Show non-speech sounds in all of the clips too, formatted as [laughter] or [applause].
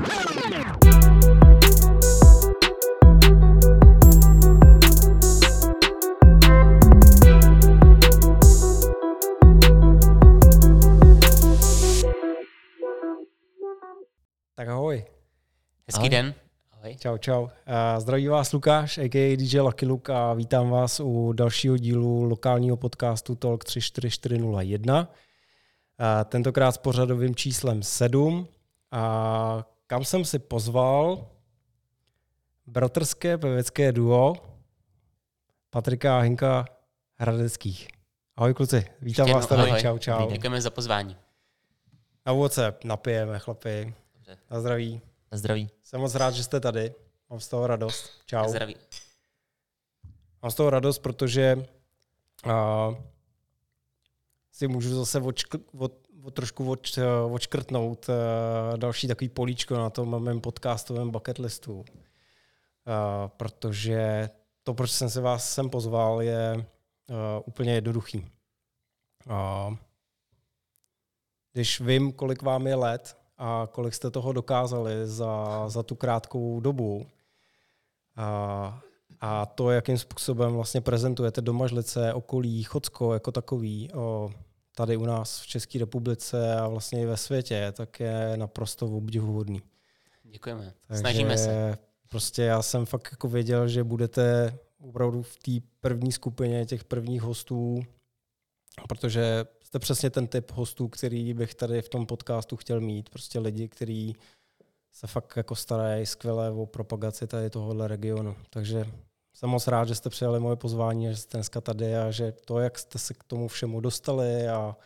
Tak ahoj. Hezký Ahoj. den. Ahoj. Čau, čau. Uh, zdraví vás Lukáš, a.k.a. DJ Lucky Luke a vítám vás u dalšího dílu lokálního podcastu Talk 34401. Uh, tentokrát s pořadovým číslem 7. A kam jsem si pozval bratrské pevecké duo Patrika a Hinka Hradeckých. Ahoj kluci, vítám Ještě vás tady. ahoj. Čau, čau. Děkujeme za pozvání. Na úvod se napijeme, chlapi. Dobře. Na zdraví. Na zdraví. Jsem moc rád, že jste tady. Mám z toho radost. Čau. Zdraví. Mám z toho radost, protože uh, si můžu zase odškr- od, od, trošku od, uh, odškrtnout uh, další takový políčko na tom mém podcastovém bucket listu. Uh, protože to, proč jsem se vás sem pozval, je úplně jednoduchý. Když vím, kolik vám je let a kolik jste toho dokázali za, za tu krátkou dobu, a, a to, jakým způsobem vlastně prezentujete domažlice, okolí, Chocko jako takový, o, tady u nás v České republice a vlastně i ve světě, tak je naprosto obdivuhodný. Děkujeme. Takže Snažíme se. Prostě já jsem fakt jako věděl, že budete opravdu v té první skupině těch prvních hostů, protože jste přesně ten typ hostů, který bych tady v tom podcastu chtěl mít. Prostě lidi, kteří se fakt jako starají skvěle o propagaci tady tohohle regionu. Takže jsem moc rád, že jste přijali moje pozvání a že jste dneska tady a že to, jak jste se k tomu všemu dostali a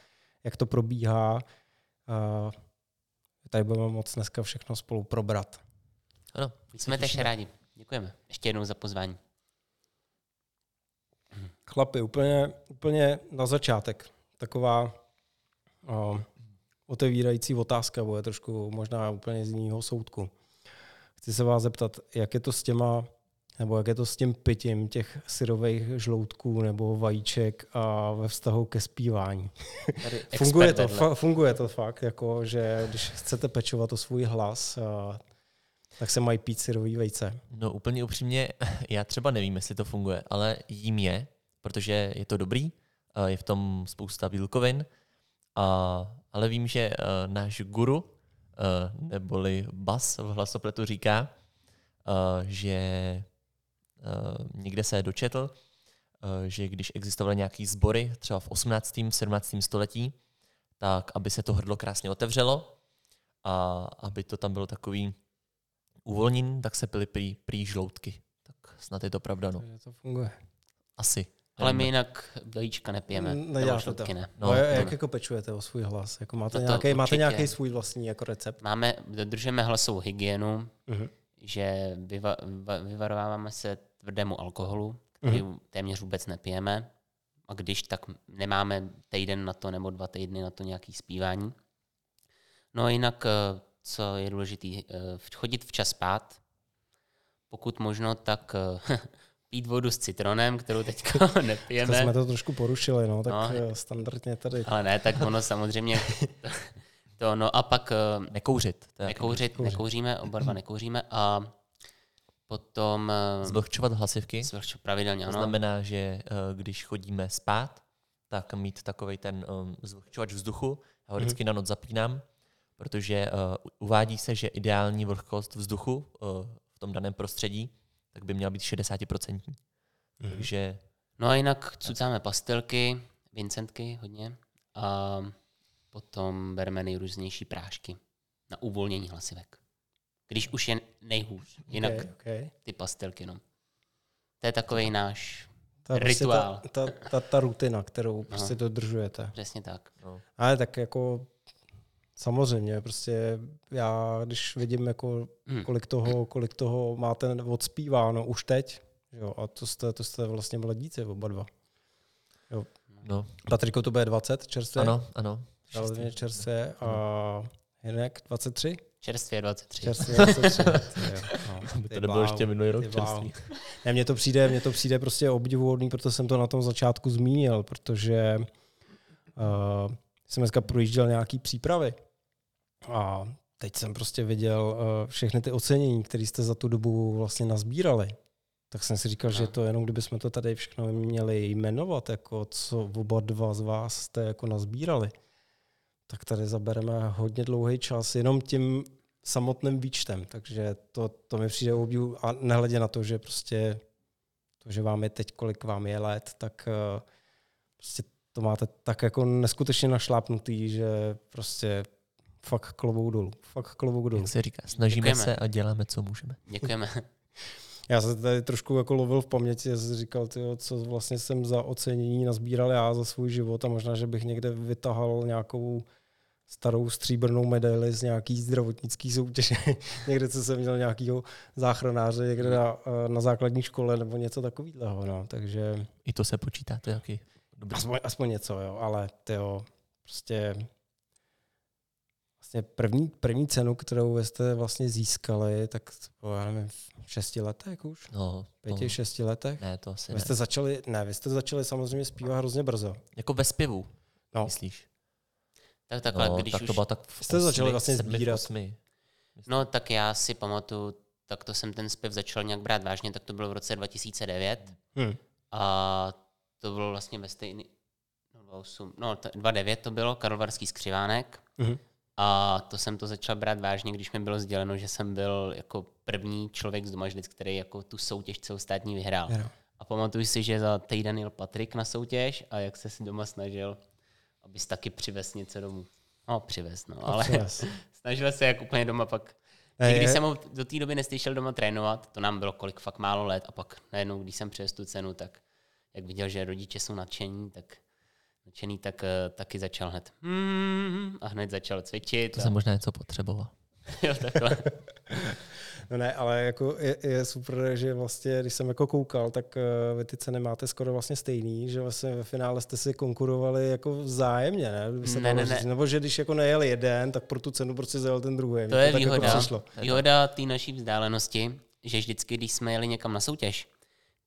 jak to probíhá, a tady budeme moc dneska všechno spolu probrat. Ano, Jsme tež rádi. Děkujeme. Ještě jednou za pozvání. Chlapi, úplně, úplně na začátek. Taková o, otevírající otázka, bude trošku možná úplně z jiného soudku. Chci se vás zeptat, jak je to s těma, nebo jak je to s tím pitím těch syrových žloutků nebo vajíček a ve vztahu ke zpívání. [laughs] Funguje to, fa- funguje to fakt, jako, že když chcete pečovat o svůj hlas, a, tak se mají pít syrový vejce. no úplně upřímně, [laughs] já třeba nevím, jestli to funguje, ale jím je, protože je to dobrý, je v tom spousta bílkovin, a, ale vím, že náš guru, neboli Bas v hlasopletu říká, že někde se dočetl, eh, že když existovaly nějaký sbory, třeba v 18. 17. století, tak aby se to hrdlo krásně otevřelo a aby to tam bylo takový uvolnění, tak se pily prý, prý žloutky. Tak snad je to pravda, no. To funguje. Asi. Ale my jinak vajíčka nepijeme. Neděláte Nebo to. ne. No, No, a jak jako pečujete o svůj hlas? Jako máte, No to nějaký, máte nějaký svůj vlastní jako recept? Máme, dodržujeme hlasovou hygienu, Uh-huh. že vyva, va, vyvarováváme se tvrdému alkoholu, který Mhm. téměř vůbec nepijeme. A když, tak nemáme týden na to nebo dva týdny na to nějaký zpívání. No a jinak, eh, co je důležité, chodit včas spát. Pokud možno, tak eh, [laughs] pít vodu s citronem, kterou teďka [laughs] To nepijeme. jsme to trošku porušili, no, tak No. standardně tady. Ale ne, tak ono samozřejmě [laughs] to, no a pak eh, Nekouřit. To je nekouřit, Nekouřit. nekouříme, oba dva nekouříme a potom eh, Zvlhčovat hlasivky. zvlhču pravidelně, To ano. znamená, že eh, když chodíme spát, tak mít takový ten um, zvlhčovač vzduchu. Já ho vždycky na noc zapínám, protože uh, uvádí se, že ideální vlhkost vzduchu uh, v tom daném prostředí tak by měla být 60%. Mhm. Takže No a jinak cucáme pastelky, Vincentky hodně a potom bereme nejrůznější prášky na uvolnění hlasivek. Když už je nejhůř, jinak Okay, okay. ty pastelky, no. To je takový náš, je prostě Rituál. ta, ta, ta, ta rutina, kterou prostě dodržujete. přesně tak. no, Ale tak jako samozřejmě, prostě já, když vidím, jako, Hmm. kolik, toho, kolik toho máte odspíváno už teď, jo, a to jste, to jste vlastně mladíci oba dva. no, Patriko, to bude 20 čerstvě? ano, ano. Relativně čerstvě. A Hinek 23? Čerstvě 23. Čerstvě 23. [laughs] jo, no, By ty to nebylo ještě minulý rok čerstvý. Ne, mně to přijde, mně to přijde prostě obdivuhodný, proto jsem to na tom začátku zmínil, protože uh, jsem dneska projížděl nějaký přípravy a teď jsem prostě viděl uh, všechny ty ocenění, které jste za tu dobu vlastně nazbírali. Tak jsem si říkal, no. že to jenom kdybychom to tady všechno měli jmenovat, jako co oba dva z vás jste jako nazbírali, tak tady zabereme hodně dlouhý čas jenom tím samotným výčtem. Takže to, to mi přijde obdivu a nehledě na to, že prostě to, že vám je teď, kolik vám je let, tak uh, prostě to máte tak jako neskutečně našlápnutý, že prostě fakt klovou dolů. Fakt klovou dolů. Jak se říká, snažíme Děkujeme. se a děláme, co můžeme. Děkujeme. [laughs] Já se tady trošku jako lovil v paměti, já jsem říkal, tyjo, co vlastně jsem za ocenění nazbíral já za svůj život a možná, že bych někde vytahal nějakou starou stříbrnou medaili z nějaký zdravotnický soutěže. [laughs] někde, co jsem měl nějakýho záchranáře někde na, na základní škole nebo něco takového. No. Takže... I to se počítá, to je jaký dobrý. Aspoň, aspoň něco, jo, ale tyjo, prostě vlastně první, první cenu, kterou jste vlastně získali, tak to, já nevím, šesti letech už? No, Pěti, to... šesti letech? Ne, to asi vy jste ne. Začali, ne, vy jste začali samozřejmě zpívat hrozně brzo. Jako ve zpěvu, no. myslíš? Tak takhle, no, když tak to bylo tak v jste osmi, začali vlastně sbírat. Osmi. No tak já si pamatuju, tak to jsem ten zpěv začal nějak brát vážně, tak to bylo v roce 2009. Hmm. A to bylo vlastně ve stejný, no 28, no 2009 to bylo, Karlovarský skřivánek. Hmm. A to jsem to začal brát vážně, když mi bylo sděleno, že jsem byl jako první člověk z Domažlic, který jako tu soutěž celostátní vyhrál. Yeah. A pamatuju si, že za týden jel Patrik na soutěž a jak se si doma snažil, abys taky přivez něco domů. No, přivez, no, ale [laughs] snažil se jak úplně doma pak. Ne, když jsem ho do té doby neslyšel doma trénovat, to nám bylo kolik fakt málo let a pak najednou, když jsem přes tu cenu, tak jak viděl, že rodiče jsou nadšení, tak nadšený, tak uh, taky začal hned hmm, a hned začal cvičit. To a... jsem možná něco potřeboval. [laughs] jo, takhle. [laughs] no ne, ale jako je, je, super, že vlastně, když jsem jako koukal, tak uh, vy ty ceny máte skoro vlastně stejný, že vlastně ve finále jste si konkurovali jako vzájemně, ne? Se ne, ne, ne. Nebo že když jako nejel jeden, tak pro tu cenu prostě zajel ten druhý. To je to výhoda. Jako výhoda té naší vzdálenosti, že vždycky, když jsme jeli někam na soutěž,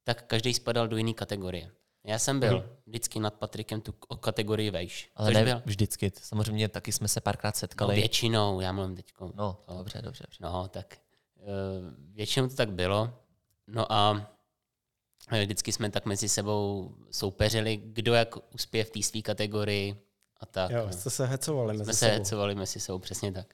tak každý spadal do jiné kategorie. Já jsem byl hmm. vždycky nad Patrikem tu kategorii vejš. Ale ne byl? vždycky. Samozřejmě taky jsme se párkrát setkali. No, většinou, já mluvím teď. No, no, dobře, dobře, dobře. No, tak uh, většinou to tak bylo. No a eh, vždycky jsme tak mezi sebou soupeřili, kdo jak uspěje v té své kategorii a tak. Jo, no. jste se hecovali mezi jsme sebou. se hecovali mezi sebou, přesně tak.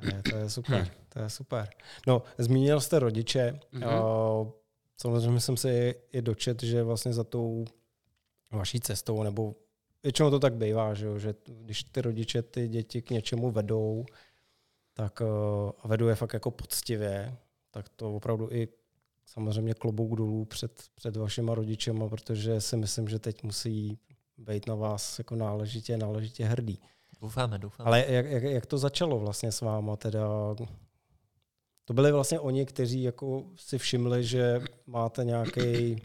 To je, to je super, to je super. No, zmínil jste rodiče. Mm-hmm. Uh, Samozřejmě jsem se i dočet, že vlastně za tou vaší cestou, nebo většinou to tak bývá, že, jo, že když ty rodiče ty děti k něčemu vedou, tak uh, vedou je fakt jako poctivě, tak to opravdu i samozřejmě klobouk dolů před, před vašima rodičema, protože si myslím, že teď musí být na vás jako náležitě, náležitě hrdý. Doufáme, doufáme. Ale jak, jak, jak to začalo vlastně s váma teda? To byli vlastně oni, kteří jako si všimli, že máte nějaký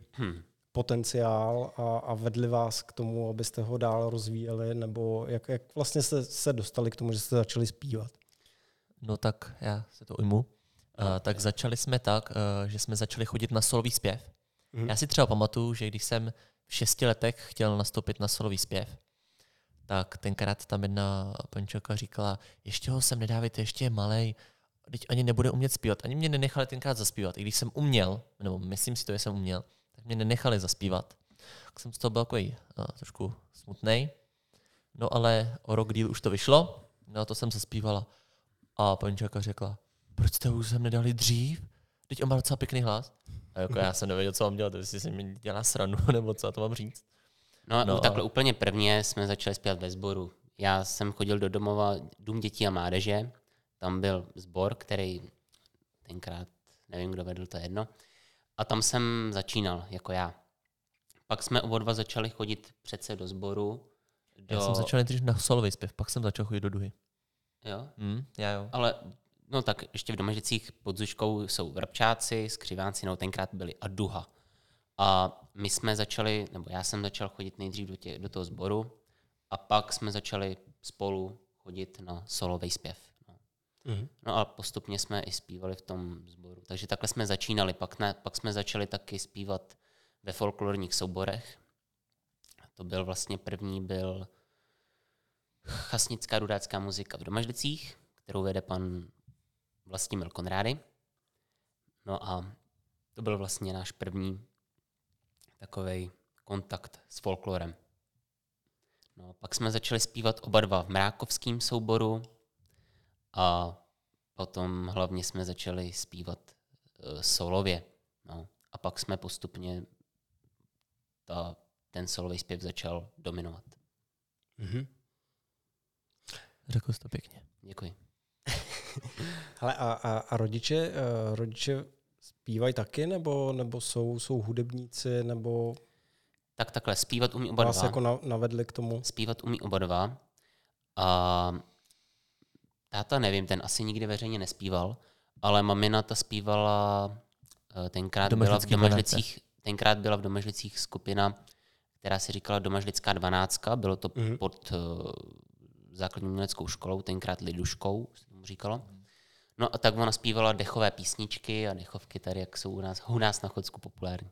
potenciál a, a vedli vás k tomu, abyste ho dál rozvíjeli, nebo jak, jak vlastně se, se dostali k tomu, že jste začali zpívat? No tak já se to ujmu. Uh, tak začali jsme tak, uh, že jsme začali chodit na solový zpěv. Hmm. Já si třeba pamatuju, že když jsem v šesti letech chtěl nastoupit na solový zpěv, tak tenkrát tam jedna pančoka říkala, ještě ho sem nedávajte, ještě je malej, teď ani nebude umět zpívat. Ani mě nenechali tenkrát zaspívat. I když jsem uměl, nebo myslím si to, že jsem uměl, tak mě nenechali zaspívat. Tak jsem z toho byl takový uh, trošku smutný. No ale o rok díl už to vyšlo, no a to jsem zaspívala. A paní Čaka řekla, proč jste už sem nedali dřív? Teď on má docela pěkný hlas. A jako já jsem nevěděl, co mám dělat, jestli si mi dělá sranu, [laughs] nebo co to mám říct. No, no takhle a... úplně prvně jsme začali zpívat ve sboru. Já jsem chodil do domova Dům dětí a mládeže, tam byl sbor, který tenkrát, nevím, kdo vedl, to jedno. A tam jsem začínal, jako já. Pak jsme oba dva začali chodit přece do sboru. Do... Já jsem začal nejdřív na solový zpěv, pak jsem začal chodit do duhy. Jo? Mm, já jo. Ale no tak ještě v Domažicích pod Zuškou jsou vrabčáci, skřivánci, no tenkrát byli a duha. A my jsme začali, nebo já jsem začal chodit nejdřív do, tě, do toho sboru a pak jsme začali spolu chodit na solový zpěv. Mm-hmm. No a postupně jsme i zpívali v tom sboru. Takže takhle jsme začínali. Pak, ne, pak jsme začali taky zpívat ve folklorních souborech. To byl vlastně první, byl chasnická rudácká muzika v Domažlicích, kterou vede pan Vlastimil Konrády. No a to byl vlastně náš první takový kontakt s folklorem. No, pak jsme začali zpívat oba dva v mrákovském souboru a potom hlavně jsme začali zpívat uh, solově. No. A pak jsme postupně ta, ten solový zpěv začal dominovat. Mm-hmm. Řekl jsi to pěkně. Děkuji. [laughs] Ale a, a, a rodiče, uh, rodiče zpívají taky, nebo, nebo jsou, jsou hudebníci, nebo Tak takhle, zpívat umí oba vás dva. jako na, navedli k tomu? Zpívat umí oba dva. A táta nevím, ten asi nikdy veřejně nespíval, ale mamina ta zpívala, eh, tenkrát byla v Domažlicích, tenkrát byla v Domažlicích skupina, která se říkala Domažlická dvanáctka, bylo to Mhm. pod uh, základní uměleckou školou, tenkrát Liduškou, se tomu říkalo. No a tak ona zpívala dechové písničky a dechovky tady, jak jsou u nás, u nás na Chodsku populární.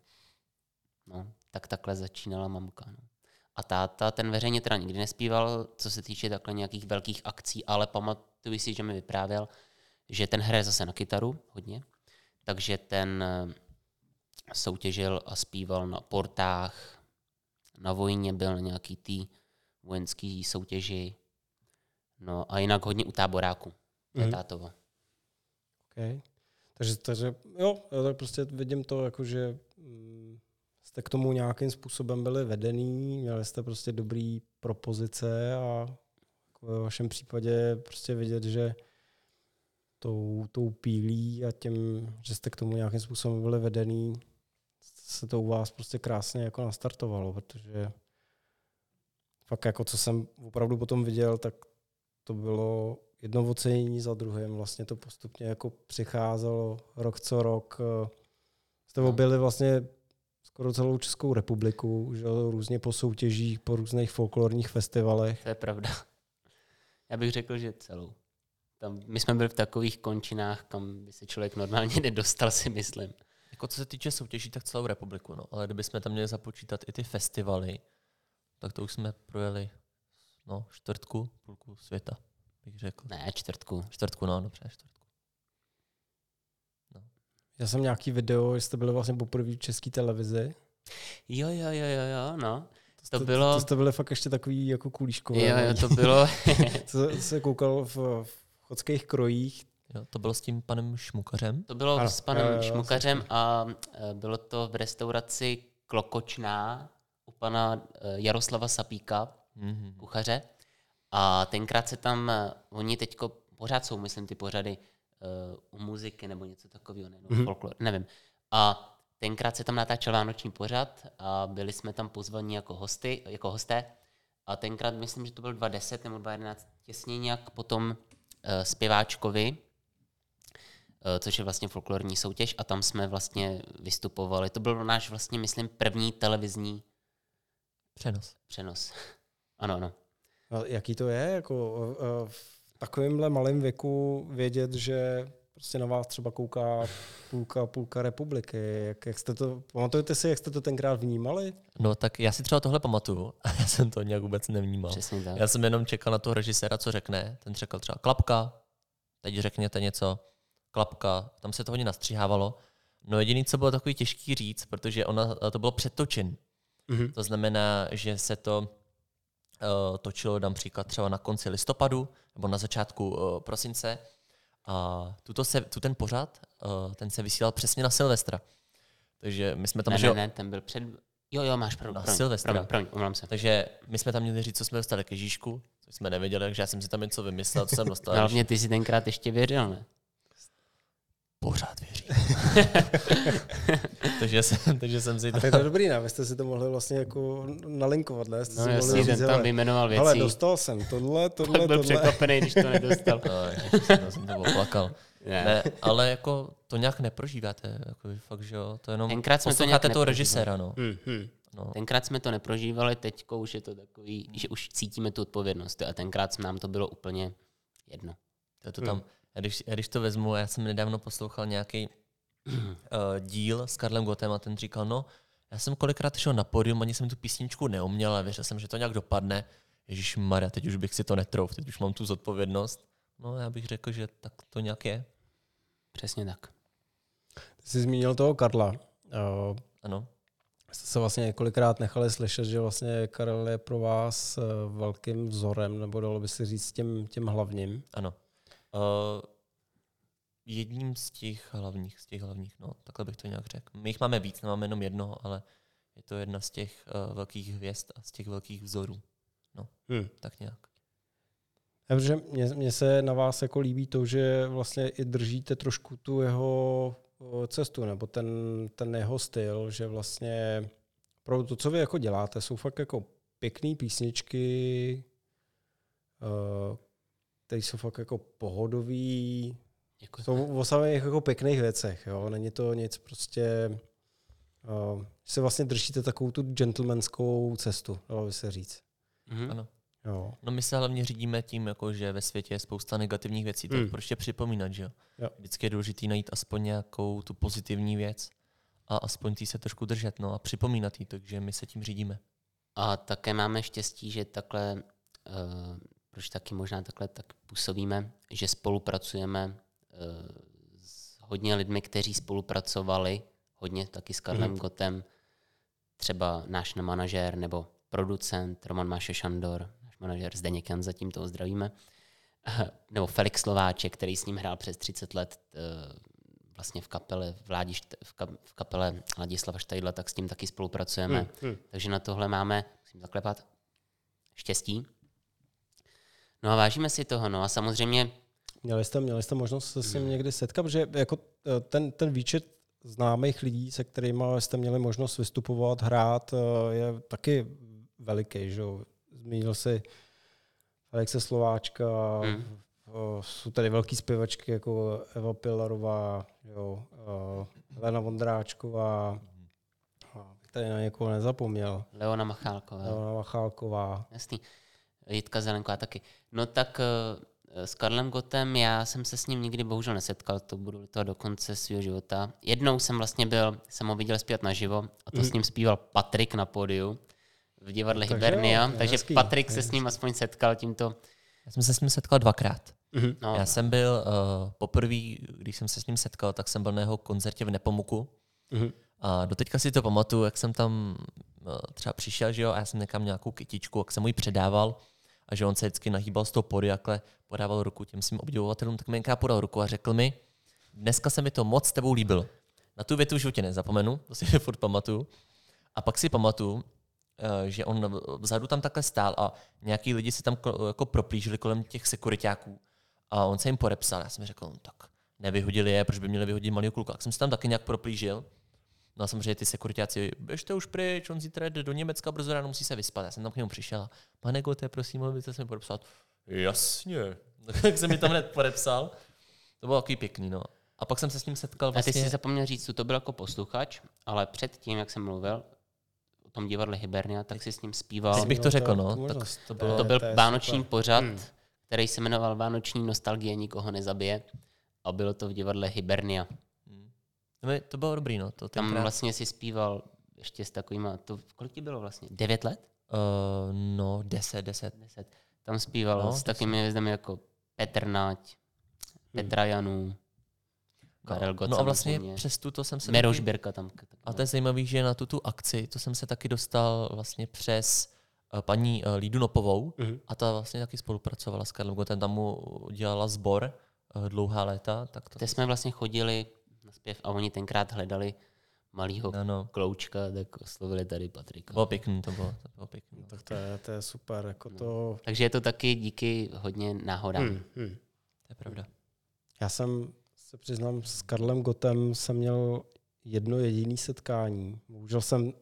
No, tak takhle začínala mamka. No. A táta ten veřejně teda nikdy nespíval, co se týče takhle nějakých velkých akcí, ale pamatuju si, že mi vyprávěl, že ten hraje zase na kytaru hodně, takže ten eh, soutěžil a zpíval na portách, na vojně byl na nějaký tý vojenský soutěži, no a jinak hodně u táboráku. To je Mhm. tátovo. Okay. Takže, takže jo, tak prostě vidím to, jako že mm, jste k tomu nějakým způsobem byli vedený, měli jste prostě dobrý propozice a ve vašem případě prostě vidět, že tou, tou pílí a tím, že jste k tomu nějakým způsobem byli vedený, se to u vás prostě krásně jako nastartovalo, protože fakt jako co jsem opravdu potom viděl, tak to bylo jedno ocenění za druhým. Vlastně to postupně jako přicházelo rok co rok. Jste No. objeli vlastně skoro celou Českou republiku, že různě po soutěžích, po různých folklorních festivalech. To je pravda. Já bych řekl, že celou. Tam, my jsme byli v takových končinách, kam by se člověk normálně [laughs] nedostal, si myslím. Jako co se týče soutěží, tak celou republiku, no. Ale kdybychom tam měli započítat i ty festivaly, tak to už jsme projeli no, čtvrtku, půlku světa, bych řekl. Ne, čtvrtku. Čtvrtku, no, dobře, čtvrtku. Já jsem nějaký video, že jste byli vlastně poprvé v české televizi. Jo, jo, jo, jo, jo, no. To jste, bylo- To jste byli fakt ještě takový jako kulíškové. Jo, jo, to bylo, [laughs] Co se koukal v, v chodských krojích. Jo, to bylo s tím panem Šmukařem. to bylo Ano, s panem jo, jo, Šmukařem a e, bylo to v restauraci Klokočná u pana e, Jaroslava Sapíka, Mm-hmm. kuchaře. A tenkrát se tam, eh, oni teďko, pořád jsou, myslím, ty pořady uh, u muziky nebo něco takového, ne, no, Mhm. mm-hmm. folklor, nevím. A tenkrát se tam natáčel vánoční pořad a byli jsme tam pozvaní jako hosty, jako hosté. A tenkrát myslím, že to byl 2010 nebo 2011, těsně nějak potom uh, zpěváčkovi, uh, což je vlastně folklorní soutěž a tam jsme vlastně vystupovali. To byl náš vlastně, myslím, první televizní Přenos. přenos. [laughs] ano, ano. A jaký to je, jako eh, v takovémhle malém věku vědět, že prostě na vás třeba kouká půlka, půlka republiky. Jak, jak jste to, pamatujete si, jak jste to tenkrát vnímali? No tak já si třeba tohle pamatuju, [laughs] a já jsem to nějak vůbec nevnímal. Přesně tak. Já jsem jenom čekal na toho režiséra, co řekne. Ten řekl třeba klapka, teď řekněte něco, klapka, tam se to hodně nastříhávalo. No jediný, co bylo takový těžký říct, protože ona, to bylo předtočen. Mhm. To znamená, že se to uh, točilo, dám příklad, třeba na konci listopadu nebo na začátku uh, prosince. A tuto se, tu ten pořad, uh, ten se vysílal přesně na Silvestra. Takže my jsme tam, ne, že ne, ne, ten byl před... Jo, jo, máš pravdu. Na promiň, Silvestra. Promiň, promiň, omlouvám se. takže my jsme tam měli říct, co jsme dostali k Ježíšku, což jsme nevěděli, takže já jsem si tam něco vymyslel, co jsem dostal. No, hlavně ty si tenkrát ještě věřil, ne? Pořád věřím. [laughs] takže, jsem, takže jsem si A to je to dobrý, ne? Vy jste si to mohli vlastně jako nalinkovat, ne? Jste No jasně, říct, tam vyjmenoval věci. hele, dostal jsem tohle, tohle, Pak byl tohle. překvapený, když to nedostal. [laughs] No, jsem, jsem to oplakal. Ne. Ne, ale jako to nějak neprožíváte, jako fakt, že jo, to jenom Tenkrát jsme to nějak toho neprožívali. režiséra, no. Hmm, hmm. no. Tenkrát jsme to neprožívali, teďko už je to takový, že už cítíme tu odpovědnost. A tenkrát nám to bylo úplně jedno. To, je to tam, já když, když to vezmu, já jsem nedávno poslouchal nějaký uh, díl s Karlem Gotem a ten říkal, no, já jsem kolikrát šel na pódium, ani jsem tu písničku neuměl, ale věřil jsem, že to nějak dopadne. Ježíš Maria, teď už bych si to netrouf, teď už mám tu zodpovědnost. no já bych řekl, že tak to nějak je. Přesně tak. Ty jsi zmínil toho Karla. Uh, Ano. jste se vlastně několikrát nechali slyšet, že vlastně Karel je pro vás eh, velkým vzorem, nebo dalo by se říct tím, tím hlavním. Ano. Uh, jedním z těch hlavních, z těch hlavních, no, takhle bych to nějak řekl. My jich máme víc, nemáme jenom jednoho, ale je to jedna z těch uh, velkých hvězd a z těch velkých vzorů. No, Hmm. tak nějak. Já, protože mně, mně se na vás jako líbí to, že vlastně i držíte trošku tu jeho o, cestu, nebo ten, ten jeho styl, že vlastně pro to, co vy jako děláte, jsou fakt jako pěkné písničky, eh, které jsou fakt jako pohodový, Děkuji. jsou o samých jako pěkných věcech, jo? není to nic prostě, uh, se vlastně držíte takovou tu gentlemanskou cestu, dalo by se říct. Mhm. Ano. Jo. No my se hlavně řídíme tím, jako, že ve světě je spousta negativních věcí, tak Hmm. proč je připomínat, že jo? Jo. Vždycky je důležité najít aspoň nějakou tu pozitivní věc a aspoň tý se trošku držet, no a připomínat jí, takže my se tím řídíme. A také máme štěstí, že takhle, uh, proč taky možná takhle tak působíme, že spolupracujeme uh, s hodně lidmi, kteří spolupracovali hodně taky s Karlem Mhm. Gotem, třeba náš manažér nebo producent Roman Máše Šandor, náš manažér Zdeněk Jan, zatím toho zdravíme, Eh, [laughs] nebo Felix Slováček, který s ním hrál přes 30 let eh, vlastně v kapele, v, ka, v kapele Ladislava Štajdla, tak s tím taky spolupracujeme. Hmm, hmm. Takže na tohle máme, musím zaklepat, štěstí. No a vážíme si toho. No a samozřejmě Měli jste, měli jste možnost se s ním někdy setkat, protože jako eh, ten, ten výčet známých lidí, se kterými jste měli možnost vystupovat, hrát, eh, je taky veliký. Že? jo. Zmínil si Alexe Slováčka, Hmm. jsou tady velký zpěvačky jako Eva Pilarová, jo, Helena Vondráčková, tady na někoho nezapomněl, Leona Machálková, Helena Vachálková. jasný, Jitka Zelenková taky. No tak eh, s Karlem Gotem, já jsem se s ním nikdy bohužel nesetkal, to budu to do konce svého života. Jednou jsem vlastně byl, jsem ho viděl zpívat naživo a to s ním zpíval Patrik na pódiu v divadle Takže Hibernia, jo, takže hezký, Patrik se s ním aspoň setkal tímto. Já jsem se s ním setkal dvakrát. No, Já jsem byl uh, poprvé, když jsem se s ním setkal, tak jsem byl na jeho koncertě v Nepomuku. Mhm. A doteďka si to pamatuju, jak jsem tam uh, třeba přišel, že jo, a já jsem někam nějakou kytičku, jak jsem mu ji předával a že on se vždycky nahýbal z toho pody, jakhle podával ruku těm svým obdivovatelům, tak jenkrát podal ruku a řekl mi, dneska se mi to moc s tebou líbil. Na tu větu v životě nezapomenu, to si [laughs] furt pamatuju. A pak si pamatuju, eh, že on vzadu tam takhle stál a nějaký lidi se tam ko- jako proplížili kolem těch sekuritáků a on se jim podepsal. Já jsem řekl, no, tak nevyhodili je, proč by měli vyhodit malého kluka. Tak jsem se tam taky nějak proplížil. No a samozřejmě ty sekuritáci, běžte už pryč, on zítra jde do Německa, brzo ráno musí se vyspat. Já jsem tam k němu přišel a pane Gote, prosím, mohl byste se mi podepsat? Jasně. [laughs] Tak jsem mi tam hned podepsal. To bylo takový pěkný, no. A pak jsem se s ním setkal A ty vlastně... jsi zapomněl říct, co to byl jako posluchač, ale předtím, jak jsem mluvil o tom divadle Hibernia, tak si s ním zpíval. Teď bych to řekl, no. Tak to bylo... To byl vánoční pořad, Hmm. který se jmenoval Vánoční nostalgie, nikoho nezabije. A bylo to v divadle Hibernia. To by- To bylo dobrý, no. To Tam vlastně si zpíval ještě s takovýma, to, kolik ti bylo vlastně? Devět let? uh, no, 10, 10. Deset. Tam zpíval No, s takovými hvězdami jako Petr Nať, Petra Janů, Karel Gott no a vlastně samozřejmě. přes tuto jsem se... Taky- Birka tam. taky A to je zajímavé, že na tuto akci, to jsem se taky dostal vlastně přes uh, paní uh, Lídu Nopovou Mhm. a ta vlastně taky spolupracovala s Karlem Gotem, tam mu dělala sbor uh, dlouhá léta, tak to... Kde jsme vlastně chodili na zpěv a oni tenkrát hledali malýho No, no. kloučka, tak oslovili tady Patrika. To bylo pěkný, to bylo, to bylo pěkný. Tak to je, to je super. Jako to, Takže je to taky díky hodně náhodám. hmm, hmm. To je pravda. Já jsem se přiznám, s Karlem Gotem jsem měl jedno jediné setkání. Bohužel jsem uh,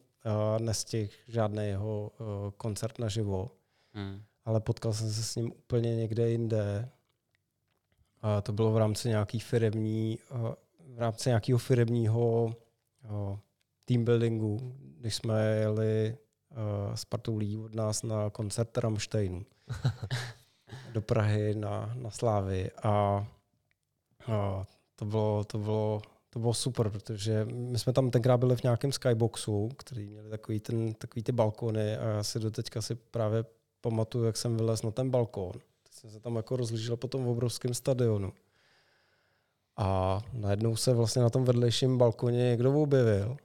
nestihl žádný jeho uh, koncert naživo, Hmm. ale potkal jsem se s ním úplně někde jinde. A to bylo v rámci nějaký firemní, uh, v rámci nějakého firemního uh, team buildingu, když jsme jeli uh, s partou lidí od nás na koncert Rammsteinu [laughs] do Prahy na, na Slávy a, a to bylo, to bylo to bylo super, protože my jsme tam tenkrát byli v nějakém skyboxu, který měli takový, ten, takový ty balkony a já si doteďka si právě pamatuju, jak jsem vylez na ten balkon. jsem se tam jako rozlížel po tom obrovském stadionu. A najednou se vlastně na tom vedlejším balkoně někdo objevil.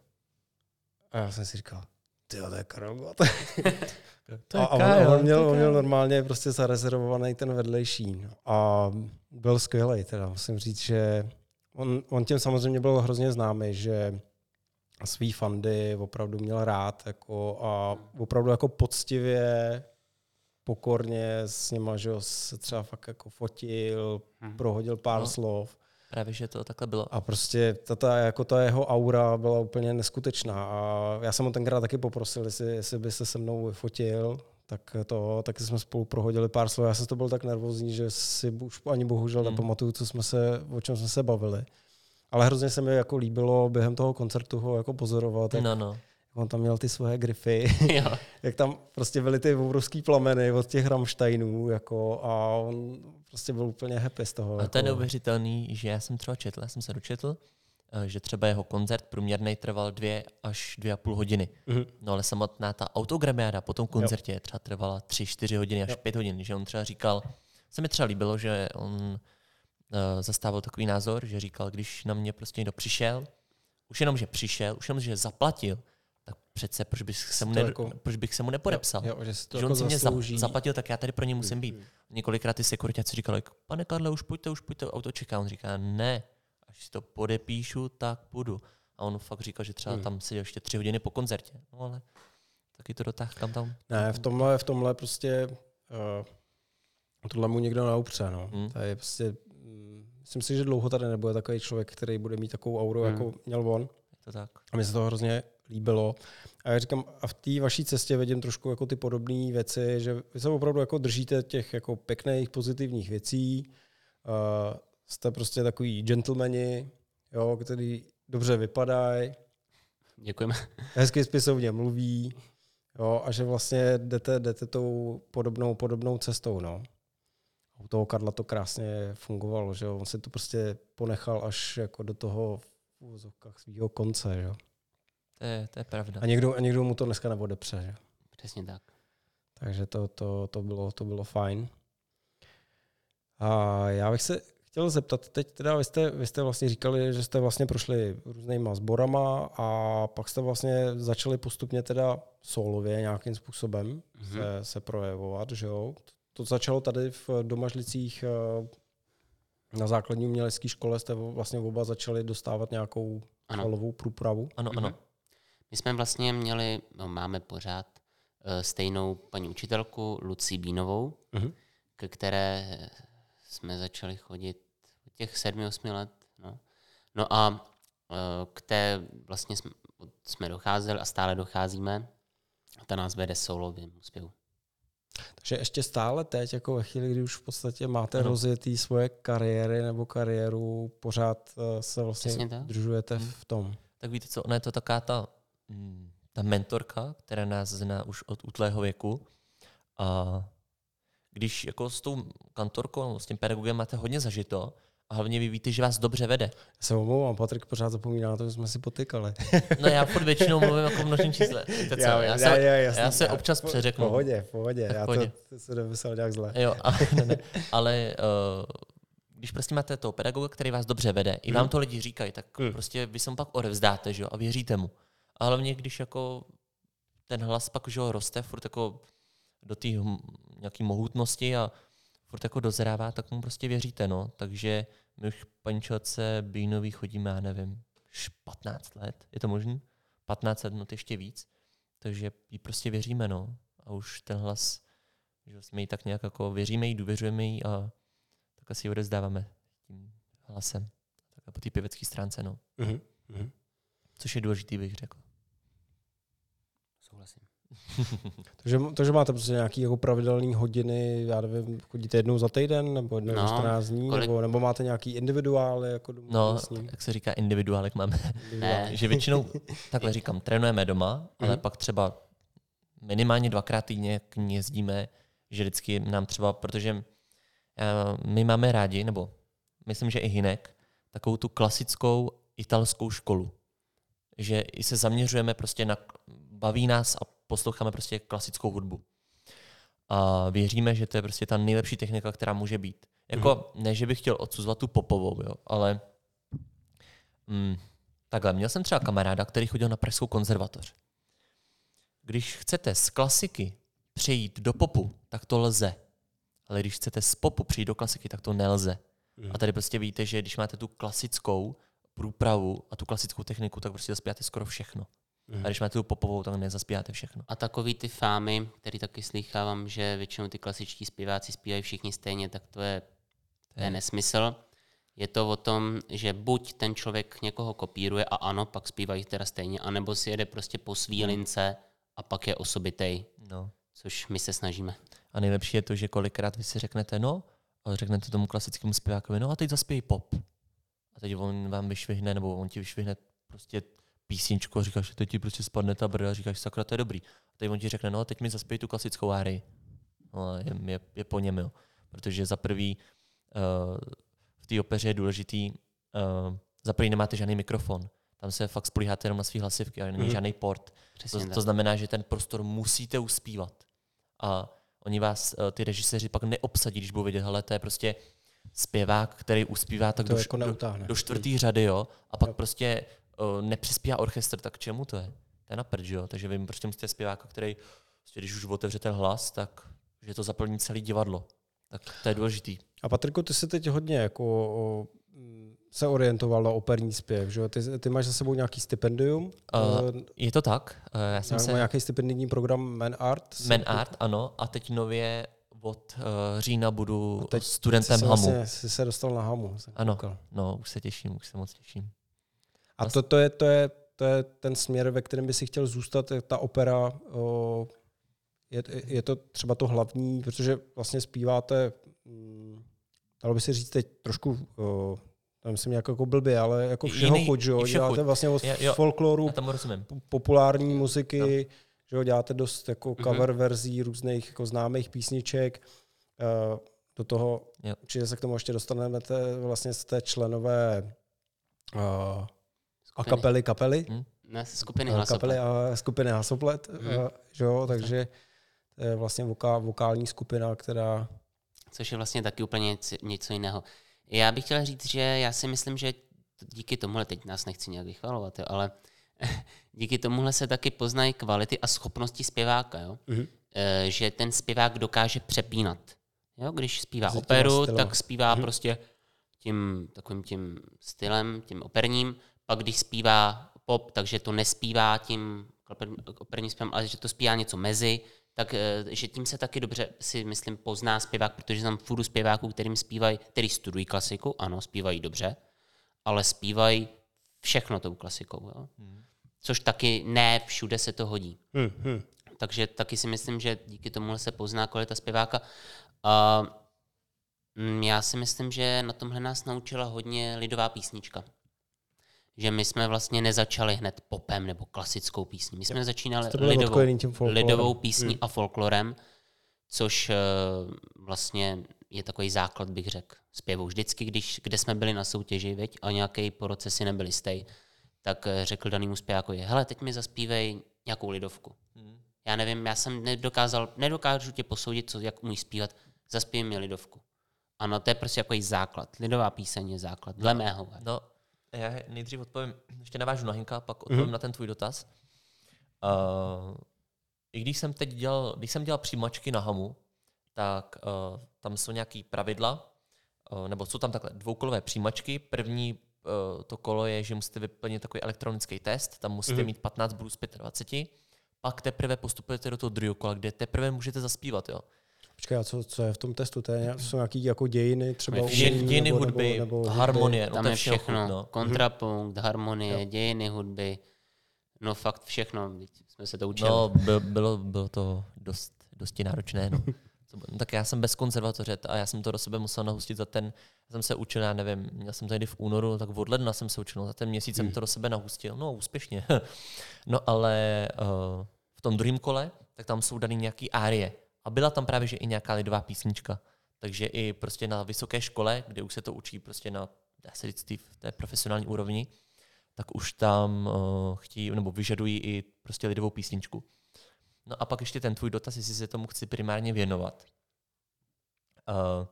A já jsem si říkal, ty to je Karel Gott. [laughs] To je a, a on, Kyle, on, měl, on měl Kyle. normálně prostě zarezervovaný ten vedlejší. no. A byl skvělý, teda musím říct, že on, on tím samozřejmě byl hrozně známý, že svý fandy opravdu měl rád jako, a opravdu jako poctivě, pokorně s nima, že se třeba fakt jako fotil, Mhm. prohodil pár No. slov. Právě, že to takhle bylo. A prostě ta, ta, jako ta jeho aura byla úplně neskutečná. A já jsem ho tenkrát taky poprosil, jestli, jestli by se se mnou vyfotil, tak to, taky jsme spolu prohodili pár slov. Já jsem to byl tak nervózní, že si už ani bohužel Hmm. nepamatuju, co jsme se, o čem jsme se bavili. Ale hrozně se mi jako líbilo během toho koncertu ho jako pozorovat, jak No, no. on tam měl ty svoje grify, [laughs] jo. jak tam prostě byly ty obrovský plameny od těch Rammsteinů jako, a on prostě byl úplně happy z toho. A to je jako. neuvěřitelný, že já jsem třeba četl, já jsem se dočetl, eh, že třeba jeho koncert průměrný trval dvě až dvě a půl hodiny. Mhm. No ale samotná ta autogramiáda po tom koncertě třeba trvala tři, čtyři hodiny až Jo. pět hodin, že on třeba říkal, se mi třeba líbilo, že on uh, zastával takový názor, že říkal, když na mě prostě někdo přišel, už jenom, že přišel, už jenom, že zaplatil, přece proč bych se mu, ne, jako- proč bych se mu nepodepsal. Jo, že si to že jako on si mě zaslouží. za, zaplatil, tak já tady pro ně musím být. Několikrát ty sekuritáci říkali, pane Karle, už pojďte, už pojďte, auto čeká. On říká, ne, až si to podepíšu, tak půjdu. A on fakt říkal, že třeba Hmm. tam seděl ještě tři hodiny po koncertě. No ale taky to dotáh kam tam. Ne, v tomhle, v tomhle prostě uh, tohle mu někdo neupře. No. Hmm. To je prostě, myslím si, že dlouho tady nebude takový člověk, který bude mít takovou auru, Hmm. jako měl on. Je to tak. A mně se to hrozně líbilo. A já říkám, a v té vaší cestě vidím trošku jako ty podobné věci, že vy se opravdu jako držíte těch jako pěkných, pozitivních věcí. Uh, jste prostě takový gentlemani, jo, který dobře vypadají, Děkujeme. hezky spisovně mluví, jo, a že vlastně jdete, jdete tou podobnou, podobnou cestou, no. U toho Karla to krásně fungovalo, že jo, on si to prostě ponechal až jako do toho v svého konce, že jo. To je, to je pravda. A někdo, a někdo mu to dneska neodepře, že? Přesně tak. Takže to, to, to, bylo, to bylo fajn. A já bych se chtěl zeptat, teď teda vy jste, vy jste vlastně říkali, že jste vlastně prošli různýma sborama a pak jste vlastně začali postupně teda solově nějakým způsobem Mhm. se, se projevovat, že jo? To začalo tady v Domažlicích eh, na základní umělecké škole, jste vlastně oba začali dostávat nějakou Ano. solovou průpravu. Ano, ano. Mhm. My jsme vlastně měli, no máme pořád eh, stejnou paní učitelku Lucí Bínovou, Mhm. ke které jsme začali chodit od těch sedmi, osmi let. No, no a eh, k té vlastně jsme, jsme docházeli a stále docházíme. A ta nás vede soulovým úspěvu. Takže ještě stále teď, jako ve chvíli, kdy už v podstatě máte Ano. rozjetý svoje kariéry nebo kariéru, pořád eh, se vlastně držujete Hmm. v tom. Tak víte co, ona je to taká ta, ta mentorka, která nás zná už od útlého věku. A když jako s tou kantorkou, s tím pedagogem máte hodně zažito, a hlavně vy víte, že vás dobře vede. Já se omlouvám, Patrik pořád zapomíná na to, že jsme si potykali. No já furt většinou mluvím jako v množném čísle. [laughs] Víte co, já, se, jasný. já se občas v přeřeknu. pohodě, v pohodě. Tak Já pohodě. to, to se nemyslel nějak zle. Jo, ale, [laughs] ne, ne, ale uh, když prostě máte toho pedagoga, který vás dobře vede, i vám to lidi říkají, tak Mm. prostě vy se mu pak odevzdáte že jo, a věříte mu. A hlavně, když jako ten hlas pak že jo, roste furt jako do té hm- nějaké mohutnosti a furt jako dozrává, tak mu prostě věříte. No. Takže my už paní Čelce Bínový chodíme, já nevím, už 15 let, je to možný? 15 let, no to ještě víc. Takže jí prostě věříme, no. A už ten hlas že jsme jí tak nějak jako věříme jí, důvěřujeme jí a tak asi ji odezdáváme tím hlasem. Tak po té pěvecké stránce, no. Mhm. Mhm. Což je důležitý, bych řekl. [laughs] Takže, takže máte prostě nějaký jako pravidelný hodiny, já nevím, chodíte jednou za týden, nebo jednou za No, 14 dní, kolik- nebo, nebo máte nějaký individuály, jako No, jak se říká, individuálek máme. Ne. že většinou, [laughs] takhle říkám, trénujeme doma, ale Mhm. pak třeba minimálně dvakrát týdně k ní jezdíme, že vždycky nám třeba, protože eh, my máme rádi, nebo myslím, že i Hinek, takovou tu klasickou italskou školu. Že i se zaměřujeme prostě na, baví nás a posloucháme prostě klasickou hudbu. a věříme, že to je prostě ta nejlepší technika, která může být. Jako, ne, že bych chtěl odsuzovat tu popovou, jo, ale mm, takhle, měl jsem třeba kamaráda, který chodil na Pražskou konzervatoř. Když chcete z klasiky přejít do popu, tak to lze. Ale když chcete z popu přijít do klasiky, tak to nelze. A tady prostě víte, že když máte tu klasickou průpravu a tu klasickou techniku, tak prostě zaspíváte skoro všechno. A když máte tu popovou, tak nezaspíváte všechno. A takový ty fámy, který taky slychávám, že většinou ty klasičtí zpěváci zpívají všichni stejně, tak to je, to je nesmysl. Je to o tom, že buď ten člověk někoho kopíruje a ano, pak zpívají teda stejně, anebo si jede prostě po svý lince a pak je osobitej, No. což my se snažíme. A nejlepší je to, že kolikrát vy si řeknete, no, a řeknete tomu klasickému zpěvákovi, no a teď zaspěj pop. A teď on vám vyšvihne, nebo on ti vyšvihne prostě písničku a říkáš, že teď ti prostě spadne ta brda a říkáš, sakra, to je dobrý. A teď on ti řekne, no teď mi zaspěj tu klasickou árii. No je, je, je po něm, jo. Protože za prvý uh, v té opeře je důležitý, uh, za prvý nemáte žádný mikrofon. Tam se fakt spolíháte jenom na svý hlasivky, ale není Mhm. žádný port. Přesně To, tak. to znamená, že ten prostor musíte uspívat. A oni vás, eh, ty režiséři, pak neobsadí, když budou vědět, hele, to je prostě zpěvák, který uspívá tak To do, jako do, do čtvrtý řady, jo, a pak Jo. prostě uh, nepřispívá orchestr, tak čemu to je? To je na prd, jo? Takže vy prostě musíte zpěváka, který, prostě, když už otevře ten hlas, tak že to zaplní celé divadlo. Tak to je důležitý. A Patriku, ty se teď hodně jako mm, se orientoval na operní zpěv, že jo? Ty, ty máš za sebou nějaký stipendium? Uh, Eh, je to tak? Uh, já jsem nějak- se... Nějaký stipendijní program Man Art? Man Art, ano, a teď nově od uh, října budu A teď studentem jsi se HAMu. Vlastně, jsi se dostal na Hamu. Ano. koukal. No, už se těším, už se moc těším. A to, to, je, to, je, to je ten směr, ve kterém by si chtěl zůstat, ta opera. O, je, je to třeba to hlavní, protože vlastně zpíváte, mm, dalo by se říct teď trošku, o, tam myslím nějak jako blbě, ale jako všeho jiný- chuť, že jo? Děláte vlastně od Jo, jo. folkloru, populární muziky, že jo? Děláte dost jako Mhm. cover verzí různých jako známých písniček. Eh, Do toho, Jo. určitě se k tomu ještě dostaneme, te, vlastně jste členové uh, a kapely kapely. Ne, skupiny hlasoplet. kapely a skupiny Hasoplet, Mhm. mm. že jo, takže to je vlastně voká, vokální skupina, která což je vlastně taky úplně něco, něco jiného. Já bych chtěl říct, že já si myslím, že díky tomuhle, teď nás nechci nějak vychvalovat, jo, ale [laughs] díky tomuhle se taky poznají kvality a schopnosti zpěváka, jo? Mhm. E, že ten zpěvák dokáže přepínat. Jo? Když zpívá těma operu, tak zpívá Mhm. prostě tím takovým tím stylem, tím operním, pak když zpívá pop, takže to nespívá tím oper- operním zpěvem, ale že to zpívá něco mezi, tak eh, že tím se taky dobře si myslím pozná zpěvák, protože tam furt zpěváků, kterým zpívají, který studují klasiku, ano, zpívají dobře, ale zpívají všechno tou klasikou. Jo? Což taky ne všude se to hodí. hm, hm. Takže taky si myslím, že díky tomu se pozná kvalita zpěváka. A mm, já si myslím, že na tomhle nás naučila hodně lidová písnička. Že my jsme vlastně nezačali hned popem nebo klasickou písní. My jsme začínali lidovou, lidovou písní Hmm. a folklorem, což eh, vlastně je takový základ, bych řekl, zpěvu. Vždycky, když, kde jsme byli na soutěži, veď, a nějaký po roce si nebyli stej, tak eh, řekl danýmu zpěvákovi, hele, teď mi zaspívej nějakou lidovku. Já nevím, já jsem nedokázal, nedokážu tě posoudit, co, jak umíš zpívat, zaspívej mi lidovku. Ano, to je prostě jako základ. Lidová píseň je základ, dle mého. No, já nejdřív odpovím, ještě navážu na Hinka, pak odpovím Mhm. na ten tvůj dotaz. Uh, I když jsem teď dělal, když jsem dělal přijímačky na Hamu, tak uh, tam jsou nějaký pravidla, uh, nebo jsou tam takhle dvoukolové přijímačky. První uh, to kolo je, že musíte vyplnit takový elektronický test, tam musíte Mhm. mít 15 bodů z 25, pak teprve postupujete do toho druhého kola, kde teprve můžete zaspívat, jo. Počkej, a co, co je v tom testu? To je, jsou nějaký jako dějiny třeba umění, Dějiny nebo, hudby, nebo, nebo harmonie, no Tam to je všechno. no. Kontrapunkt, harmonie, Jo. dějiny hudby. No fakt všechno. Jsme se to učili. No, bylo, bylo, bylo to dost, dosti náročné. No. [laughs] No, tak já jsem bez konzervatoře a já jsem to do sebe musel nahustit za ten, já jsem se učil, já nevím, měl jsem to někdy v únoru, tak od ledna jsem se učil, no, za ten měsíc jsem to do sebe nahustil, no úspěšně. [laughs] no ale uh, v tom druhém kole, tak tam jsou daný nějaký árie a byla tam právě, že i nějaká lidová písnička. Takže i prostě na vysoké škole, kde už se to učí prostě na, dá se říct, v té profesionální úrovni, tak už tam uh, chtějí, nebo vyžadují i prostě lidovou písničku. No a pak ještě ten tvůj dotaz, jestli se tomu chci primárně věnovat. Uh,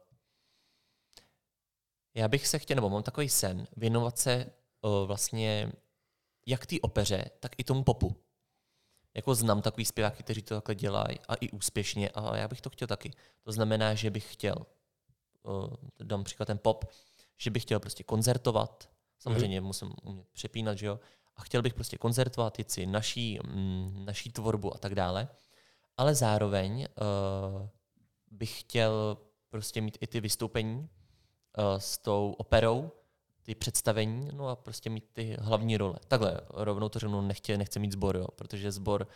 já bych se chtěl, nebo mám takový sen, věnovat se uh, vlastně jak té opeře, tak i tomu popu. Jako znám takový zpěváky, kteří to takhle dělají a i úspěšně a já bych to chtěl taky. To znamená, že bych chtěl, uh, dám příklad ten pop, že bych chtěl prostě koncertovat, samozřejmě mm. musím umět přepínat, že jo, a chtěl bych prostě koncertovat, jít si naší, mm, naší tvorbu a tak dále, ale zároveň uh, bych chtěl prostě mít i ty vystoupení uh, s tou operou, ty představení, no a prostě mít ty hlavní role. Takhle, rovnou to řeknu, nechce, nechce mít sbor, jo, protože sbor...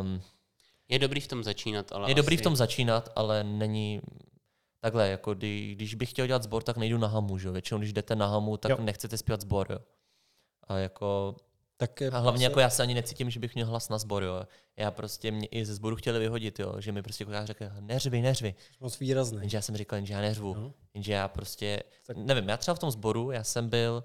Um, je dobrý v tom začínat, ale Je asi... dobrý v tom začínat, ale není... Takhle, jako kdy, když bych chtěl dělat sbor, tak nejdu na hamu, že? Většinou, když jdete na hamu, tak jo. nechcete zpívat sbor, jo. A jako tak je a hlavně jako já se ani necítím, že bych měl hlas na sbor, jo. Já prostě mě i ze sboru chtěli vyhodit, jo, že mi prostě jako řekl, neřvi, neřvi. Moc výrazný. Jenže já jsem říkal, že já neřvu. Uh-huh. Jenže já prostě, tak... nevím, já třeba v tom sboru, já jsem byl,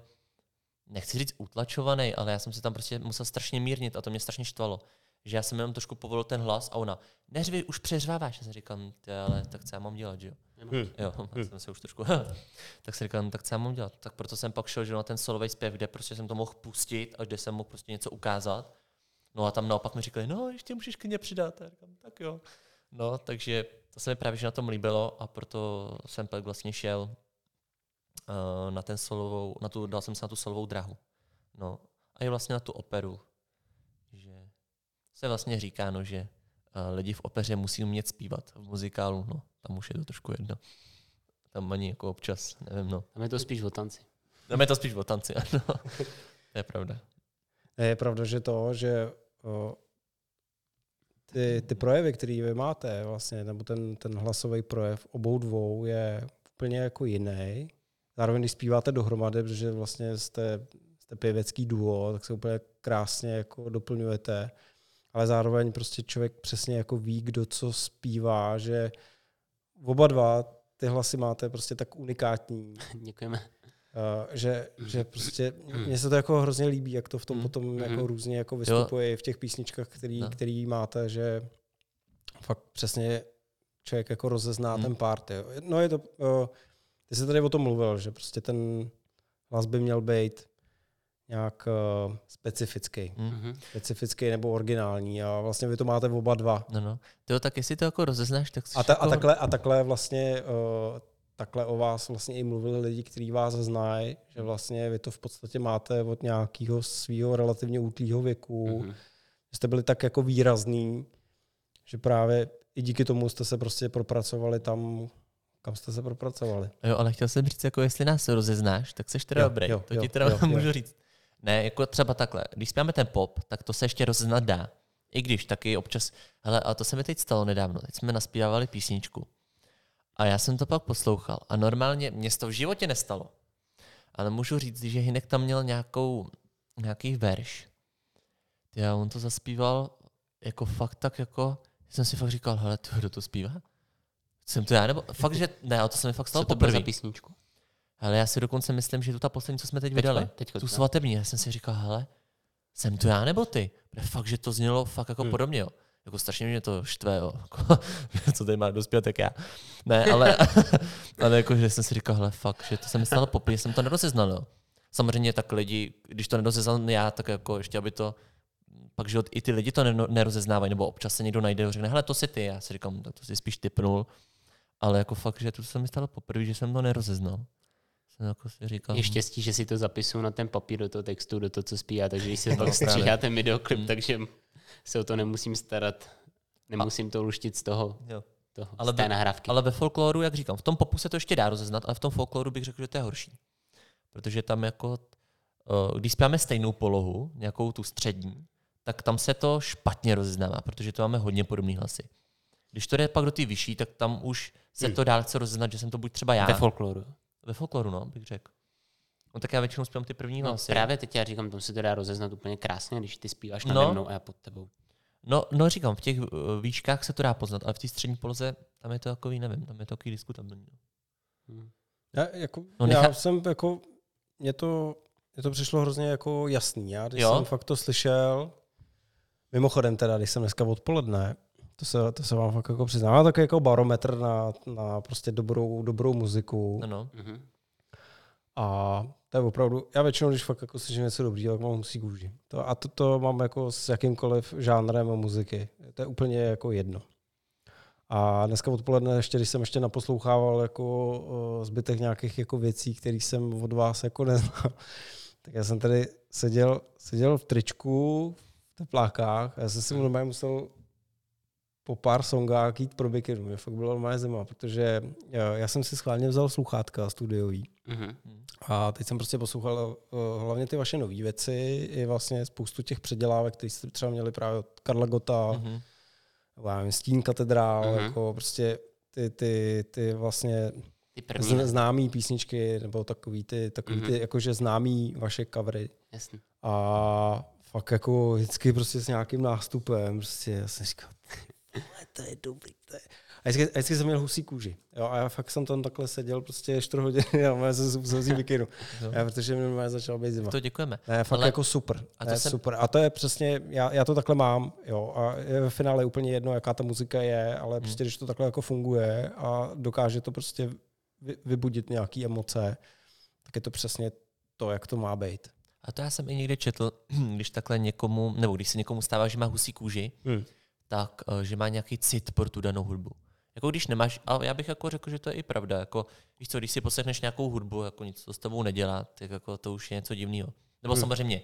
nechci říct utlačovaný, ale já jsem se tam prostě musel strašně mírnit a to mě strašně štvalo. Že já jsem jenom trošku povolil ten hlas a ona, neřvi, už přeřváváš. Já jsem říkal, ale tak co já mám dělat, že jo. Hmm. Jo, hmm. jsem se už trošku. [laughs] tak si říkal, no, tak co já mám dělat? Tak proto jsem pak šel že na ten solový zpěv, kde prostě jsem to mohl pustit a kde jsem mohl prostě něco ukázat. No a tam naopak mi říkali, no ještě můžeš klidně přidat. A říkám, tak jo. No, takže to se mi právě že na tom líbilo a proto jsem pak vlastně šel uh, na ten solovou, na tu, dal jsem se na tu solovou drahu. No a i vlastně na tu operu. Se vlastně říká, no, že uh, lidi v opeře musí umět zpívat v muzikálu, no tam už je to trošku jedno. Tam ani jako občas, nevím, no. Tam je to spíš o tanci. Tam je to spíš o tanci, [laughs] ano. to je pravda. Je pravda, že to, že o, ty, ty projevy, které vy máte, vlastně, nebo ten, ten hlasový projev obou dvou je úplně jako jiný. Zároveň, když zpíváte dohromady, protože vlastně jste, jste pěvecký duo, tak se úplně krásně jako doplňujete. Ale zároveň prostě člověk přesně jako ví, kdo co zpívá, že oba dva ty hlasy máte prostě tak unikátní. [laughs] Děkujeme. Uh, že, že prostě mně se to jako hrozně líbí, jak to v tom mm. potom mm. jako různě jako vystupuje jo. v těch písničkách, který, no. který máte, že fakt přesně člověk jako rozezná mm. ten part. Jo. No je to, uh, ty jsi tady o tom mluvil, že prostě ten hlas by měl být nějak uh, specifický. Mm-hmm. Specifický nebo originální a vlastně vy to máte oba dva. No, no. Tyjo, tak jestli to jako rozeznáš, tak a, ta, jako... a, takhle, a takhle vlastně uh, takhle o vás vlastně i mluvili lidi, kteří vás znají, že vlastně vy to v podstatě máte od nějakého svého relativně útlýho věku, mm-hmm. že jste byli tak jako výrazný, že právě i díky tomu jste se prostě propracovali tam, kam jste se propracovali. Jo, ale chtěl jsem říct, jako jestli nás rozeznáš, tak seš teda jo, dobrý. Jo, to jo, ti teda jo, můžu jo. říct. Ne, jako třeba takhle. Když zpíváme ten pop, tak to se ještě rozeznat dá. I když taky občas, hele, a to se mi teď stalo nedávno. Teď jsme naspívali písničku. A já jsem to pak poslouchal. A normálně mě to v životě nestalo. Ale můžu říct, že Hinek tam měl nějakou, nějaký verš. Já on to zaspíval jako fakt tak jako, jsem si fakt říkal, hele, to, kdo to zpívá? Jsem to já, nebo fakt, že ne, a to se mi fakt stalo Co to bylo za písničku? Ale já si dokonce myslím, že tu ta poslední, co jsme teď vydali, teďka, tu svatební, já jsem si říkal, hele, jsem to já nebo ty? Protože fakt, že to znělo fakt jako hmm. podobně, jo. Jako strašně mě to štve, jo. [laughs] Co tady má dospěl, tak já. Ne, ale, [laughs] ale jako, že jsem si říkal, hele, fakt, že to se mi stalo poprvé, jsem to nerozeznal, jo. Samozřejmě tak lidi, když to nerozeznal já, tak jako ještě, aby to pak, že i ty lidi to nerozeznávají, nebo občas se někdo najde a řekne, hele, to si ty. Já si říkám, tak to si spíš typnul. Ale jako fakt, že to se mi stalo poprvé, že jsem to nerozeznal jsem jako si říkal. Je štěstí, že si to zapisuju na ten papír do toho textu, do toho, co zpívá, takže když si [laughs] pak stříhá ten videoklip, hmm. takže se o to nemusím starat. Nemusím to luštit z toho, jo. toho ale z té nahrávky. Ale ve folkloru, jak říkám, v tom popu se to ještě dá rozeznat, ale v tom folkloru bych řekl, že to je horší. Protože tam jako, eh, když zpíváme stejnou polohu, nějakou tu střední, tak tam se to špatně rozeznává, protože to máme hodně podobné hlasy. Když to jde pak do ty vyšší, tak tam už se hmm. to dá chce rozeznat, že jsem to buď třeba já. Ve folkloru. Ve folkloru, no, bych řekl. No tak já většinou zpívám ty první no, hlasy. Právě teď já říkám, to se to dá rozeznat úplně krásně, když ty zpíváš nade no, mnou a já pod tebou. No, no říkám, v těch uh, výškách se to dá poznat, ale v té střední poloze tam je to takový, nevím, tam je to takový diskutabilní. No. Hmm. Já, jako, no, nechá... já jsem jako, mě to, mě to přišlo hrozně jako jasný. Já když jo? jsem fakt to slyšel, Mimochodem teda, když jsem dneska odpoledne, to se, to se vám fakt jako přiznám, má takový jako barometr na, na prostě dobrou, dobrou muziku. No, no. Mhm. A to je opravdu, já většinou, když fakt jako slyším něco dobrýho, tak mám husí kůži. To, a to, to mám jako s jakýmkoliv žánrem muziky. To je úplně jako jedno. A dneska odpoledne, ještě, když jsem ještě naposlouchával jako zbytek nějakých jako věcí, které jsem od vás jako neznal, [laughs] tak já jsem tady seděl, seděl v tričku, v teplákách a já jsem si normálně musel po pár songách jít pro bikinu. Mě fakt bylo normálně zima, protože já, já jsem si schválně vzal sluchátka studiový. Mhm. A teď jsem prostě poslouchal uh, hlavně ty vaše nové věci, i vlastně spoustu těch předělávek, které jste třeba měli právě od Karla Gota, Mhm. nebo já nevím, Stín katedrál, Mhm. jako prostě ty, ty, ty vlastně Ty první. známý písničky, nebo takový ty, takový Mhm. ty jakože známý vaše covery. Jasný. A fakt jako vždycky prostě s nějakým nástupem, prostě já jsem říkal, "Tohle to je dobrý, to je... A vždycky, a vždycky jsem měl husí kůži. Jo, a já fakt jsem tam takhle seděl prostě 4 hodiny [laughs] a já jsem se vzít mikinu. Já, protože mi normálně začal být zima. To děkujeme. Ne, fakt Ale- jako super. a to je jsem- super. A to je přesně, já, já to takhle mám, jo. A je ve finále úplně jedno, jaká ta muzika je, ale prostě když to takhle jako funguje a dokáže to prostě vy, vybudit nějaké emoce, tak je to přesně to, jak to má být. A to já jsem i někde četl, [clears throat] když takhle někomu, nebo když se někomu stává, že má husí kůži, Hmm. Tak eh, že má nějaký cit pro tu danou hudbu. Jako když nemáš, a já bych jako řekl, že to je i pravda. Jako, víš co, když si poslechneš nějakou hudbu, jako nic to s tebou nedělá, tak jako to už je něco divného. Nebo Hmm. samozřejmě,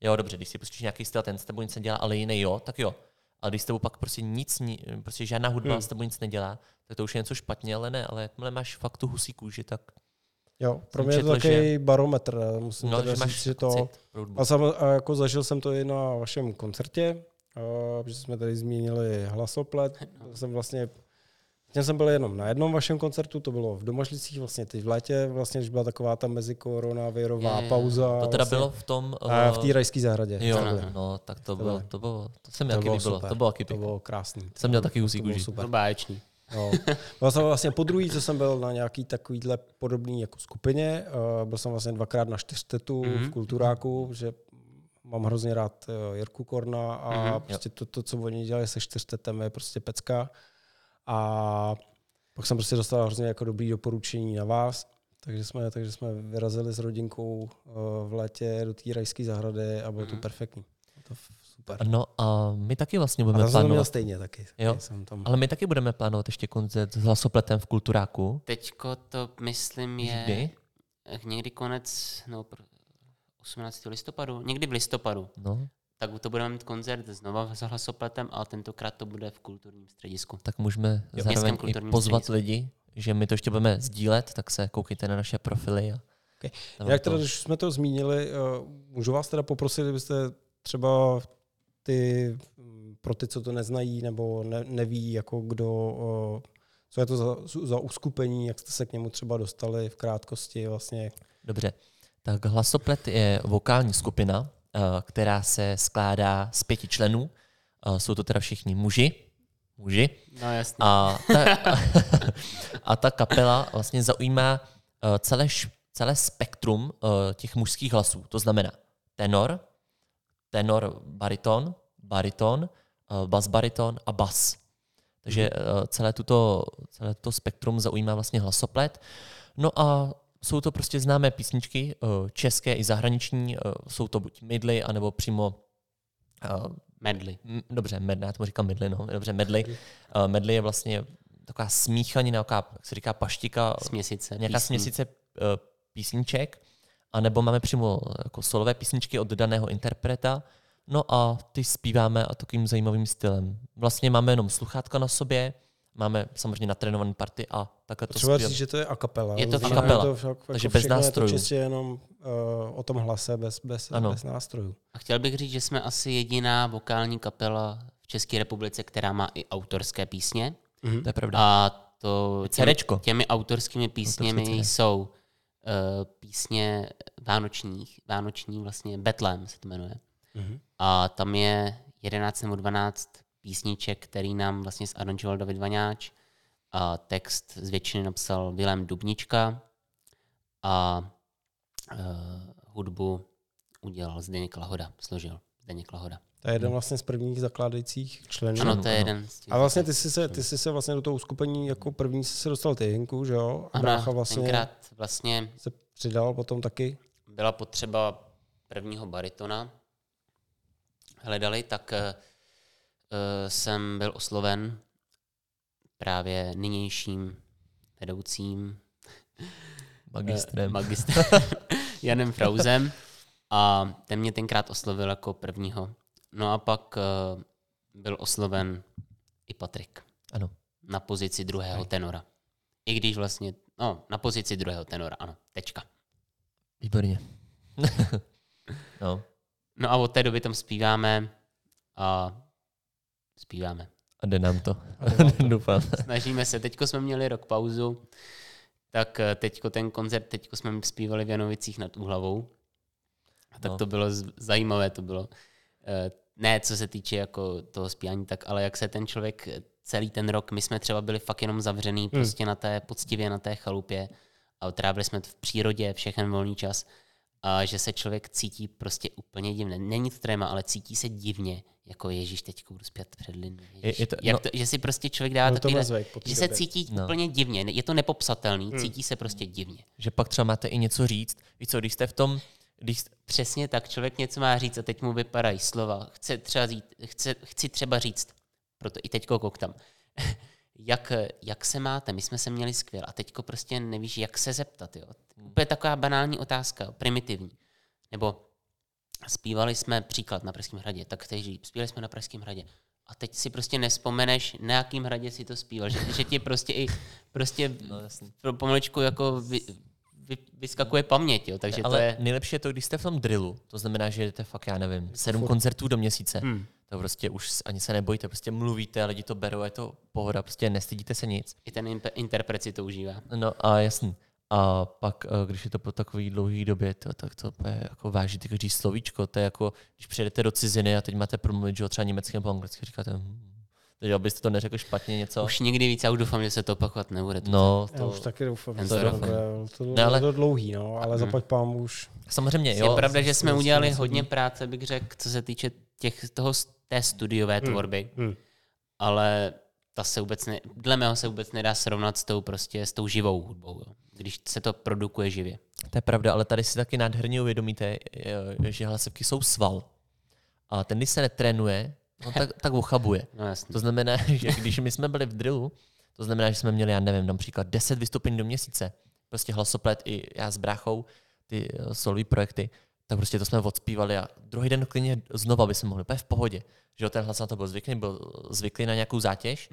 jo, dobře, když si pustíš nějaký styl, ten s tebou nic nedělá, ale jiný jo, tak jo. Ale když s tebou pak prostě nic, ni- prostě žádná hudba Hmm. s tebou nic nedělá, tak to už je něco špatně, ale ne, ale jakmile máš fakt tu husí kůži, tak Jo, pro mě je to takový barometr, musím no, teda že říct, že to... A, sam, a jako zažil jsem to i na vašem koncertě, a, že jsme tady zmínili hlasoplet. [laughs] To jsem vlastně, já jsem byl jenom na jednom vašem koncertu, to bylo v Domažlicích vlastně teď v létě, vlastně, když byla taková ta mezikoronavirová Je, pauza. To teda vlastně, bylo v tom... a v eh, té rajské zahradě. Jo, no, no, tak to To bylo, bylo- to bylo, to se mi To taky bylo líbilo, super. to bylo taky To bylo krásný. Jsem měl taky husí to bylo kůži. super. To báječný. No. Byl jsem vlastně po druhý, co jsem byl na nějaký takovýhle podobný jako skupině. Uh, byl jsem vlastně dvakrát na čtyřtetu Mhm. v Kulturáku, že mám hrozně rád uh, Jirku Korna a Mhm. prostě to, to, co oni dělali se čtyřtetem, je prostě pecka. A pak jsem prostě dostal hrozně jako dobrý doporučení na vás. Takže jsme, takže jsme vyrazili s rodinkou uh, v létě do té rajské zahrady a bylo to Mhm. perfektní. To super. No a my taky vlastně A budeme jsem měl plánovat. stejně taky. Jo. Jsem tam... Ale my taky budeme plánovat ještě koncert s hlasopletem v Kulturáku. Teďko to, myslím, je Kdy? někdy konec, no, 18. listopadu, někdy v listopadu. No, Tak to budeme mít koncert znova s hlasopletem, ale tentokrát to bude v kulturním středisku. tak můžeme v zároveň i pozvat středisku. lidi, že my to ještě budeme sdílet, tak se koukejte na naše profily. A Okay. Jak teda, když jsme to zmínili, uh, můžu vás teda poprosit, kdybyste třeba ty, mm, pro ty, co to neznají nebo ne, neví, jako kdo, uh, co je to za, za uskupení, jak jste se k němu třeba dostali v krátkosti vlastně. Dobře. Tak Hlasoplet je vokální skupina, eh, která se skládá z pěti členů. Eh, Jsou to teda všichni muži. Muži. No jasně. A ta, [laughs] a ta kapela vlastně zaujímá eh, celé, celé spektrum těch mužských hlasů. To znamená tenor, tenor bariton, bariton, bas bariton a bas. Takže eh, celé tuto, celé to spektrum zaujímá vlastně hlasoplet. No a jsou to prostě známé písničky, eh, české i zahraniční, eh, jsou to buď midly, anebo přímo eh, Medley. M- Dobře, med, já tomu říkám medley, no. Dobře, medley. Uh, medley je vlastně taková smíchanina, taková, jak se říká, paštika, Směsice. nějaká písní. směsice písniček, a nebo máme přímo jako solové písničky od daného interpreta, no a ty zpíváme a takovým zajímavým stylem. Vlastně máme jenom sluchátka na sobě, máme samozřejmě natrénovaný party a takhle to Třeba říct, že to je a capella. Je to a cappella, že to však, takže jako bez nástrojů. Je to čistě jenom uh, o tom hlase, bez, bez, Ano. bez nástrojů. A chtěl bych říct, že jsme asi jediná vokální kapela v České republice, která má i autorské písně. To je pravda. A to těmi, těmi autorskými písněmi Autorské jsou uh, písně vánočních, vánoční vlastně Betlém se to jmenuje. Mhm. A tam je 11 nebo 12 písniček, který nám vlastně zaranžoval David Vaňáč. A text z většiny napsal Vilém Dubnička a uh, hudbu udělal Zdeněk Lahoda, složil. Zdeněk Lahoda. To je jeden vlastně z prvních zakládajících členů. Ano, to je ano. jeden z těch. A vlastně ty jsi se, ty jsi se vlastně do toho uskupení jako první jsi se dostal ty Hinku, že jo? A brácha ano, vlastně tenkrát vlastně se přidal potom taky. byla potřeba prvního baritona, hledali, tak uh, jsem byl osloven právě nynějším vedoucím [laughs] Magistrem. eh, magistrem [laughs] Janem Frauzem a ten mě tenkrát oslovil jako prvního. No a pak uh, byl osloven i Patrik Ano. na pozici druhého tenora. I když vlastně, no, na pozici druhého tenora, ano, tečka. Výborně. [laughs] no. No a od té doby tam zpíváme a zpíváme. A jde nám to. [laughs] Doufám. Snažíme se. Teďko jsme měli rok pauzu, tak eh, teďko ten koncert, teďko jsme zpívali v Janovicích nad Úhlavou. A tak No. to bylo zajímavé, to bylo. Eh, Ne, co se týče jako toho zpívání, tak ale jak se ten člověk eh, celý ten rok, my jsme třeba byli fakt jenom zavřený Hmm. prostě na té, poctivě na té chalupě a trávili jsme v přírodě všechen volný čas a že se člověk cítí prostě úplně divně. Není to tréma, ale cítí se divně, jako Ježíš, teď budu zpět před lidmi. Je- je to- Jak no- to, že si prostě člověk dává takovýhle, po té že se době. cítí No. úplně divně, je to nepopsatelný, cítí se prostě divně. Že pak třeba máte i něco říct. Víš co, když jste v tom, když jste, Přesně tak, člověk něco má říct a teď mu vypadají slova. Chce třeba říct, chce, chci třeba říct, proto i teďko koktám, jak, jak se máte, my jsme se měli skvěle a teďko prostě nevíš, jak se zeptat. Jo. Úplně taková banální otázka, primitivní. Nebo zpívali jsme příklad na Pražském hradě, tak říct, zpívali jsme na Pražském hradě. A teď si prostě nespomeneš, na jakým hradě si to zpíval. Že, že ti prostě i prostě no jasný. pro pomaličku jako vy, vyskakuje paměť, jo. takže Ale to je... nejlepší je to, když jste v tom drillu. To znamená, že jdete fakt, já nevím, sedm furt. koncertů do měsíce. Hmm. To prostě už ani se nebojíte, prostě mluvíte, lidi to berou, je to pohoda, prostě nestydíte se nic. I ten impe- interpret si to užívá. No a jasný. A pak, eh, když je to po takový dlouhý době, to, tak to je jako vážíte každý slovíčko. To je jako, když přijedete do ciziny a teď máte promluvit, že jo, třeba německy nebo anglicky, říkáte, hm, takže abyste to neřekl špatně něco. Už nikdy víc, já už doufám, že se to opakovat nebude. To No, Já to, už taky doufám, že to to, doufám. bude, to, ale- to dlouhý, no, ale Mhm. zaplať pám už. samozřejmě, je jo. pravda, že jsme udělali hodně práce, bych řekl, co se týče těch, toho, té studiové Hmm. tvorby, Hmm. ale ta se vůbec ne, dle mého se vůbec nedá srovnat s tou, prostě, s tou živou hudbou, jo. když se to produkuje živě. To je pravda, ale tady si taky nádherně uvědomíte, eh, že hlasivky jsou sval. A ten, když se netrénuje, no, tak, tak ochabuje. No. To znamená, [laughs] že když my jsme byli v drillu, to znamená, že jsme měli, já nevím, například 10 vystoupení do měsíce. Prostě hlasoplet i já s bráchou, ty eh, solový projekty, tak prostě to jsme odspívali a druhý den klidně znova by jsme mohli, úplně v pohodě. Že ten hlas na to byl zvyklý, byl zvyklý na nějakou zátěž.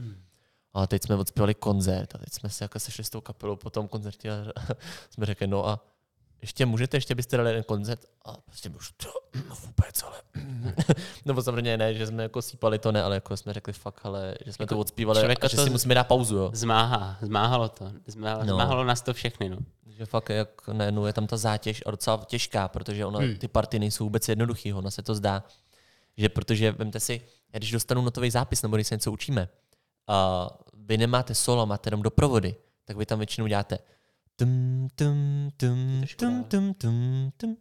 A teď jsme odspívali koncert a teď jsme se jako sešli s tou kapelou po tom koncertě a [laughs] jsme řekli, no a ještě můžete, ještě byste dali jeden koncert a prostě už to, [clears throat] no vůbec, ale [clears throat] nebo samozřejmě ne, že jsme jako sípali to ne, ale jako jsme řekli fakt, ale že jsme Jako to odspívali člověka a že to si musíme dát pauzu, jo. Zmáhá, zmáhalo to. Zmáhalo, No. zmáhalo nás to všechny. No. Že fakt jak najednou je tam ta zátěž a docela těžká, protože ono, Hmm. ty party nejsou vůbec jednoduchý, ono se to zdá, že protože, vemte si, já když dostanu notový zápis, nebo když se něco učíme, a vy nemáte solo, máte jenom doprovody, tak vy tam většinou děláte Tum, tum, tum, tum, tum, tum, tum.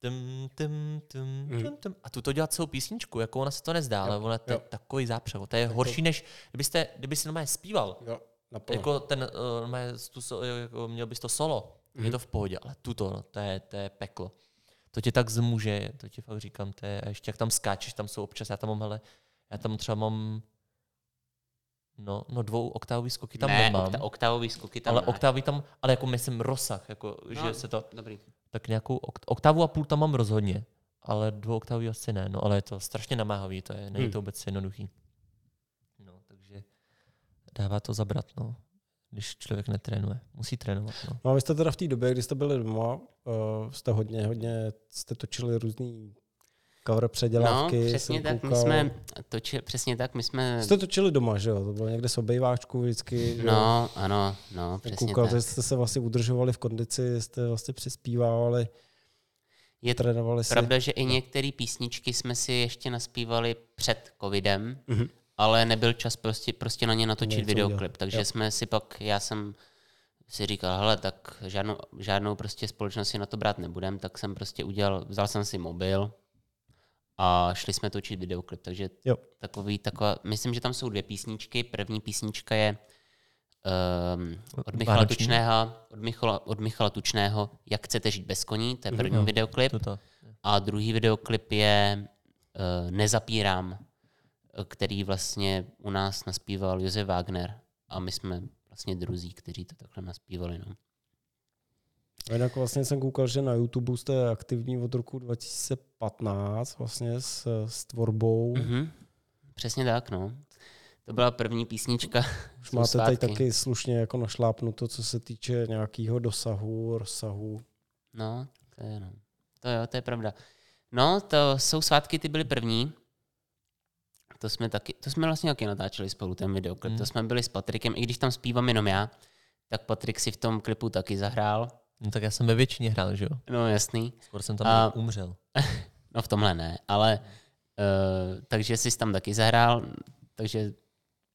Tum, tum, tum, tum. A tu to dělat celou písničku, jako ona se to nezdá, ale ona to je takový zápřevo. To je tak horší, to... než kdybyste, kdyby si normálně zpíval. Jo, naplno. jako ten, eh, normálně, tu, jako měl bys to solo, mm. je mhm. to v pohodě, ale tuto, no, to, je, to je peklo. To tě tak zmůže, to ti fakt říkám, to je, a ještě jak tam skáčeš, tam jsou občas, já tam mám, hele, já tam třeba mám no, no dvou oktávový skoky tam ne, nemám, okta- oktávový skoky tam ale máš. oktávy tam, ale jako myslím rozsah, jako, No, že se to, Dobrý. tak nějakou okt- oktávu a půl tam mám rozhodně, ale dvou oktávy asi ne, no ale je to strašně namáhavý, to je, není Hmm. to vůbec jednoduchý. No, takže dává to zabrat, no, když člověk netrénuje. Musí trénovat, no. No a vy jste teda v té době, kdy jste byli doma, uh, jste hodně, hodně, jste točili různý cover No, předělávky. přesně jsem tak, my koukal. jsme, toči, přesně tak, my jsme, Jste točili doma, že jo? To bylo někde s obejváčkou vždycky. že no, ano, no, Jsem přesně koukal, tak. že jste se vlastně udržovali v kondici, jste vlastně přispívali, Je trénovali si. pravda, že i některé písničky jsme si ještě naspívali před covidem, Mhm. ale nebyl čas prostě, prostě na ně natočit Něco videoklip, udělat. takže Jo. jsme si pak, já jsem si říkal, hele, tak žádnou, žádnou prostě společnost si na to brát nebudem, tak jsem prostě udělal, vzal jsem si mobil a šli jsme točit videoklip, takže Jo. takový, taková, myslím, že tam jsou dvě písničky. První písnička je um, od, Michala Vánoční? Tučného, od, Michala, od Michala Tučného Jak chcete žít bez koní, to je první Jo. videoklip. Tuto. A druhý videoklip je uh, Nezapírám, který vlastně u nás naspíval Josef Wagner a my jsme vlastně druzí, kteří to takhle naspívali. No. A jinak vlastně jsem koukal, že na YouTube jste aktivní od roku 2015 vlastně s, s tvorbou. Mm-hmm. Mhm. Přesně tak, no. To byla první písnička. Už máte tady taky slušně jako našlápnuto, co se týče nějakého dosahu, rozsahu. No, to je, no. To jo, to je pravda. No, to jsou svátky, ty byly první. To jsme taky, to jsme vlastně taky natáčeli spolu, ten videoklip. Hmm. To jsme byli s Patrikem, i když tam zpívám jenom já, tak Patrik si v tom klipu taky zahrál. No tak já jsem ve většině hrál, že jo? No jasný. Skoro jsem tam A- umřel. [laughs] No v tomhle ne, ale uh, takže jsi tam taky zahrál, takže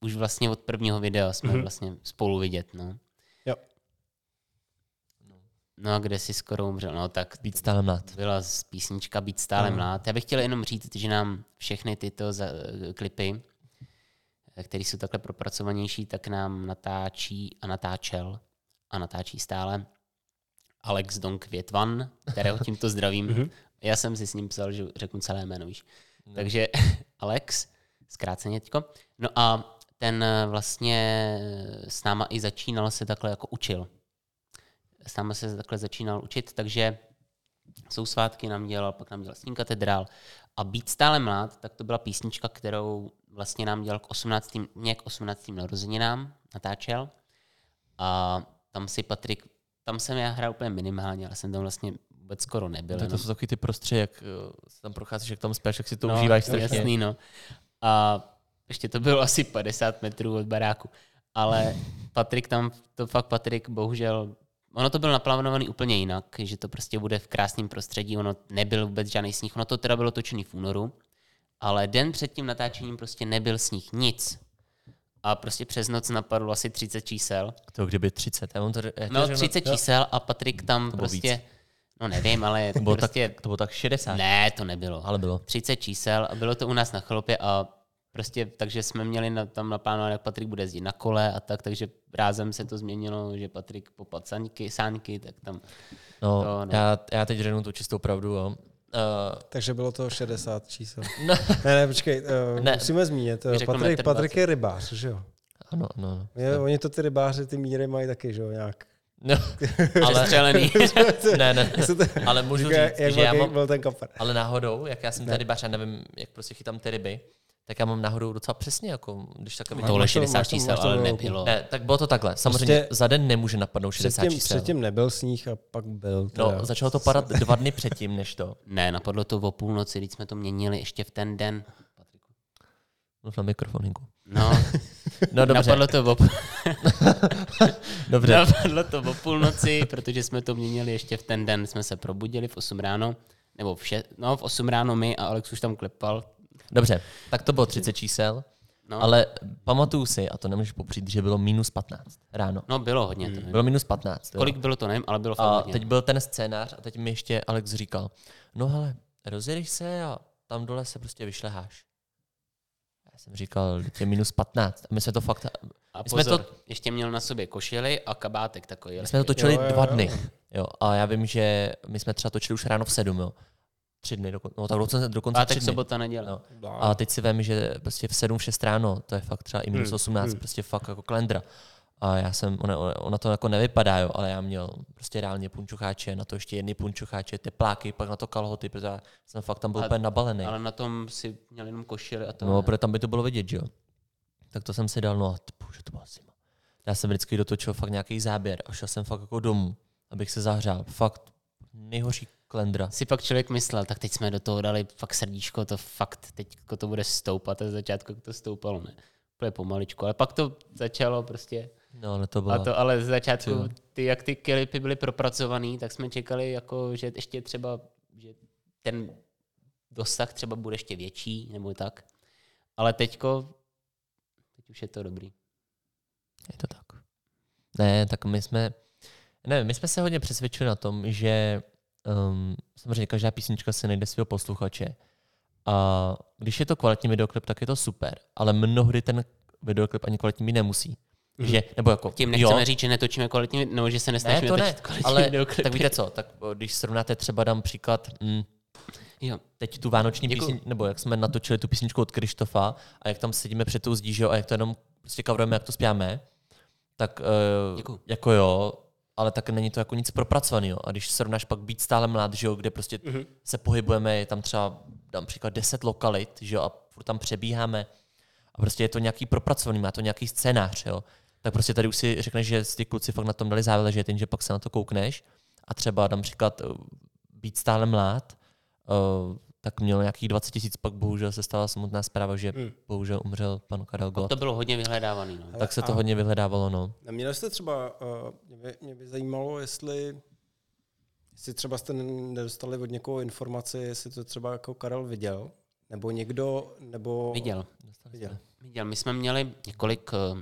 už vlastně od prvního videa jsme Mhm. mm-hmm. vlastně spolu vidět, no. Jo. No a kde jsi skoro umřel, no tak Být stále mlad. byla z písnička Být stále Ano. mlád. Já bych chtěl jenom říct, že nám všechny tyto za, klipy, které jsou takhle propracovanější, tak nám natáčí a natáčel a natáčí stále Alex Donk Větvan, kterého tímto zdravím. Mhm. Já jsem si s ním psal, že řeknu celé jméno, víš. Takže [laughs] Alex, zkráceně teďko. No a ten vlastně s náma i začínal se takhle jako učil. S náma se takhle začínal učit, takže jsou svátky nám dělal, pak nám dělal Snín katedrál a Být stále mlád, tak to byla písnička, kterou vlastně nám dělal k 18. mě k 18. narozeninám, natáčel. A tam si Patrik, tam jsem já hrál úplně minimálně, ale jsem tam vlastně vůbec skoro nebyl. Tak to jenom- jsou takový ty prostředí, jak uh, se tam procházíš, jak tam spíš, jak si to no, užíváš strašně. Jasný, no. A ještě to bylo [laughs] asi 50 metrů od baráku. Ale Patrik tam, to fakt Patrik, bohužel, ono to bylo naplánované úplně jinak, že to prostě bude v krásném prostředí, ono nebyl vůbec žádný sníh, ono to teda bylo točený v únoru, ale den před tím natáčením prostě nebyl sníh, nic. A prostě přes noc napadlo asi 30 čísel. To kdyby 30. Já mám to, ti No řeknu- 30 čísel a Patrik tam To prostě, no nevím, ale To bylo, prostě, tak, to bylo tak 60. ne, to nebylo. Ale bylo. 30 čísel a bylo to u nás na chalupě a prostě takže jsme měli na, tam naplánovat, jak Patrik bude jezdit na kole a tak, takže rázem se to změnilo, že Patrik popad sáňky, sáňky, tak tam, No, To, no. Já, já teď řeknu tu čistou pravdu, jo. Uh, Takže bylo to 60 čísel. [laughs] no, Ne, ne, počkej, uh, Ne. musíme zmínit. Řekl Patrik, Patrik je rybář, že jo? ano, no. no. Je, oni to ty rybáři, ty míry mají taky, že jo, nějak. no [laughs] ale, přestřelený. [laughs] ne, ne, ale můžu říct, jak že já velký mám, byl ten kapar. ale náhodou, jak já jsem Ne. tady rybař, já nevím, jak prostě chytám ty ryby, tak já mám náhodou docela přesně, jako když tak Máš Tohle to- 60 máš to- čísel, máš to ale nebylo. Ne, tak bylo to takhle. Samozřejmě Prostě za den nemůže napadnout 60 Předtím, čísel. předtím nebyl sníh a pak byl. Teda. No, začalo to padat dva dny předtím, než to. Ne, napadlo to o půlnoci, když jsme to měnili ještě v ten den. Mluv na mikrofoninku. No, [laughs] No dobře, napadlo to o, [laughs] dobře. napadlo to o půlnoci, protože jsme to měnili ještě v ten den, jsme se probudili v 8 ráno, nebo v, še, no, v 8 ráno my a Alex už tam klepal. Dobře, tak to bylo 30 čísel, No, ale pamatuju si, a to nemůžeš popřít, že bylo minus 15 ráno. no bylo hodně to. nevím. Bylo minus 15. jo. Kolik bylo to, nevím, ale bylo fakt A hodně. teď byl ten scénář a teď mi ještě Alex říkal, no hele, rozjedeš se a tam dole se prostě vyšleháš. Já jsem říkal, teď je minus 15. A my jsme to fakt, A my jsme pozor, to- ještě měl na sobě košily a kabátek takový. my jsme to točili Jo, jo, dva jo. dny. Jo. A já vím, že my jsme třeba točili už ráno v 7, jo. Tři dny, dokonce, no tak dokonce, dokonce tři dny. sobota, neděle. No. A teď si vím, že prostě v 7, v 6 ráno, to je fakt třeba i minus Hmm, 18, hmm. prostě fakt jako kalendra. A já jsem, ona, ona- to jako nevypadá, jo, ale já měl prostě reálně punčucháče, na to ještě jedny punčucháče, tepláky, pak na to kalhoty, protože já jsem fakt tam byl A- úplně nabalený. Ale na tom si měl jenom košily a to No, ne. protože tam by to bylo vidět, že jo. Tak to jsem si dal, no a bože, to byla zima. Já jsem vždycky dotočil fakt nějaký záběr a šel jsem fakt jako domů, abych se zahřál. Fakt nejhorší kalendra. si pak člověk myslel, tak teď jsme do toho dali fakt srdíčko, to fakt teď to bude stoupat a začátku to stoupalo, ne? Úplně pomaličku, ale pak to začalo prostě, No, ale to a bylo... to, ale z začátku, Ty jak ty klipy byly propracovaný, tak jsme čekali, jako, že ještě třeba, že ten dosah třeba bude ještě větší, nebo tak. Ale teďko, teď už je to dobrý. Je to tak. Ne, tak my jsme, ne, my jsme se hodně přesvědčili na tom, že um, samozřejmě každá písnička se najde svého posluchače A když je to kvalitní videoklip, tak je to super, ale mnohdy ten videoklip ani kvalitní být nemusí. Mhm. Že, nebo jako, Tím nechceme jo, říct, že netočíme kvalitní, nebo že se ne, nesnažíme to ne, kvalitní ale videoklipy. tak víte co, tak když srovnáte třeba, dám příklad, mm, Jo. teď tu vánoční Děkuju. písničku, nebo jak jsme natočili tu písničku od Krištofa a jak tam sedíme před tou zdí, že jo, a jak to jenom prostě coverujeme, jak to zpíváme, tak uh, Děkuju. jako jo, ale tak není to jako nic propracovaného. A když srovnáš pak být stále mlad, že jo, kde prostě Mhm. se pohybujeme, je tam třeba, dám příklad, 10 lokalit, že jo, a furt tam přebíháme a prostě je to nějaký propracovaný, má to nějaký scénář, jo. Tak prostě tady už si řekneš, že ty kluci fakt na tom dali záležet, jenže pak se na to koukneš a třeba dám příklad eh, být stále mlád, eh, tak měl nějakých 20 tisíc, pak bohužel se stala smutná zpráva, že Hmm. bohužel umřel pan Karel Gott. To bylo hodně vyhledávaný. No. Tak se to a- hodně vyhledávalo, no. Neměli jste třeba, uh, mě, by, mě by zajímalo, jestli, jestli třeba jste nedostali od někoho informaci, jestli to třeba jako Karel viděl, nebo někdo, nebo... Viděl. Viděl. Viděl. My jsme měli několik uh,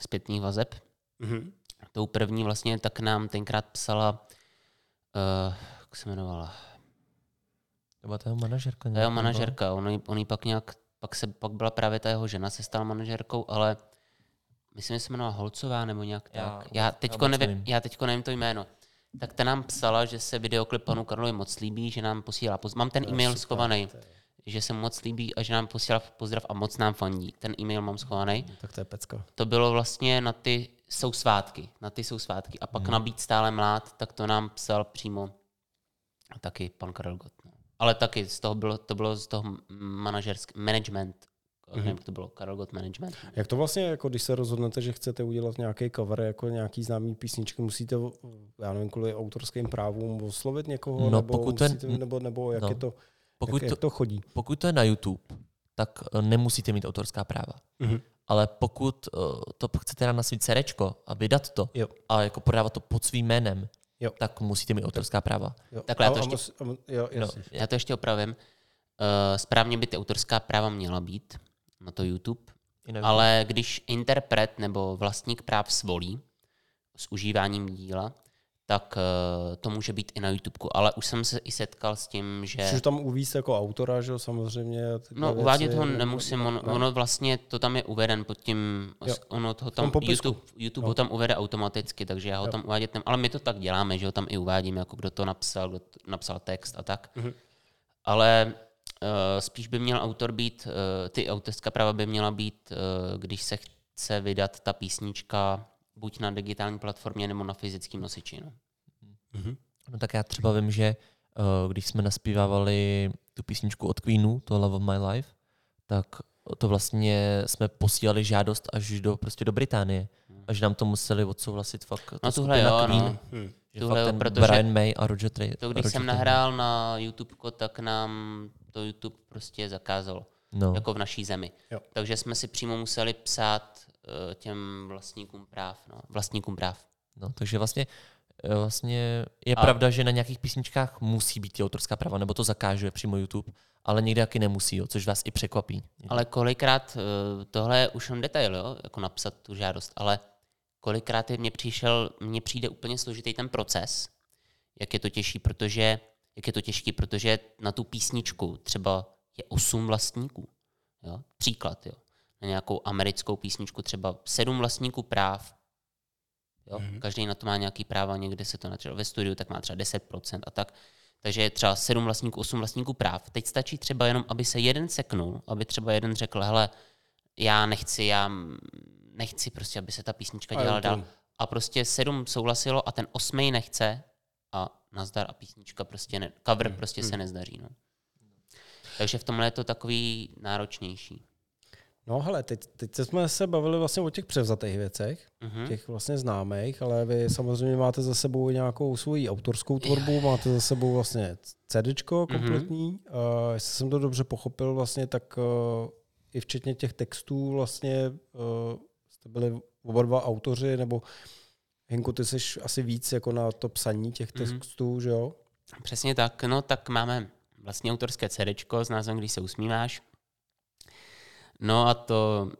zpětných vazeb. Mhm. Tou první vlastně tak nám tenkrát psala, uh, jak se jmenovala, Nebo to jeho manažerka. ta jeho manažerka. On, on jí pak nějak, pak, se, pak byla právě ta jeho žena, se stala manažerkou, ale myslím, že se jmenovala Holcová nebo nějak Já tak. Já já teďko vůbec nevím, nevím. já teďko nevím to jméno. Tak ta nám psala, že se videoklip panu Karlovi moc líbí, že nám posílá poz... Mám ten e-mail super, schovaný, že se moc líbí a že nám posílá pozdrav a moc nám fandí. Ten e-mail mám schovaný. Tak to je pecka. to bylo vlastně na ty jsou svátky, na ty jsou svátky. A pak Mhm. na být stále mlád, tak to nám psal přímo taky pan Karel Gott. Ale taky z toho bylo, to bylo z toho manažerský management, mm-hmm. nevím, jak to bylo, Karel Gott management. Jak to vlastně, jako když se rozhodnete, že chcete udělat nějaký cover, jako nějaký známý písničky, musíte, já nevím, kvůli autorským právům oslovit někoho, No, nebo, pokud musíte, nebo, nebo jak, no. je to, Pokud jak, to, jak to chodí? pokud to je na YouTube, tak eh, nemusíte mít autorská práva. Mhm. Ale pokud uh, to chcete dát na svý cerečko a vydat to Jo. a jako prodávat to pod svým jménem, Jo. tak musíte mít autorská práva. Jo. Takhle, já to ještě- mus- jo, No. Já to ještě opravím. Uh, správně by ty autorská práva měla být na to YouTube. ale když interpret nebo vlastník práv svolí s užíváním díla, tak uh, to může být i na YouTube. Ale už jsem se i setkal s tím, že... Můžu tam uvíct jako autora, že jo, samozřejmě. No, věci, uvádět ho ne- nemusím, on, ne- ono vlastně to tam je uveden pod tím, Jo. ono to tam. YouTube, YouTube Jo. ho tam uvede automaticky, takže já ho Jo. tam uvádět nem, ale my to tak děláme, že ho tam i uvádíme, jako kdo to napsal, kdo to napsal text a tak. Mhm. Ale uh, spíš by měl autor být, uh, ty autorská práva by měla být, uh, když se chce vydat ta písnička buď na digitální platformě nebo na fyzickém nosiči. No. Mhm. No tak já třeba vím, že uh, když jsme naspívávali tu písničku od Queenu, to Love of My Life, tak to vlastně jsme posílali žádost až do, prostě do Británie. Až nám to museli odsouhlasit fakt. No tuhle jo, Queen, no. Hm. Že Tuhle fakt jo, ten protože- Brian May a Roger Tra- To, když Roger jsem nahrál na YouTube, tak nám to YouTube prostě zakázalo. No. jako v naší zemi. Jo. Takže jsme si přímo museli psát těm vlastníkům práv. No, vlastníkům práv. No, takže vlastně, eh, vlastně je A- pravda, že na nějakých písničkách musí být autorská práva, nebo to zakáže přímo YouTube, ale někde taky nemusí, jo, což vás i překvapí. Ale kolikrát, eh, tohle je už jen detail, jo, jako napsat tu žádost, ale kolikrát je mně přišel, mně přijde úplně složitý ten proces, jak je to těžší, protože, jak je to těžký, protože na tu písničku třeba je osm vlastníků. Jo? Příklad, jo. Na nějakou americkou písničku třeba sedm vlastníků práv, Jo? Mhm. Mm-hmm. Každý na to má nějaký práva, někde se to na třeba ve studiu, tak má třeba 10% a tak. Takže je třeba 7 vlastníků, 8 vlastníků práv. Teď stačí třeba jenom, aby se jeden seknul, aby třeba jeden řekl, hele, já nechci, já nechci prostě, aby se ta písnička dělala dál. A prostě sedm souhlasilo a ten osmý nechce a nazdar a písnička prostě, ne, cover Hmm, prostě hmm. se nezdaří. No. Takže v tomhle je to takový náročnější. No hele, teď, teď jsme se bavili vlastně o těch převzatých věcech, Mhm. těch vlastně známých, ale vy samozřejmě máte za sebou nějakou svoji autorskou tvorbu, máte za sebou vlastně CDčko Mhm. kompletní. Uh, jestli jsem to dobře pochopil vlastně, tak uh, i včetně těch textů vlastně uh, jste byli oba dva autoři, nebo Hinku, ty jsi asi víc jako na to psaní těch Mhm. textů, že jo? Přesně tak. No tak máme vlastně autorské CDčko s názvem Když se usmíváš. No a to,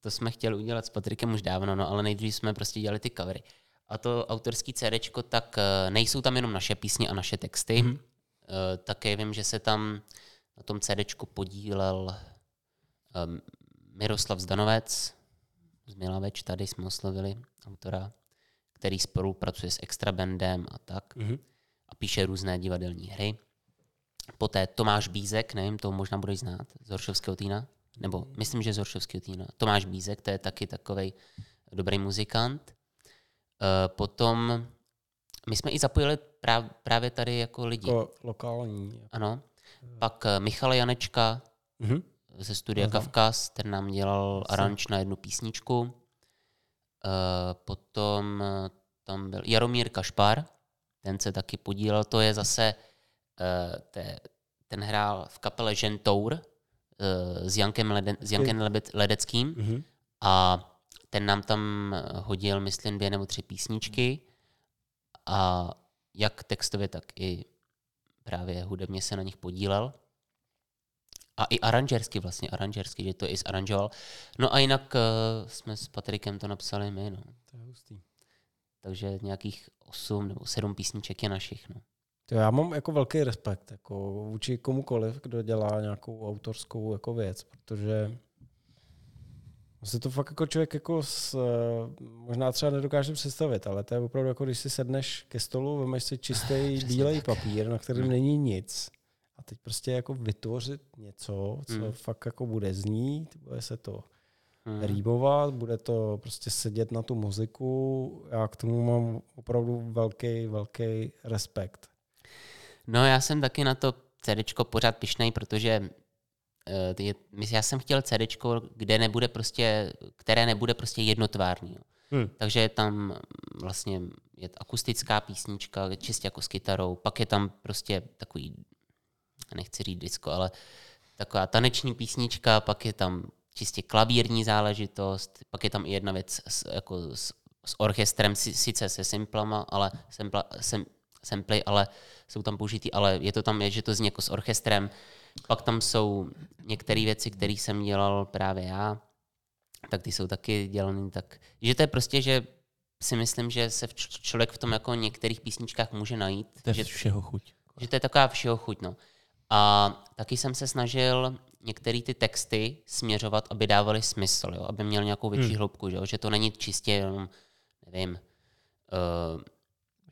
to jsme chtěli udělat s Patrikem už dávno, no ale nejdřív jsme prostě dělali ty covery. A to autorský CDčko, tak eh, nejsou tam jenom naše písně a naše texty. Mhm. Mm-hmm. Také vím, že se tam na tom CDčku podílel um, Miroslav Zdanovec z Milaveč, tady jsme oslovili autora, který spolupracuje s Extra Bandem a tak Mhm. a píše různé divadelní hry. Poté Tomáš Bízek, nevím, to možná budeš znát, z Horšovského týna, nebo myslím, že z Horšovského týna. Tomáš Bízek, to je taky takový dobrý muzikant. Eh, Potom my jsme i zapojili práv, právě tady jako lidi. Jako lokální. Ano. Pak eh, Michal Janečka Mhm. ze studia Aha. Kavkaz, ten nám dělal aranž na jednu písničku. Eh, Potom tam byl Jaromír Kašpar, ten se taky podílel, to je zase, te, ten hrál v kapele Žentour s Jankem, Lede, s Jankem Lebe- Ledeckým Mhm. a ten nám tam eh, hodil, myslím, dvě nebo tři písničky a jak textově, tak i právě hudebně se na nich podílel. A i aranžersky vlastně, aranžersky, že to i zaranžoval. No a jinak uh, jsme s Patrikem to napsali my, no. To je hustý. Takže nějakých osm nebo sedm písniček je našich, no. To já mám jako velký respekt jako vůči komukoliv, kdo dělá nějakou autorskou jako věc, protože se to fakt jako člověk jako s, eh, možná třeba nedokáže představit, ale to je opravdu jako když si sedneš ke stolu, vemeš si čistý [laughs] bílej papír, na kterém Hmm. není nic a teď prostě jako vytvořit něco, co Hmm. fakt jako bude znít, bude se to Hmm. rýmovat, bude to prostě sedět na tu muziku. Já k tomu mám opravdu velký, velký respekt. No já jsem taky na to CDčko pořád pišnej, protože eh, já jsem chtěl CDčko, kde nebude prostě, které nebude prostě jednotvárný. Hmm. Takže je tam vlastně je akustická písnička, čistě jako s kytarou, pak je tam prostě takový, nechci říct disco, ale taková taneční písnička, pak je tam čistě klavírní záležitost, pak je tam i jedna věc s, jako s, s orchestrem, si- sice se simplama, ale sempla, sem, samply, ale jsou tam použitý, ale je to tam, je, že to zní jako s orchestrem. Pak tam jsou některé věci, které jsem dělal právě já, tak ty jsou taky dělané tak, že to je prostě, že si myslím, že se v č- člověk v tom jako některých písničkách může najít, To je že, všeho chuť. že to je taková všeho chuť. No. A taky jsem se snažil některé ty texty směřovat, aby dávaly smysl, jo? aby měl nějakou větší Hmm. hloubku, že, jo? že to není čistě jenom, nevím, uh,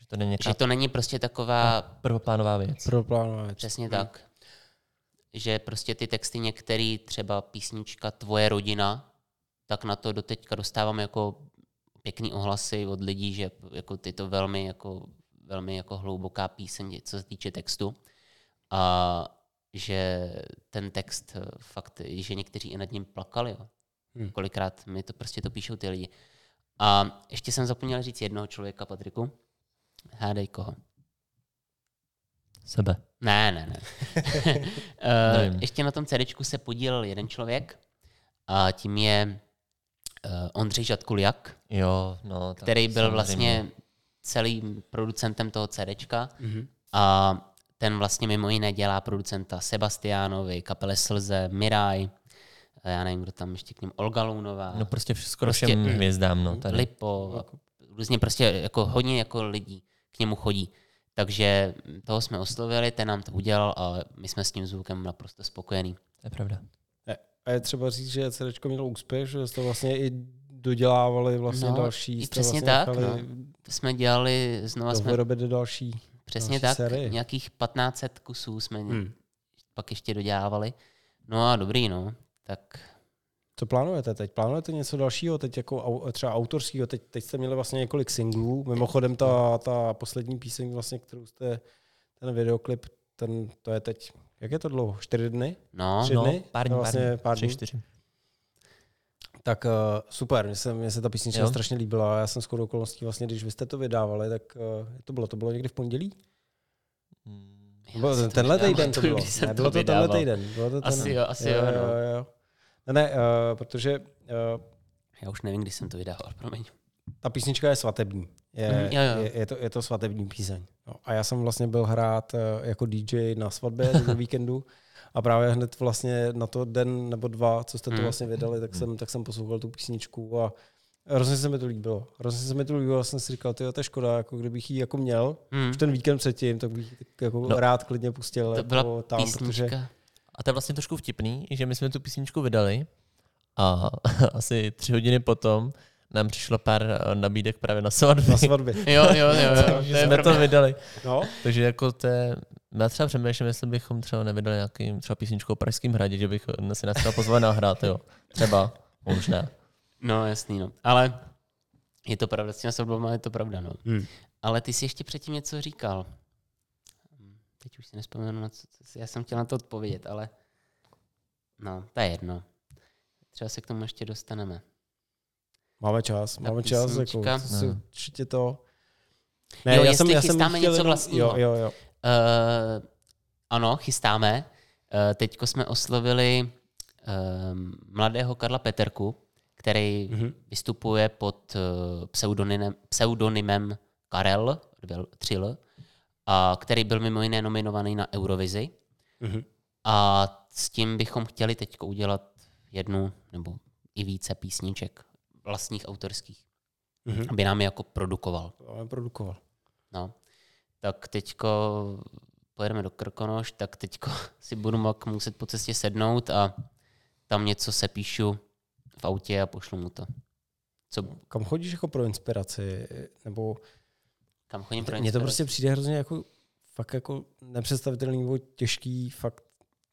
Že to není že nějaká to není prostě taková prvoplánová věc. Pro plánové. Přesně tak. Že prostě ty texty některý, třeba písnička Tvoje rodina, tak na to doteďka dostávám jako pěkný ohlasy od lidí, že jako ty to velmi jako, velmi jako hluboká píseň, co se týče textu. A že ten text eh, fakt, že někteří i nad ním plakali. Jo. Hmm. Kolikrát mi to prostě to píšou ty lidi. A ještě jsem zapomněl říct jednoho člověka, Patriku. Hádej koho. Sebe. Ne, ne, ne. [laughs] uh, ještě na tom CDčku se podílel jeden člověk a tím je uh, Ondřej Žadkuliak, Jo, no. který byl samozřejmě. vlastně celým producentem toho CDčka Mhm. a ten vlastně mimo jiné dělá producenta Sebastiánovi, kapele Slze, Miraj, a já nevím, kdo tam ještě k ním, Olga Lounová, No prostě skoro Prostě- všem hvězdám, no. Tady. Lipo, a různě prostě jako hodně jako lidí k němu chodí. Takže toho jsme oslovili, ten nám to udělal a my jsme s tím zvukem naprosto spokojení. To je pravda. A je třeba říct, že CD mělo úspěch, že jste vlastně i dodělávali vlastně No, další. i přesně vlastně tak, nechali To jsme dělali, znova jsme, Vyrobit do další. přesně další tak, série. nějakých 1500 kusů jsme Hmm. pak ještě dodělávali. No a dobrý, no. Tak Co plánujete teď? Plánujete něco dalšího, teď jako třeba autorského? Teď, teď jste měli vlastně několik singlů. Mimochodem ta, ta poslední píseň, vlastně, kterou jste, ten videoklip, ten, to je teď, jak je to dlouho? Čtyři dny? no, Tři no, dny? pár dní, To pár vlastně dní. pár Tři, dní. čtyři. Tak uh, super, mně se, mně se ta písnička Jo. strašně líbila. Já jsem shodou okolností vlastně, když vy jste to vydávali, tak uh, to bylo, to bylo někdy v pondělí? Hmm. Bylo ten, to tenhle týden to bylo. když jsem Ne, bylo to tenhle vydával. týden. Bylo to Asi tenhle. jo, asi jo, no. jo, jo. Ne, ne, uh, protože uh, Já už nevím, kdy jsem to vydával, promiň. ta písnička je svatební. Je, Mhm, jo, jo. je, je, to, je to svatební píseň. No, a já jsem vlastně byl hrát uh, jako DJ na svatbě [laughs] do víkendu a právě hned vlastně na to den nebo dva, co jste to Mhm. vlastně vydali, tak jsem, tak jsem poslouchal tu písničku a hrozně se mi to líbilo. Hrozně se mi to líbilo a jsem si říkal, tyjo, to je škoda, jako kdybych ji jako měl Hmm. už ten víkend předtím, tak bych ji jako No. rád klidně pustil To jako byla tam, protože písnička. A to je vlastně trošku vtipný, že my jsme tu písničku vydali a [laughs] asi tři hodiny potom nám přišlo pár eh, nabídek právě na svatby. Na svatby. [laughs] Jo, jo, jo. jo. Takže jsme to vydali. No, Takže jako to je, já třeba přemýšlím, jestli bychom třeba nevydali nějaký třeba písničku o Pražském hradě, že bych si nás třeba pozval nahrát, jo. Třeba, možná. No, jasný, no. Ale je to pravda, s těma svatbama je to pravda, no. Hmm. Ale ty jsi ještě předtím něco říkal. Teď už si nespomenu, na co, já jsem chtěl na to odpovědět, ale no, to je jedno. Třeba se k tomu ještě dostaneme. máme čas, Ta máme čas, jako, písnička. to si No. určitě to... Jo, jestli chystáme něco jenom- vlastního. Jo, jo, jo. Uh, ano, chystáme. Uh, teďko jsme oslovili uh, mladého Karla Peterku, který Mhm. vystupuje pod uh, pseudonymem, pseudonymem Karel, dvě- tři L, a který byl mimo jiné nominovaný na Eurovizi. Mhm. A s tím bychom chtěli teď udělat jednu nebo i více písniček vlastních autorských, Mhm. aby nám je jako produkoval. Máme produkoval. No. Tak teďko pojedeme do Krkonoš, tak teďko [laughs] si budu mak muset po cestě sednout a tam něco se píšu v autě a pošlu mu to. Co, Kam chodíš jako pro inspiraci? Nebo kam chodím pro mně to prostě přijde hrozně jako fakt jako nepředstavitelný nebo těžký fakt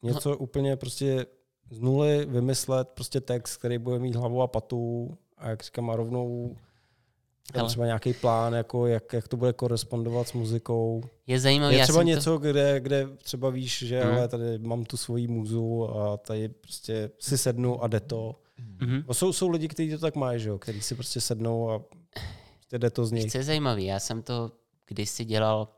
něco No. úplně prostě z nuly vymyslet prostě text, který bude mít hlavu a patu a jak říkám a rovnou Hele. třeba nějaký plán, jako jak, jak to bude korespondovat s muzikou. Je zajímavé, Je třeba něco, kde, kde třeba víš, že ale tady mám tu svoji muzu a tady prostě si sednu a jde to. to... Mhm. No jsou, jsou lidi, kteří to tak mají, že jo, kteří si prostě sednou a prostě jde to z nich. co je zajímavý? Já jsem to kdysi dělal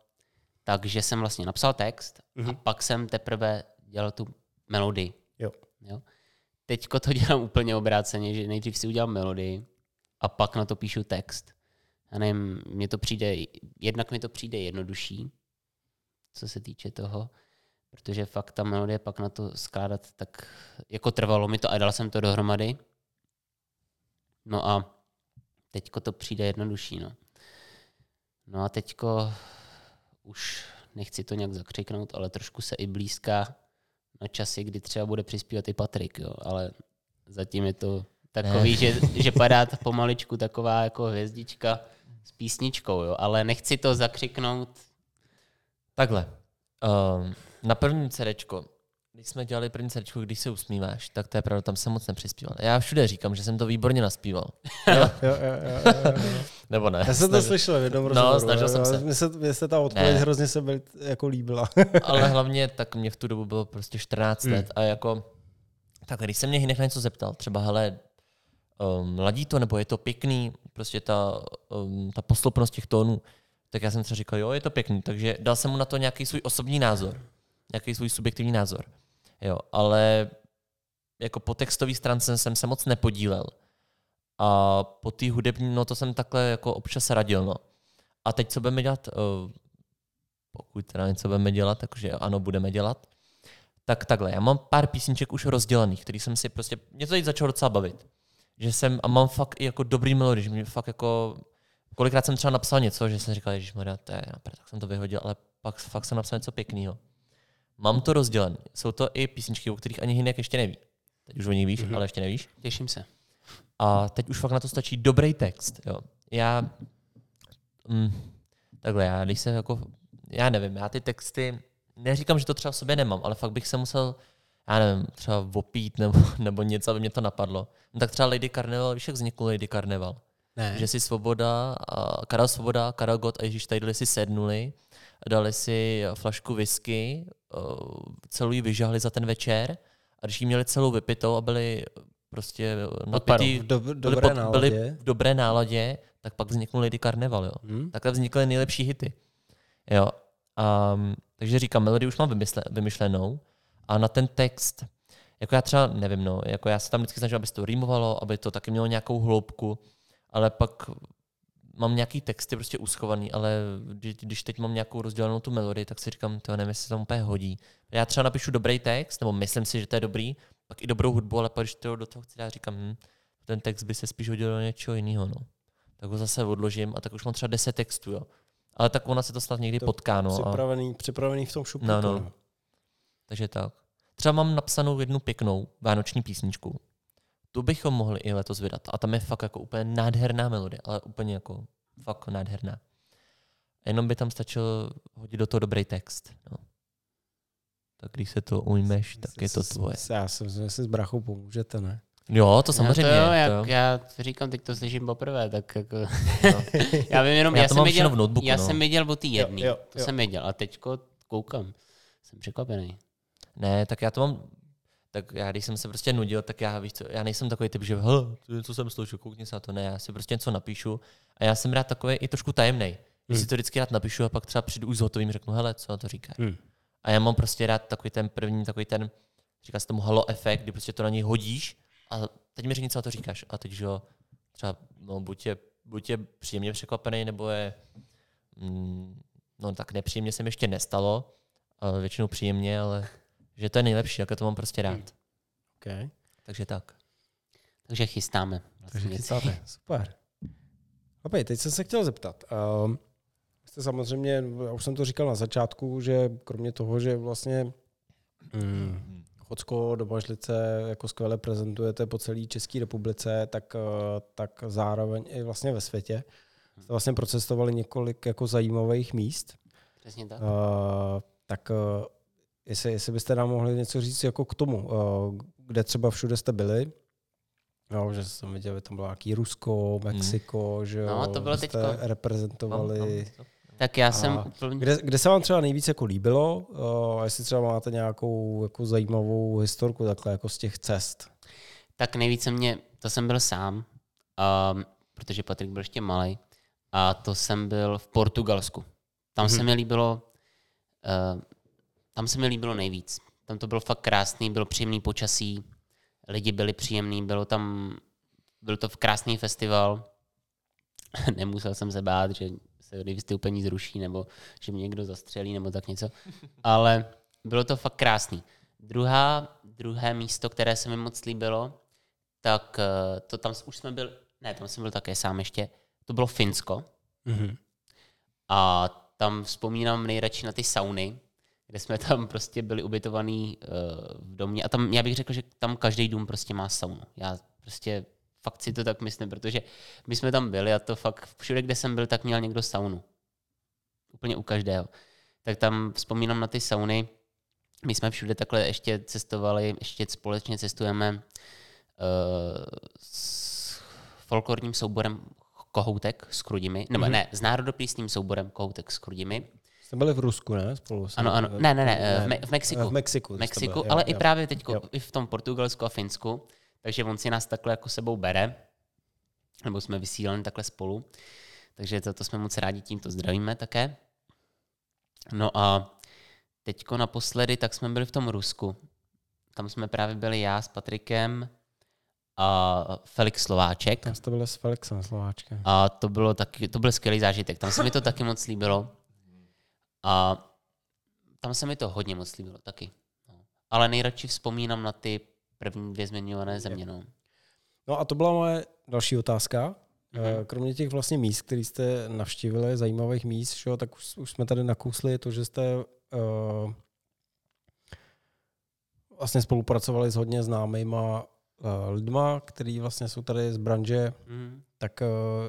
tak, že jsem vlastně napsal text a Mhm. pak jsem teprve dělal tu melodii. Jo. Jo? Teďko to [laughs] dělám úplně obráceně, že nejdřív si udělám melodii a pak na to píšu text. Já nevím, mně to přijde, jednak mi to přijde jednodušší, co se týče toho, protože fakt ta melodie pak na to skládat, tak jako trvalo mi to a dal jsem to dohromady. No a teďko to přijde jednodušší, no. No a teďko už nechci to nějak zakřiknout, ale trošku se i blízká na časy, kdy třeba bude přispívat i Patrik, jo, ale zatím je to takový, že, [laughs] že padá pomaličku taková jako hvězdička s písničkou, jo, ale nechci to zakřiknout. Takhle. Um, na prvním CDčko, když jsme dělali první CDčko, když se usmíváš, tak to je pravda, tam jsem moc nepřispíval. Já všude říkám, že jsem to výborně naspíval. [laughs] Jo, jo, jo, jo, jo. [laughs] Nebo ne? Já jsem to slyšel v jednom No, rozhovoru. snažil jsem se. Mně se, mně se ta odpověď Ne. hrozně se byl, jako líbila. [laughs] Ale hlavně tak mě v tu dobu bylo prostě 14 Hmm. let a jako tak když se mě na něco zeptal, třeba hele, um, ladí to, nebo je to pěkný, prostě ta, um, ta posloupnost těch tónů, tak já jsem třeba říkal, jo, je to pěkný, takže dal jsem mu na to nějaký svůj osobní názor, nějaký svůj subjektivní názor, jo, ale jako po textový stránce jsem se moc nepodílel a po té hudební, no to jsem takhle jako občas radil, no. A teď co budeme dělat, uh, pokud teda něco budeme dělat, takže ano, budeme dělat, tak takhle, já mám pár písniček už rozdělených, který jsem si prostě, mě to teď začalo docela bavit. Že jsem, a mám fakt i jako dobrý melodii, že mě fakt jako, kolikrát jsem třeba napsal něco, že jsem říkal, Ježíš to je, tak jsem to vyhodil, ale pak fakt jsem napsal něco pěkného. Mám to rozdělené. Jsou to i písničky, o kterých ani Hinek ještě neví. Teď už o nich víš, Mhm. ale ještě nevíš. Těším se. A teď už fakt na to stačí dobrý text. Jo. Já, mm, takhle, já když se jako, já nevím, já ty texty, neříkám, že to třeba v sobě nemám, ale fakt bych se musel, já nevím, třeba opít nebo, [laughs] nebo něco, aby mě to napadlo. No tak třeba Lady Carnival, víš, jak vznikl Lady Carnival? Ne. Že si Svoboda, a Karel Svoboda, Karel Gott a Ježíš tady si sednuli, dali si flašku whisky, eh, celou ji vyžahli za ten večer a když ji měli celou vypitou a byli prostě napitý, v dob, byli, dobré pod- byli náladě. v dobré náladě, tak pak vzniknul Lady Carnival, jo. Hm? Takhle vznikly nejlepší hity. Jo. Um, takže říkám, melodii už mám vymysle, vymyšlenou a na ten text, jako já třeba nevím, no, jako já se tam vždycky snažím, aby se to rýmovalo, aby to taky mělo nějakou hloubku, ale pak mám nějaký texty prostě uschovaný, ale když, když teď mám nějakou rozdělenou tu melodii, tak si říkám, to nevím, jestli se to úplně hodí. Já třeba napíšu dobrý text, nebo myslím si, že to je dobrý, pak i dobrou hudbu, ale pak když to do toho chci dát, říkám, hm, ten text by se spíš hodil do něčeho jiného, no. Tak ho zase odložím a tak už mám třeba 10 textů, jo. Ale tak ona se to snad někdy To potká, no. A, Připravený, připravený v tom šuplíku. No, no. takže tak. Třeba mám napsanou jednu pěknou vánoční písničku. Tu bychom mohli i letos vydat. A tam je fakt jako úplně nádherná melodie, ale úplně jako fakt nádherná. Jenom by tam stačilo hodit do toho dobrý text. No. Tak když se to ujmeš, tak je to tvoje. Já jsem si s brachou pomůžete, ne? Jo, to samozřejmě. No to jo, to jak, jo. já to říkám, teď to slyším poprvé, tak jako... [laughs] No. já vím jenom, Já já, to jsem všechno v notebooku, já no. jsem věděl o té jedné, to jo. jsem věděl, a teďko koukám, jsem překvapený. Ne, tak já to mám, tak já když jsem se prostě nudil, tak já víš co, já nejsem takový typ, že co jsem slyšel, koukni se na to, ne, já si prostě něco napíšu a já jsem rád takový i trošku tajemný. Když Hmm. si to vždycky rád napíšu a pak třeba přijdu už s hotovým, řeknu, hele, co na to říkáš. Hmm. A já mám prostě rád takový ten první, takový ten, říká se tomu halo efekt, kdy prostě to na něj hodíš a teď mi řekni, co na to říkáš. A teď, že jo, třeba, no, buď je, buď je příjemně překvapený, nebo je, mm, no tak nepříjemně se mi ještě nestalo, ale většinou příjemně, ale že to je nejlepší, jak to mám prostě rád. Okay. Takže tak. Takže chystáme. Takže Vlastně. chystáte. [laughs] Super. Opět, teď jsem se chtěl zeptat. Um, jste samozřejmě, já už jsem to říkal na začátku, že kromě toho, že vlastně mm, Chocko do Mažlice jako skvěle prezentujete po celé České republice, tak, eh, tak zároveň i vlastně ve světě. Jste vlastně procestovali několik jako zajímavých míst. Přesně tak. Uh, tak uh, jestli, jestli byste nám mohli něco říct jako k tomu, uh, kde třeba všude jste byli, No, že jsem viděl, že tam bylo nějaký Rusko, Mexiko, že jo, No, to bylo jste teďko. reprezentovali. Mám, mám, Tak já A jsem úplně... Kde, kde se vám třeba nejvíc jako líbilo? Uh, jestli třeba máte nějakou jako zajímavou historku takhle jako z těch cest. Tak nejvíce mě, to jsem byl sám, um, protože Patrik byl ještě malý, a to jsem byl v Portugalsku. Tam se Mhm. mi líbilo, uh, tam se mi líbilo nejvíc. Tam to bylo fakt krásný, bylo příjemný počasí, lidi byli příjemní, bylo tam, byl to v krásný festival. [laughs] Nemusel jsem se bát, že se vystoupení zruší, nebo že mě někdo zastřelí, nebo tak něco. [laughs] Ale bylo to fakt krásný. Druhá, druhé místo, které se mi moc líbilo, tak eh, to tam už jsme byl, ne, tam jsem byl také sám ještě, to bylo Finsko Mm-hmm. a tam vzpomínám nejradši na ty sauny, kde jsme tam prostě byli ubytovaní uh, v domě a tam já bych řekl, že tam každý dům prostě má saunu. Já prostě fakt si to tak myslím, protože my jsme tam byli a to fakt všude, kde jsem byl, tak měl někdo saunu. Úplně u každého. Tak tam vzpomínám na ty sauny. My jsme všude takhle ještě cestovali, ještě společně cestujeme uh, s folklorním souborem Kohoutek s Krudimi, nebo Mhm. ne, s národopísným souborem Kohoutek s Krudimi. Jste byli v Rusku, ne? Spolu Ano, ano, ne, ne, ne, eh, v, Me- v Mexiku. V Mexiku. Mexiku, byli, ale jo. i právě teď i v tom Portugalsku a Finsku. Takže on si nás takhle jako sebou bere, nebo jsme vysíleni takhle spolu. Takže to, to jsme moc rádi, tímto zdravíme také. No a teďko naposledy, tak jsme byli v tom Rusku. Tam jsme právě byli já s Patrikem a Felix Slováček. Tam jste byli s Felixem Slováčkem. A to, bylo taky, to byl skvělý zážitek. Tam se mi to taky moc líbilo. A tam se mi to hodně moc líbilo taky. No. Ale nejradši vzpomínám na ty první dvě zmiňované země. No. No a to byla moje další otázka. Mhm. Eh, Kromě těch vlastně míst, které jste navštívili, zajímavých míst, jo, tak už, už jsme tady nakousli to, že jste uh, vlastně spolupracovali s hodně známýma lidma, který vlastně jsou tady z branže, Mm. tak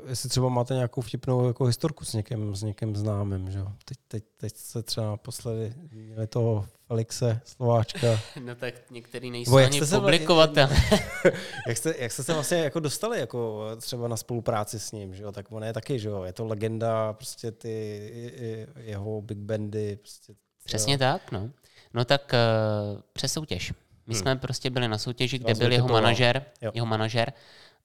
uh, jestli třeba máte nějakou vtipnou jako historku s někým, s někým známým, že jo. Teď, teď, teď jste třeba naposledy měli toho Felixe Slováčka. [laughs] No tak některý nejsou jak ani se publikovatelné. [laughs] jak, jste, jak jste se vlastně jako dostali jako třeba na spolupráci s ním, že jo? Tak on je taky, že jo? Je to legenda, prostě ty jeho big bandy. Prostě, Přesně tak, no. No tak uh, přes soutěž. My Hmm. jsme prostě byli na soutěži, kde byl jeho manažer, Jo. jeho manažer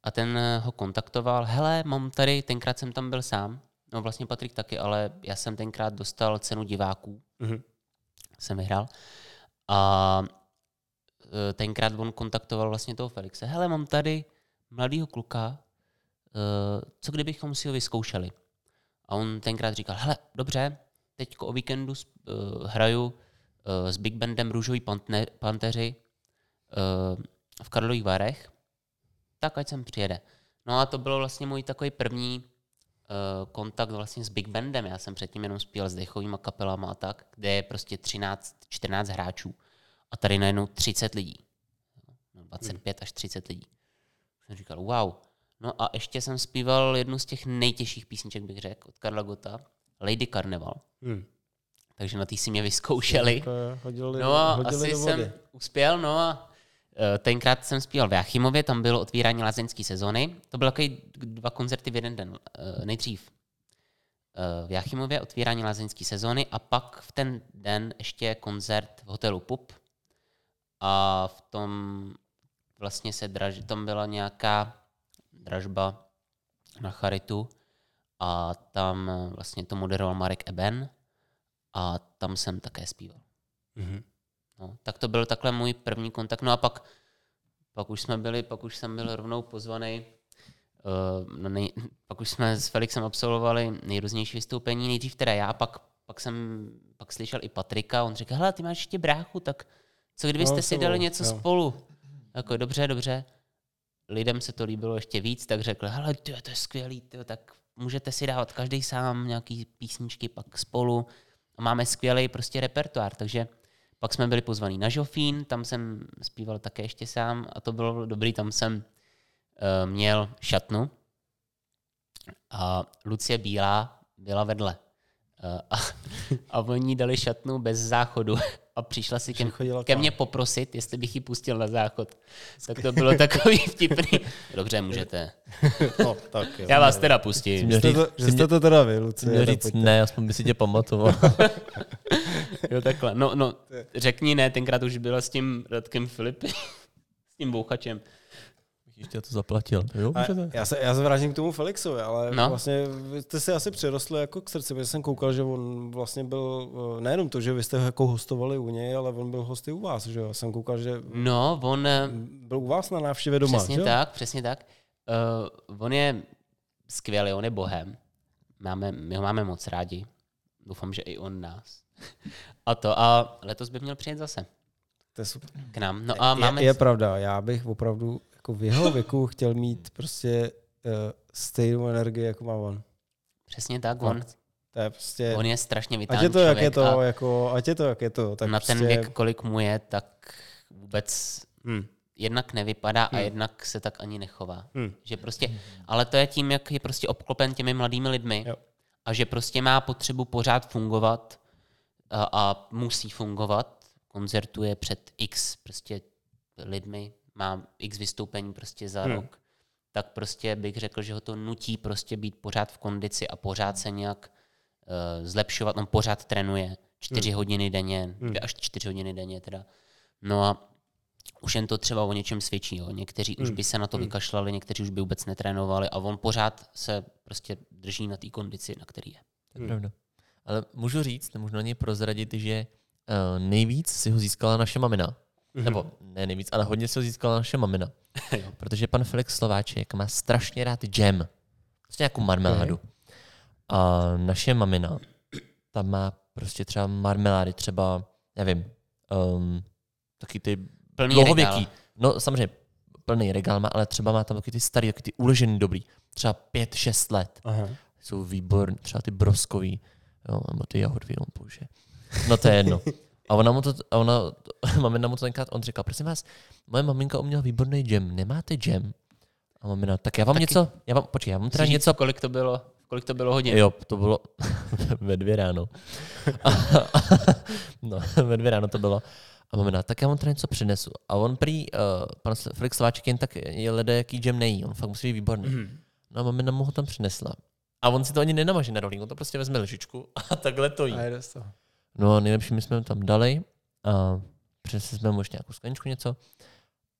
a ten eh, ho kontaktoval. Hele, mám tady, tenkrát jsem tam byl sám, no vlastně Patrik taky, ale já jsem tenkrát dostal cenu diváků, Mhm. jsem vyhrál. A eh, tenkrát on kontaktoval vlastně toho Felixe. Hele, mám tady mladýho kluka, eh, co kdybychom si ho vyzkoušeli? A on tenkrát říkal, hele, dobře, teď o víkendu hraju s Big Bandem Růžový panteři v Karlových Varech, tak ať sem přijede. No a to bylo vlastně můj takový první uh, kontakt vlastně s Big Bandem. Já jsem předtím jenom zpíval s dechovými kapelama a tak, kde je prostě 13-14 hráčů. a tady najednou 30 lidí. No, 25 až 30 lidí. Jsem říkal, wow. No a ještě jsem zpíval jednu z těch nejtěžších písniček, bych řekl, od Karla Gota, Lady Carnival. Hmm. Takže na ty si mě vyzkoušeli. Eh, Hodili, No a asi jsem uspěl, no a eh, tenkrát jsem zpíval v Jáchymově, tam bylo otvírání lázeňské sezóny. To byly takový dva koncerty v jeden den. Eh, Nejdřív eh, v Jáchymově otvírání lázeňské sezóny a pak v ten den ještě koncert v hotelu Pup. A v tom vlastně se draž, tam byla nějaká dražba na charitu a tam eh, vlastně to moderoval Marek Eben a tam jsem také zpíval. Mhm. No, tak to byl takhle můj první kontakt. No a pak, pak už jsme byli, pak už jsem byl rovnou pozvaný. Uh, no nej, pak už jsme s Felixem absolvovali nejrůznější vystoupení. Nejdřív teda já, pak, pak jsem pak slyšel i Patrika. On řekl, hele, ty máš ještě bráchu, tak co kdybyste No, si dali bylo, něco jo. spolu? Jako dobře, dobře. Lidem se to líbilo ještě víc, tak řekl, hele, tyjo, to je skvělý, tyjo, tak můžete si dávat každý sám nějaký písničky pak spolu. A máme skvělý prostě repertoár, takže pak jsme byli pozvaní na Žofín, tam jsem zpíval také ještě sám a to bylo dobrý, tam jsem uh, měl šatnu a Lucie Bílá byla vedle. Uh, a, [laughs] a oni dali šatnu bez záchodu a přišla si ke, ke mně poprosit, jestli bych ji pustil na záchod. Tak to bylo takový vtipný. Dobře, můžete. No, tak jo. Já vás teda pustím. Jste říct, to, že jste to teda vy, Lucie. měl říct ne, aspoň by si tě pamatoval. [laughs] Jo, takhle. No, no, řekni ne, tenkrát už byla s tím Radkem Filipy, [laughs] s tím bouchačem. Ještě to zaplatil. Jo, můžete. já, se, já se vrátím k tomu Felixovi, ale No. vlastně vy jste si asi přirostli jako k srdci, protože jsem koukal, že on vlastně byl, eh, nejenom to, že vy jste ho jako hostovali u něj, ale on byl hosty u vás, že jo? Jsem koukal, že No, on... eh, byl u vás na návštěvě doma, Přesně že? tak, přesně tak. Uh, on je skvělý, on je bohem. Máme, my ho máme moc rádi. Doufám, že i on nás. [laughs] A to, a letos by měl přijet zase To je super. k nám. No a máme... je, je pravda, já bych opravdu jako v jeho [laughs] věku chtěl mít prostě uh, stejnou energii, jako má on. Přesně tak, on. To je prostě, on je strašně ať vitální je to, jak je to, jako, ať je to, jak je to, tak na prostě, ten věk, kolik mu je, tak vůbec Hmm. jednak nevypadá a Hmm. jednak se tak ani nechová. Hmm. Že prostě, ale to je tím, jak je prostě obklopen těmi mladými lidmi Jo. a že prostě má potřebu pořád fungovat a, a musí fungovat. Koncertuje před x prostě lidmi, má x vystoupení prostě za Hmm. rok. Tak prostě bych řekl, že ho to nutí prostě být pořád v kondici a pořád se nějak uh, zlepšovat. On pořád trénuje čtyři hodiny denně, dvě až čtyři hodiny denně teda. No a už jen to třeba o něčem svědčí. Jo. Někteří už by se na to vykašlali, někteří už by vůbec netrénovali a on pořád se prostě drží na té kondici, na který je. To je pravda. Ale můžu říct, můžu na něj prozradit, že uh, nejvíc si ho získala naše mamina. Nebo ne nejvíc, ale hodně ho získala naše mamina. [laughs] Protože pan Felix Slováček má strašně rád džem. Prostě nějakou marmeládu. A naše mamina, ta má prostě třeba marmelády, třeba, nevím, um, taky ty Plný dlouhověký. regál. No samozřejmě plný regál má, ale třeba má tam taky ty starý, taky ty uložený dobrý. Třeba pět, šest let Aha. jsou výborní, třeba ty broskový, jo, nebo ty jahodvý on použije. No to je jedno. [laughs] A ona mu to, a ona, [laughs] mamina mu to tenkrát, on říkal, prosím vás, moje maminka uměla výborný džem, nemáte džem? A mamina, tak já vám Taky- něco, já vám, počkej, já vám teda říct, něco, kolik to bylo, kolik to bylo hodin. jo, to bylo [laughs] ve dvě ráno. [laughs] no, ve dvě ráno to bylo. A mamina, tak já vám teda něco přinesu. A on prý, uh, pan Felix Slováček jen tak je lede, jaký džem nejí, on fakt musí být výborný. Mhm. No a mamina mu ho tam přinesla. A on si to ani nenamaže na rohlík, on to prostě vezme lžičku a takhle to jí. A jde z toho. No a nejlepší, my jsme ho tam dali a přinesli jsme mu ještě nějakou skleničku něco.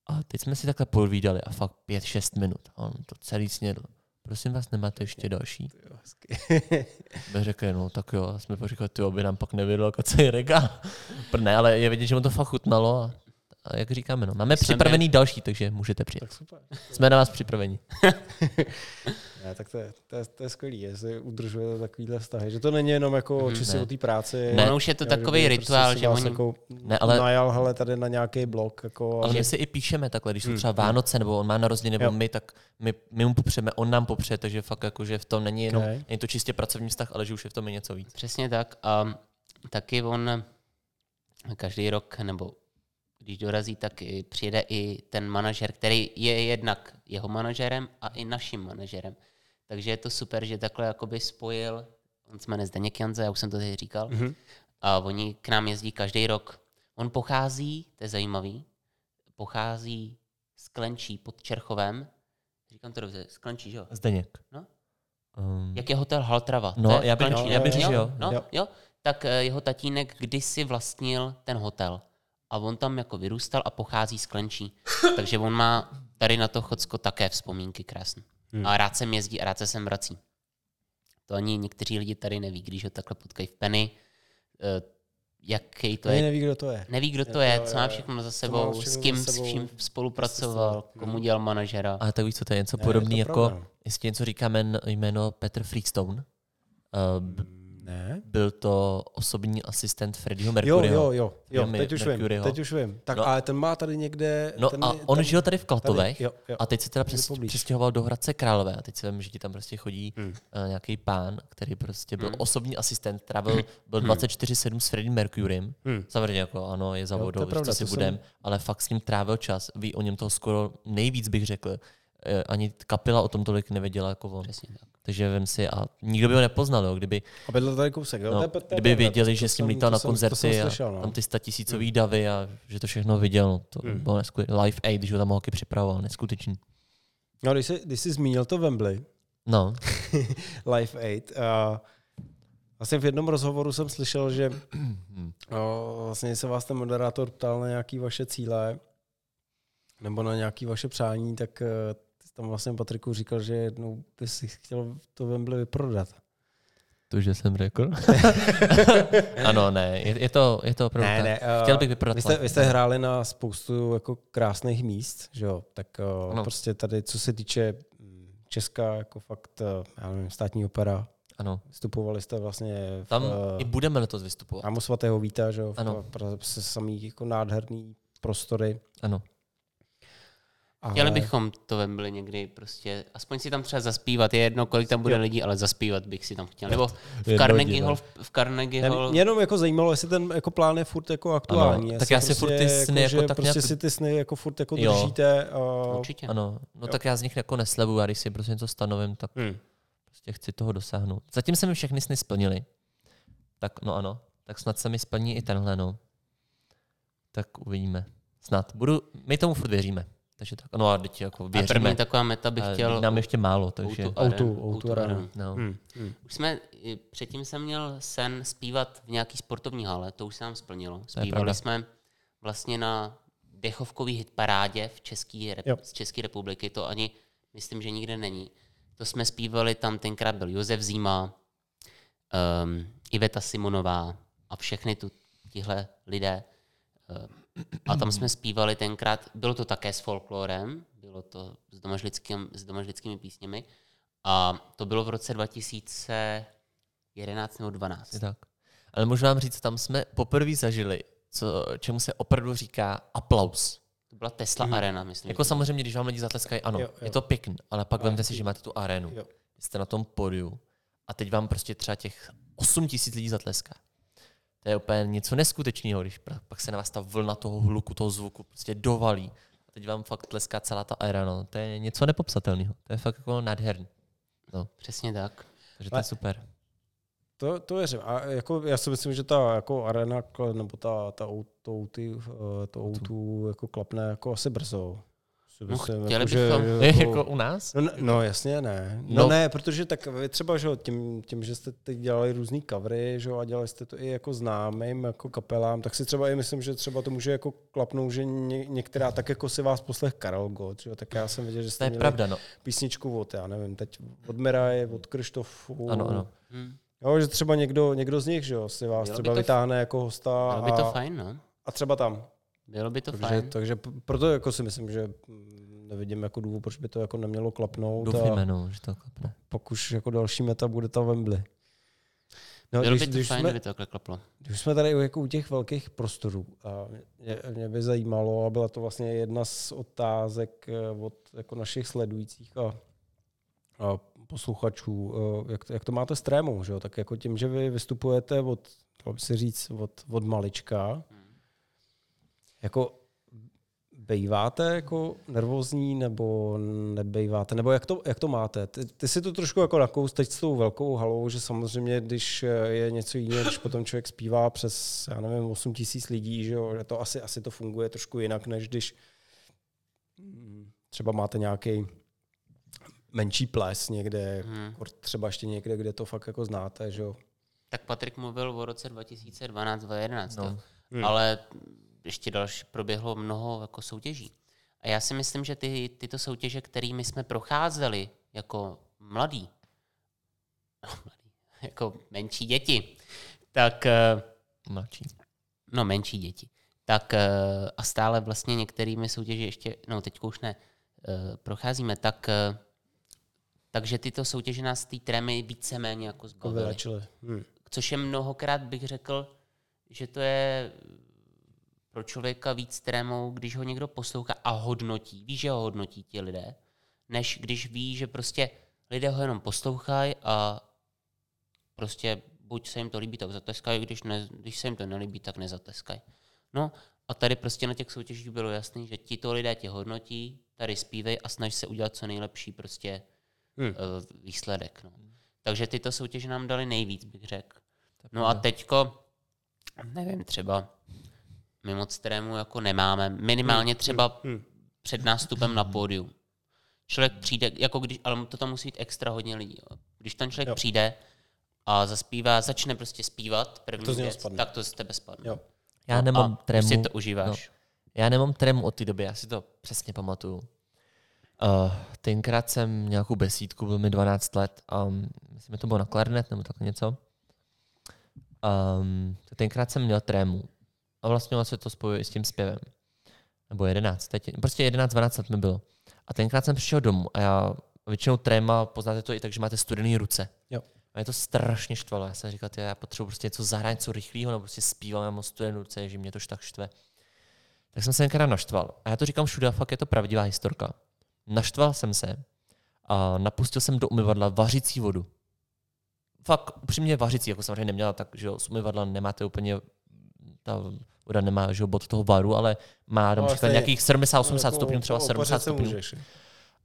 A teď jsme si takhle povídali a fakt pět, šest minut. A on to celý snědl. Prosím vás, nemáte ještě další? My [laughs] řekli, no tak jo. A jsme pak říkali, ty by nám pak nevěděl jako celý regál. Pr- [laughs] Ne, ale je vidět, že mu to fakt chutnalo. A, a jak říkáme, no, máme připravený další, takže můžete přijet. tak super. [laughs] Jsme na vás připraveni. [laughs] Ne, tak to je, to je, to je skvělý, jestli udržujete takovýhle vztahy. Že to není jenom jako mm, čistě ne. o té práci. Ne, ono už je to takový by rituál, prostě že oni... Jako Ne, ale- najal hele, tady na nějaký blok. Jako, Ale my si i píšeme takhle, když jsou Hmm, třeba hmm. Vánoce, nebo on má narozeniny, nebo Jo. my, tak my, my mu popřeme, on nám popře, takže fakt jako, že v tom není jenom, Okay. není to čistě pracovní vztah, ale že už je v tom i něco víc. Přesně tak. A taky on každý rok, nebo když dorazí, tak přijede i ten manažer, který je jednak jeho manažerem a i naším manažerem. Takže je to super, že takhle jakoby spojil, on se jmenuje Zdeněk Janze, já už jsem to tady říkal, mm-hmm. a oni k nám jezdí každý rok. On pochází, to je zajímavý, pochází z Klenčí pod Čerchovem, říkám to dobře, z Klenčí, že jo? Zdeněk. No? Um, Jak je hotel Haltrava? No, já bych- Klenčí, já ne? bych řekl, jo. No, Jo. jo. Tak eh, jeho tatínek kdysi vlastnil ten hotel a on tam jako vyrůstal a pochází z Klenčí. [laughs] Takže on má tady na to Chocko také vzpomínky krásné. Hmm. A rád sem jezdí a rád se sem vrací. To ani někteří lidi tady neví, když ho takhle potkají v Penny, eh, jaký to Ani je. neví, kdo to je. Neví, kdo to je, co má jo. všechno za sebou, všechno s kým, s sebou. čím spolupracoval, komu dělal manažera. ale tak víš, co to je něco to jako, jestli něco říká jméno, jméno Petr Freakstone. Uh, Ne? byl to osobní asistent Freddieho Jo, Mercuryho. jo, jo, jo, Firmy teď už vím, teď už vím. Tak No. ale ten má tady někde... No ten, a on žil tady v Klatovech jo, jo. a teď se teda přes, přestěhoval do Hradce Králové a teď se vím, že ti tam prostě chodí Hmm. uh, nějaký pán, který prostě byl Hmm. osobní asistent, trávil, byl 24-7 s Freddie Mercurym. Hmm. Samozřejmě jako ano, je za Jo, vodou, pravda, co si to jsem- budem, ale fakt s ním trávil čas. Ví o něm toho skoro nejvíc bych řekl. Eh, Ani kapela o tom tolik nevěděla jako on. Přesně tak. Takže vím si, a nikdo by ho nepoznal, jo, kdyby, A tady kousek, jo? no, To je- to je kdyby věděli, to- že s ním lítal na koncerty slyšel, a no. tam ty statisícový davy a že to všechno viděl, no, to Hmm. bylo neskutečné. Live Aid, když ho tam holky připravoval, neskutečný. No, když jsi, když jsi zmínil to Wembley, No, [laughs] Live Aid, a vlastně v jednom rozhovoru jsem slyšel, že Hmm. o, vlastně se vás ten moderátor ptal na nějaké vaše cíle nebo na nějaké vaše přání, tak eh, tam vlastně Patriku říkal, že jednou by si chtěl to Wembley vyprodat. to, že jsem řekl. [laughs] ano, ne, je, je, to, je to opravdu tak. eh, Chtěl bych vyprodat Vy jste, vy jste hráli na spoustu jako krásných míst, že jo? Tak uh, Ano. prostě tady, co se týče mm, Česka, jako fakt, uh, já nevím, státní opera, Ano, vystupovali jste vlastně v, tam eh, i budeme letos vystupovat. Ámu svatého Víta, že jo? V Ano. Praze se samý jako nádherný prostory. Ano. Ale... Chtěli bychom to Wembley někdy prostě, aspoň si tam třeba zaspívat, je jedno, kolik tam bude Jo. lidí, ale zaspívat bych si tam chtěl. Nebo v Carnegie. Hall, v Carnegie Ne, Hall, mě jenom jako zajímalo, jestli ten jako plán je furt jako aktuální. Ano, tak já si furt ty sny jako, jako tak prostě nějak- si ty sny jako furt jako Jo. držíte. A... určitě. Ano, no Jo. tak já z nich jako neslevu, já když si prostě něco stanovím, tak Hmm. prostě chci toho dosáhnout. Zatím se mi všechny sny splnily. Tak no ano, tak snad se mi splní i tenhle, no. Tak uvidíme. Snad. Budu, my tomu furt věříme. Takže tak, no a teď jako A první taková meta bych chtěl Nám ještě málo, takže... O2 O2, Arenu. O2 O2 Arenu. Arenu. No. Hmm. Hmm. Už jsme, předtím jsem měl sen zpívat v nějaký sportovní hale, to už se nám splnilo. Zpívali jsme vlastně na Běchovkový hitparádě v České rep- z České republiky, to ani myslím, že nikde není. To jsme zpívali, tam tenkrát byl Josef Zíma, um, Iveta Simonová a všechny tu, tihle lidé. Um, a tam jsme zpívali tenkrát, bylo to také s folklorem, bylo to s, domažlickým, s domažlickými písněmi a to bylo v roce 2011 nebo 12. Je tak. Ale můžu vám říct, tam jsme poprvé zažili, co, čemu se opravdu říká aplaus. To byla Tesla Mhm. Arena, myslím. Jako samozřejmě, když vám lidi zatleskají, ano, Jo, jo. je to pěkný, ale pak vemte si, že máte tu arénu, Jo. jste na tom podiu a teď vám prostě třeba těch 8 tisíc lidí zatleská. To je úplně něco neskutečného, když pak se na vás ta vlna toho hluku, toho zvuku prostě dovalí. A teď vám fakt tleská celá ta arena. To je něco nepopsatelného. To je fakt jako nádherný. Přesně tak. Takže to je super. To, to věřím. A jako, já si myslím, že ta jako arena, nebo ta, ta, o- to, outy, eh, to outu jako klapne jako asi brzo. No, chtěli že- bychom. že [laughs] jako u nás? No, no jasně ne. No, No. ne, protože tak vy třeba, že jo, tím, tím, že jste teď dělali různý covery, že jo, a dělali jste to i jako známým jako kapelám, tak si třeba i myslím, že třeba to může jako klapnout, že ně, některá, tak jako si vás poslech Karel Gott, že jo, tak já jsem viděl, že To jste je měli pravda, no. písničku od, já nevím, teď od Miraje, od Krištofu. Ano, ano. Hm. Jo, že třeba někdo, někdo z nich, že jo, si vás Bylo třeba to- vytáhne jako hosta Bylo by a, to fajn, no. a třeba tam. Bylo by to takže, fajn. takže proto jako si myslím, že mm, nevidím jako důvod, proč by to jako nemělo klapnout. Doufíme, no, že to klapne. pak už jako další meta bude ta Wembley. No, Bylo když, by to když, fajn, jsme, kdyby to takhle klaplo. když jsme tady jako u těch velkých prostorů, a mě, mě by zajímalo, a byla to vlastně jedna z otázek eh, od jako našich sledujících a, a posluchačů, eh, jak to, jak to máte s trémou, že jo? tak jako tím, že vy vystupujete od, dalo by se říct, od, od malička, jako Bejváte jako nervózní nebo nebejváte? Nebo jak to, jak to máte? Ty, ty si to trošku jako nakous teď s tou velkou halou, že samozřejmě, když je něco jiného, když potom člověk zpívá přes, já nevím, 8 tisíc lidí, že, jo, že to asi, asi to funguje trošku jinak, než když třeba máte nějaký menší ples někde, hmm. třeba ještě někde, kde to fakt jako znáte, že jo. Tak Patrik mluvil o roce 2012-2011, no. hmm. ale ještě další proběhlo mnoho jako soutěží. A já si myslím, že ty, tyto soutěže, kterými jsme procházeli jako mladí, [laughs] jako menší děti, tak... Eh, Mladší. No, menší děti. Tak eh, a stále vlastně některými soutěži ještě, no teď už ne, eh, procházíme, tak takže tyto soutěže nás té trémy víceméně jako zbavily. Hmm. Což je mnohokrát bych řekl, že to je pro člověka víc trémou, když ho někdo poslouchá a hodnotí, ví, že ho hodnotí ti lidé, než když ví, že prostě lidé ho jenom poslouchají a prostě buď se jim to líbí, tak zateskají, když, ne, když se jim to nelíbí, tak nezateskají. No a tady prostě na těch soutěžích bylo jasný, že ti to lidé tě hodnotí, tady zpívej a snaž se udělat co nejlepší prostě hmm. uh, výsledek. No. Takže tyto soutěže nám dali nejvíc, bych řekl. No a teďko, nevím, třeba my moc trému jako nemáme. Minimálně hmm, třeba hmm, hmm. před nástupem na pódium. Člověk přijde, jako když, ale to tam musí být extra hodně lidí. Jo. Když ten člověk jo. přijde a zaspívá, začne prostě zpívat první to věc, tak to z tebe spadne. Jo. Já no nemám a trému. si to užíváš. No. Já nemám trému od té doby, já si to přesně pamatuju. Uh, tenkrát jsem nějakou besídku, byl mi 12 let, um, myslím, že to bylo na klarnet nebo tak něco. Um, tenkrát jsem měl trému. A vlastně se to spojuje i s tím zpěvem. Nebo 11, teď, prostě 11, 12 let mi bylo. A tenkrát jsem přišel domů a já většinou tréma, poznáte to i tak, že máte studené ruce. Jo. A mě to strašně štvalo. Já jsem říkal, já potřebuji prostě něco zahrát, něco rychlého, nebo prostě zpíval, mám studené ruce, že mě to tak štve. Tak jsem se tenkrát naštval. A já to říkám všude, a fakt je to pravdivá historka. Naštval jsem se a napustil jsem do umyvadla vařící vodu. Fakt upřímně vařící, jako samozřejmě neměla, tak že z umyvadla nemáte úplně ta voda nemá že bod toho varu, ale má tam no, nějakých 70-80 jako, stupňů, třeba 70 stupňů. Můžeš.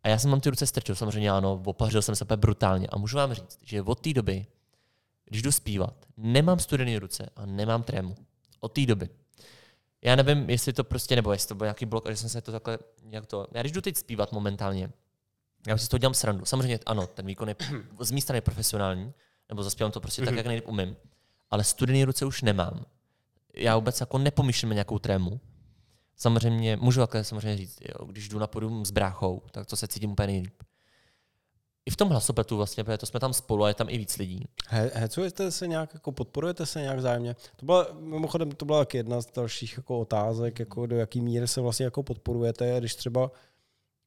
A já jsem mám ty ruce strčil, samozřejmě ano, opařil jsem se úplně brutálně. A můžu vám říct, že od té doby, když jdu zpívat, nemám studené ruce a nemám trému. Od té doby. Já nevím, jestli to prostě, nebo jestli to byl nějaký blok, a že jsem se to takhle nějak to... Já když jdu teď zpívat momentálně, já si toho dělám srandu. Samozřejmě ano, ten výkon je z mé strany profesionální, nebo zaspívám to prostě tak, mhm. jak nejlíp umím. Ale studené ruce už nemám já vůbec jako nepomýšlím nějakou trému. Samozřejmě, můžu takhle samozřejmě říct, jo, když jdu na podium s bráchou, tak to se cítím úplně nejlíp. I v tom hlasopetu vlastně, protože to jsme tam spolu a je tam i víc lidí. He, hecujete se nějak, jako podporujete se nějak zájemně? To byla, mimochodem, to byla jedna z dalších jako otázek, jako do jaký míry se vlastně jako podporujete, když třeba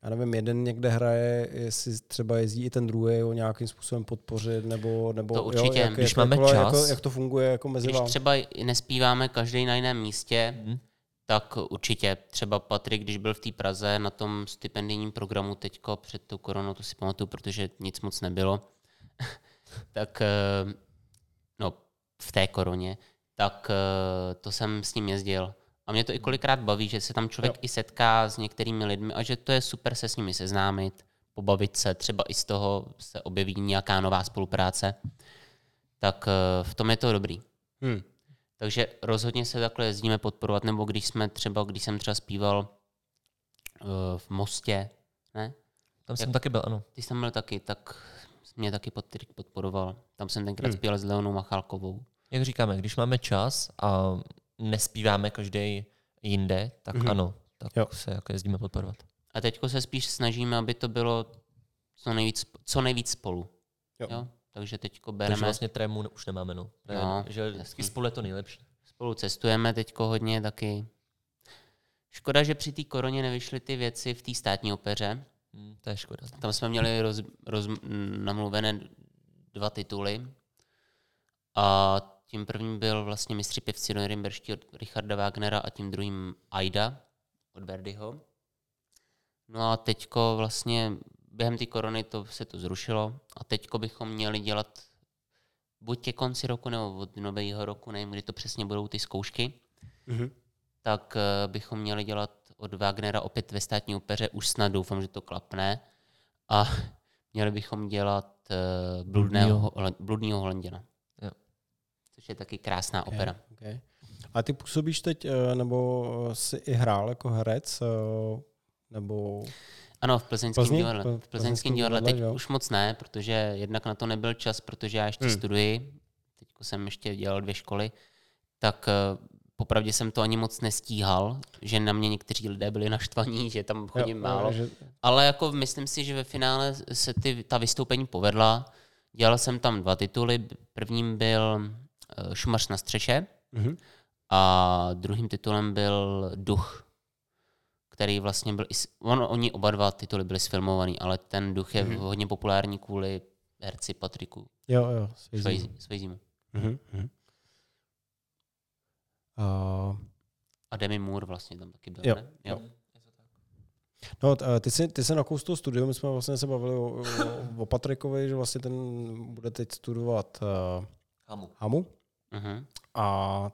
já nevím, jeden někde hraje, jestli třeba jezdí i ten druhý o nějakým způsobem podpořit, nebo, nebo to určitě. Jo, jak, když jak, máme jako, čas. Jak, jak, to funguje jako mezi Když vám. třeba nespíváme každý na jiném místě, hmm. tak určitě. Třeba Patrik, když byl v té Praze na tom stipendijním programu teďko před tou koronou, to si pamatuju, protože nic moc nebylo, [laughs] tak eh, no, v té koroně, tak eh, to jsem s ním jezdil a mě to i kolikrát baví, že se tam člověk jo. i setká s některými lidmi a že to je super se s nimi seznámit, pobavit se, třeba i z toho se objeví nějaká nová spolupráce. Tak eh, v tom je to dobrý. Hmm. Takže rozhodně se takhle jezdíme podporovat, nebo když jsme třeba, když jsem třeba zpíval uh, v Mostě, ne? Tam jsem Jak, taky byl, ano. Ty jsi tam byl taky, tak mě taky podporoval. Tam jsem tenkrát hmm. zpíval s Leonou Machalkovou. Jak říkáme, když máme čas a nespíváme každý jinde, tak mm-hmm. ano, tak jo. se jako jezdíme podporovat. A teď se spíš snažíme, aby to bylo co nejvíc, co nejvíc spolu. Jo. jo? Takže teď bereme... Takže vlastně trému už nemáme, no. no že vždycky spolu je to nejlepší. Spolu cestujeme teď hodně taky. Škoda, že při té koroně nevyšly ty věci v té státní opeře. Hmm, to je škoda. Tam jsme měli roz, roz, namluvené dva tituly. A tím prvním byl vlastně mistři pěvci Norimberští od Richarda Wagnera a tím druhým Aida od Verdiho. No a teďko vlastně během té korony to se to zrušilo a teďko bychom měli dělat buď ke konci roku nebo od nového roku, nevím, kdy to přesně budou ty zkoušky, mm-hmm. tak uh, bychom měli dělat od Wagnera opět ve státní opeře, už snad doufám, že to klapne. A [laughs] měli bychom dělat uh, bludného, bludného Holanděna. Což je taky krásná okay, opera. Okay. A ty působíš teď, eh, nebo jsi i hrál jako herec, eh, nebo... Ano, v plzeňském Plzni? divadle. V plzeňském divadle teď jo. už moc ne, protože jednak na to nebyl čas, protože já ještě hmm. studuji. Teď jsem ještě dělal dvě školy. Tak popravdě jsem to ani moc nestíhal, že na mě někteří lidé byli naštvaní, [laughs] že tam chodím jo, málo. Že... Ale jako myslím si, že ve finále se ty, ta vystoupení povedla. Dělal jsem tam dva tituly. Prvním byl Šumař na střeše mm-hmm. a druhým titulem byl Duch, který vlastně byl, on, oni oba dva tituly byly sfilmovaný, ale ten Duch je mm-hmm. hodně populární kvůli herci Patriku. Jo, jo, Svejzimu. Mm-hmm. Uh, a Demi Moore vlastně tam taky byl, jo, ne? Jo. No, ty jsi, ty jsi na toho studiu, my jsme vlastně se bavili o, o, o Patrikovi, že vlastně ten bude teď studovat uh, Hamu. Hamu. Uh-huh. A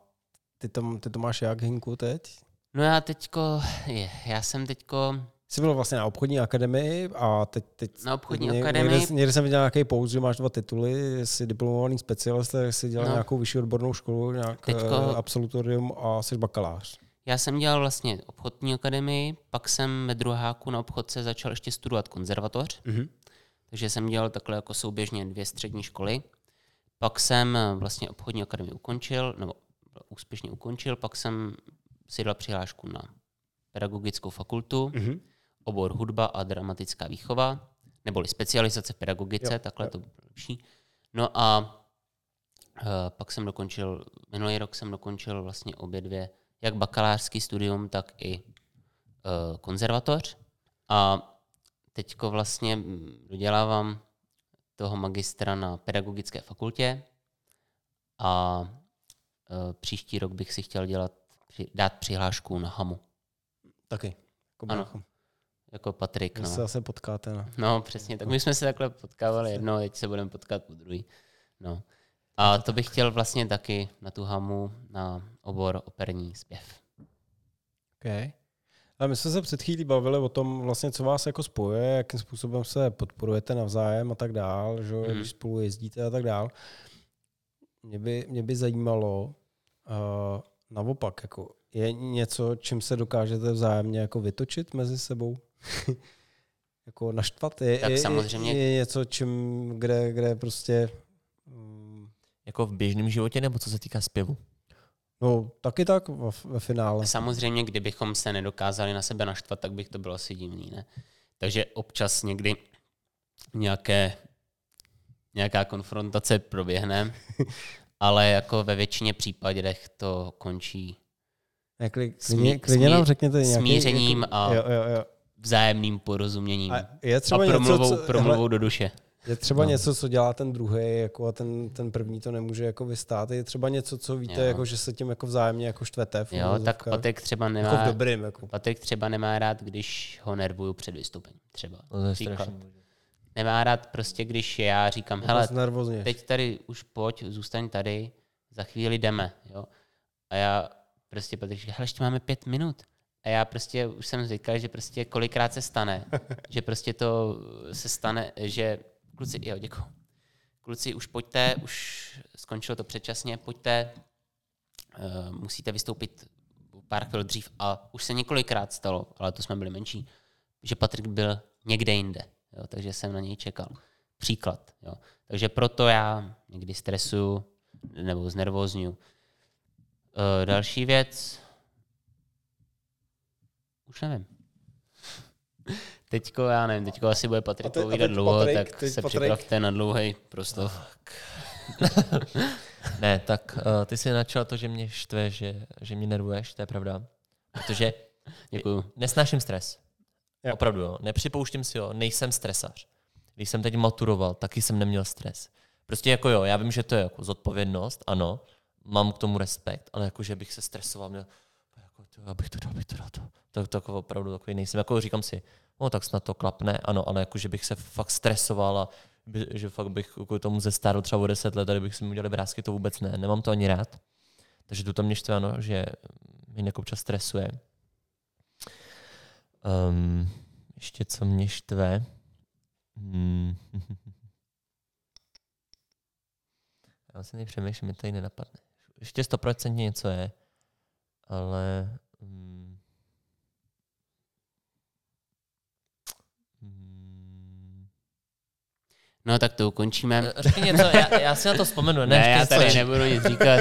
ty, tam, ty to máš jak, Hinku, teď? No já teďko, je, já jsem teďko Jsi byl vlastně na obchodní akademii a teď... teď na obchodní ně, akademii. Někde, někde jsem viděl nějaký pouz, že máš dva tituly, jsi diplomovaný specialista, jsi dělal no. nějakou vyšší odbornou školu, nějak Teďko, eh, absolutorium a jsi bakalář. Já jsem dělal vlastně obchodní akademii, pak jsem ve druháku na obchodce začal ještě studovat konzervatoř, mm-hmm. takže jsem dělal takhle jako souběžně dvě střední školy. Pak jsem eh, vlastně obchodní akademii ukončil, nebo úspěšně ukončil, pak jsem si dal přihlášku na pedagogickou fakultu. Mm-hmm obor hudba a dramatická výchova, neboli specializace v pedagogice, jo, takhle jo. to bylo lepší. No a uh, pak jsem dokončil, minulý rok jsem dokončil vlastně obě dvě, jak bakalářský studium, tak i uh, konzervatoř. A teďko vlastně dodělávám toho magistra na pedagogické fakultě a uh, příští rok bych si chtěl dělat, dát přihlášku na HAMu. Taky. Jako ano jako Patrik. No. se zase potkáte. No. no, přesně. Tak my jsme se takhle potkávali jedno, teď se budeme potkat po druhý. No. A to bych chtěl vlastně taky na tu hamu, na obor operní zpěv. OK. A my jsme se před chvílí bavili o tom, vlastně, co vás jako spojuje, jakým způsobem se podporujete navzájem a tak dál, že, mm. když spolu jezdíte a tak dál. Mě by, mě by zajímalo, uh, naopak, jako, je něco, čím se dokážete vzájemně jako vytočit mezi sebou? [laughs] jako naštvat? Je, tak je, samozřejmě. Je, je něco, čím, kde, kde prostě... Um, jako v běžném životě, nebo co se týká zpěvu? No, taky tak ve, finále. Samozřejmě, kdybychom se nedokázali na sebe naštvat, tak bych to bylo asi divný, ne? Takže občas někdy nějaké, nějaká konfrontace proběhne, [laughs] ale jako ve většině případech to končí klidně, klidně nám řekněte nějaký, smířením jako, a jo, jo, jo vzájemným porozuměním a, je třeba a promluvou, něco, co, promluvou hele, do duše. Je třeba no. něco, co dělá ten druhý, jako a ten, ten první to nemůže jako vystát. Je třeba něco, co víte, jako, že se tím jako vzájemně jako štvete. V jo, tak Patrik třeba nemá, jako v dobrým, jako. Patrik třeba nemá rád, když ho nervuju před vystoupením. Třeba. No, nemá rád prostě, když já říkám, hele, teď tady už pojď, zůstaň tady, za chvíli jdeme. Jo? A já prostě Patrik říká, hele, ještě máme pět minut. A já prostě už jsem zvyklý, že prostě kolikrát se stane, [laughs] že prostě to se stane, že kluci, jo, děkuji. Kluci, už pojďte, už skončilo to předčasně, pojďte, uh, musíte vystoupit pár chvil dřív a už se několikrát stalo, ale to jsme byli menší, že Patrik byl někde jinde, jo, takže jsem na něj čekal. Příklad. Jo. Takže proto já někdy stresuju nebo znervózňuju. Uh, další věc, už nevím. Teďko, já nevím, teďko asi bude Patrik povídat dlouho, Patrik, tak se Patrik. připravte na dlouhý prostor. [laughs] ne, tak uh, ty jsi načal to, že mě štve, že, že mě nervuješ, to je pravda. Protože [laughs] Děkuju. nesnáším stres. Jo. Opravdu, jo. Nepřipouštím si ho, nejsem stresař. Když jsem teď maturoval, taky jsem neměl stres. Prostě jako jo, já vím, že to je jako zodpovědnost, ano, mám k tomu respekt, ale jako, že bych se stresoval, měl, jako to, abych to dal, abych to dal to tak, tak opravdu takový nejsem. Jako říkám si, no tak snad to klapne, ano, ale jako, že bych se fakt stresoval a by, že fakt bych kvůli tomu ze staru třeba o 10 let, tady bych si mi udělal vrázky, to vůbec ne, nemám to ani rád. Takže to mě štve, ano, že mě jako občas stresuje. Um, ještě co [laughs] mě štve. Hmm. Já si přemýšlím, mi tady nenapadne. Ještě stoprocentně něco je, ale... No tak to ukončíme. Řekni něco, já, já si na to vzpomenu. Ne, Ne, já tady něco. nebudu nic říkat.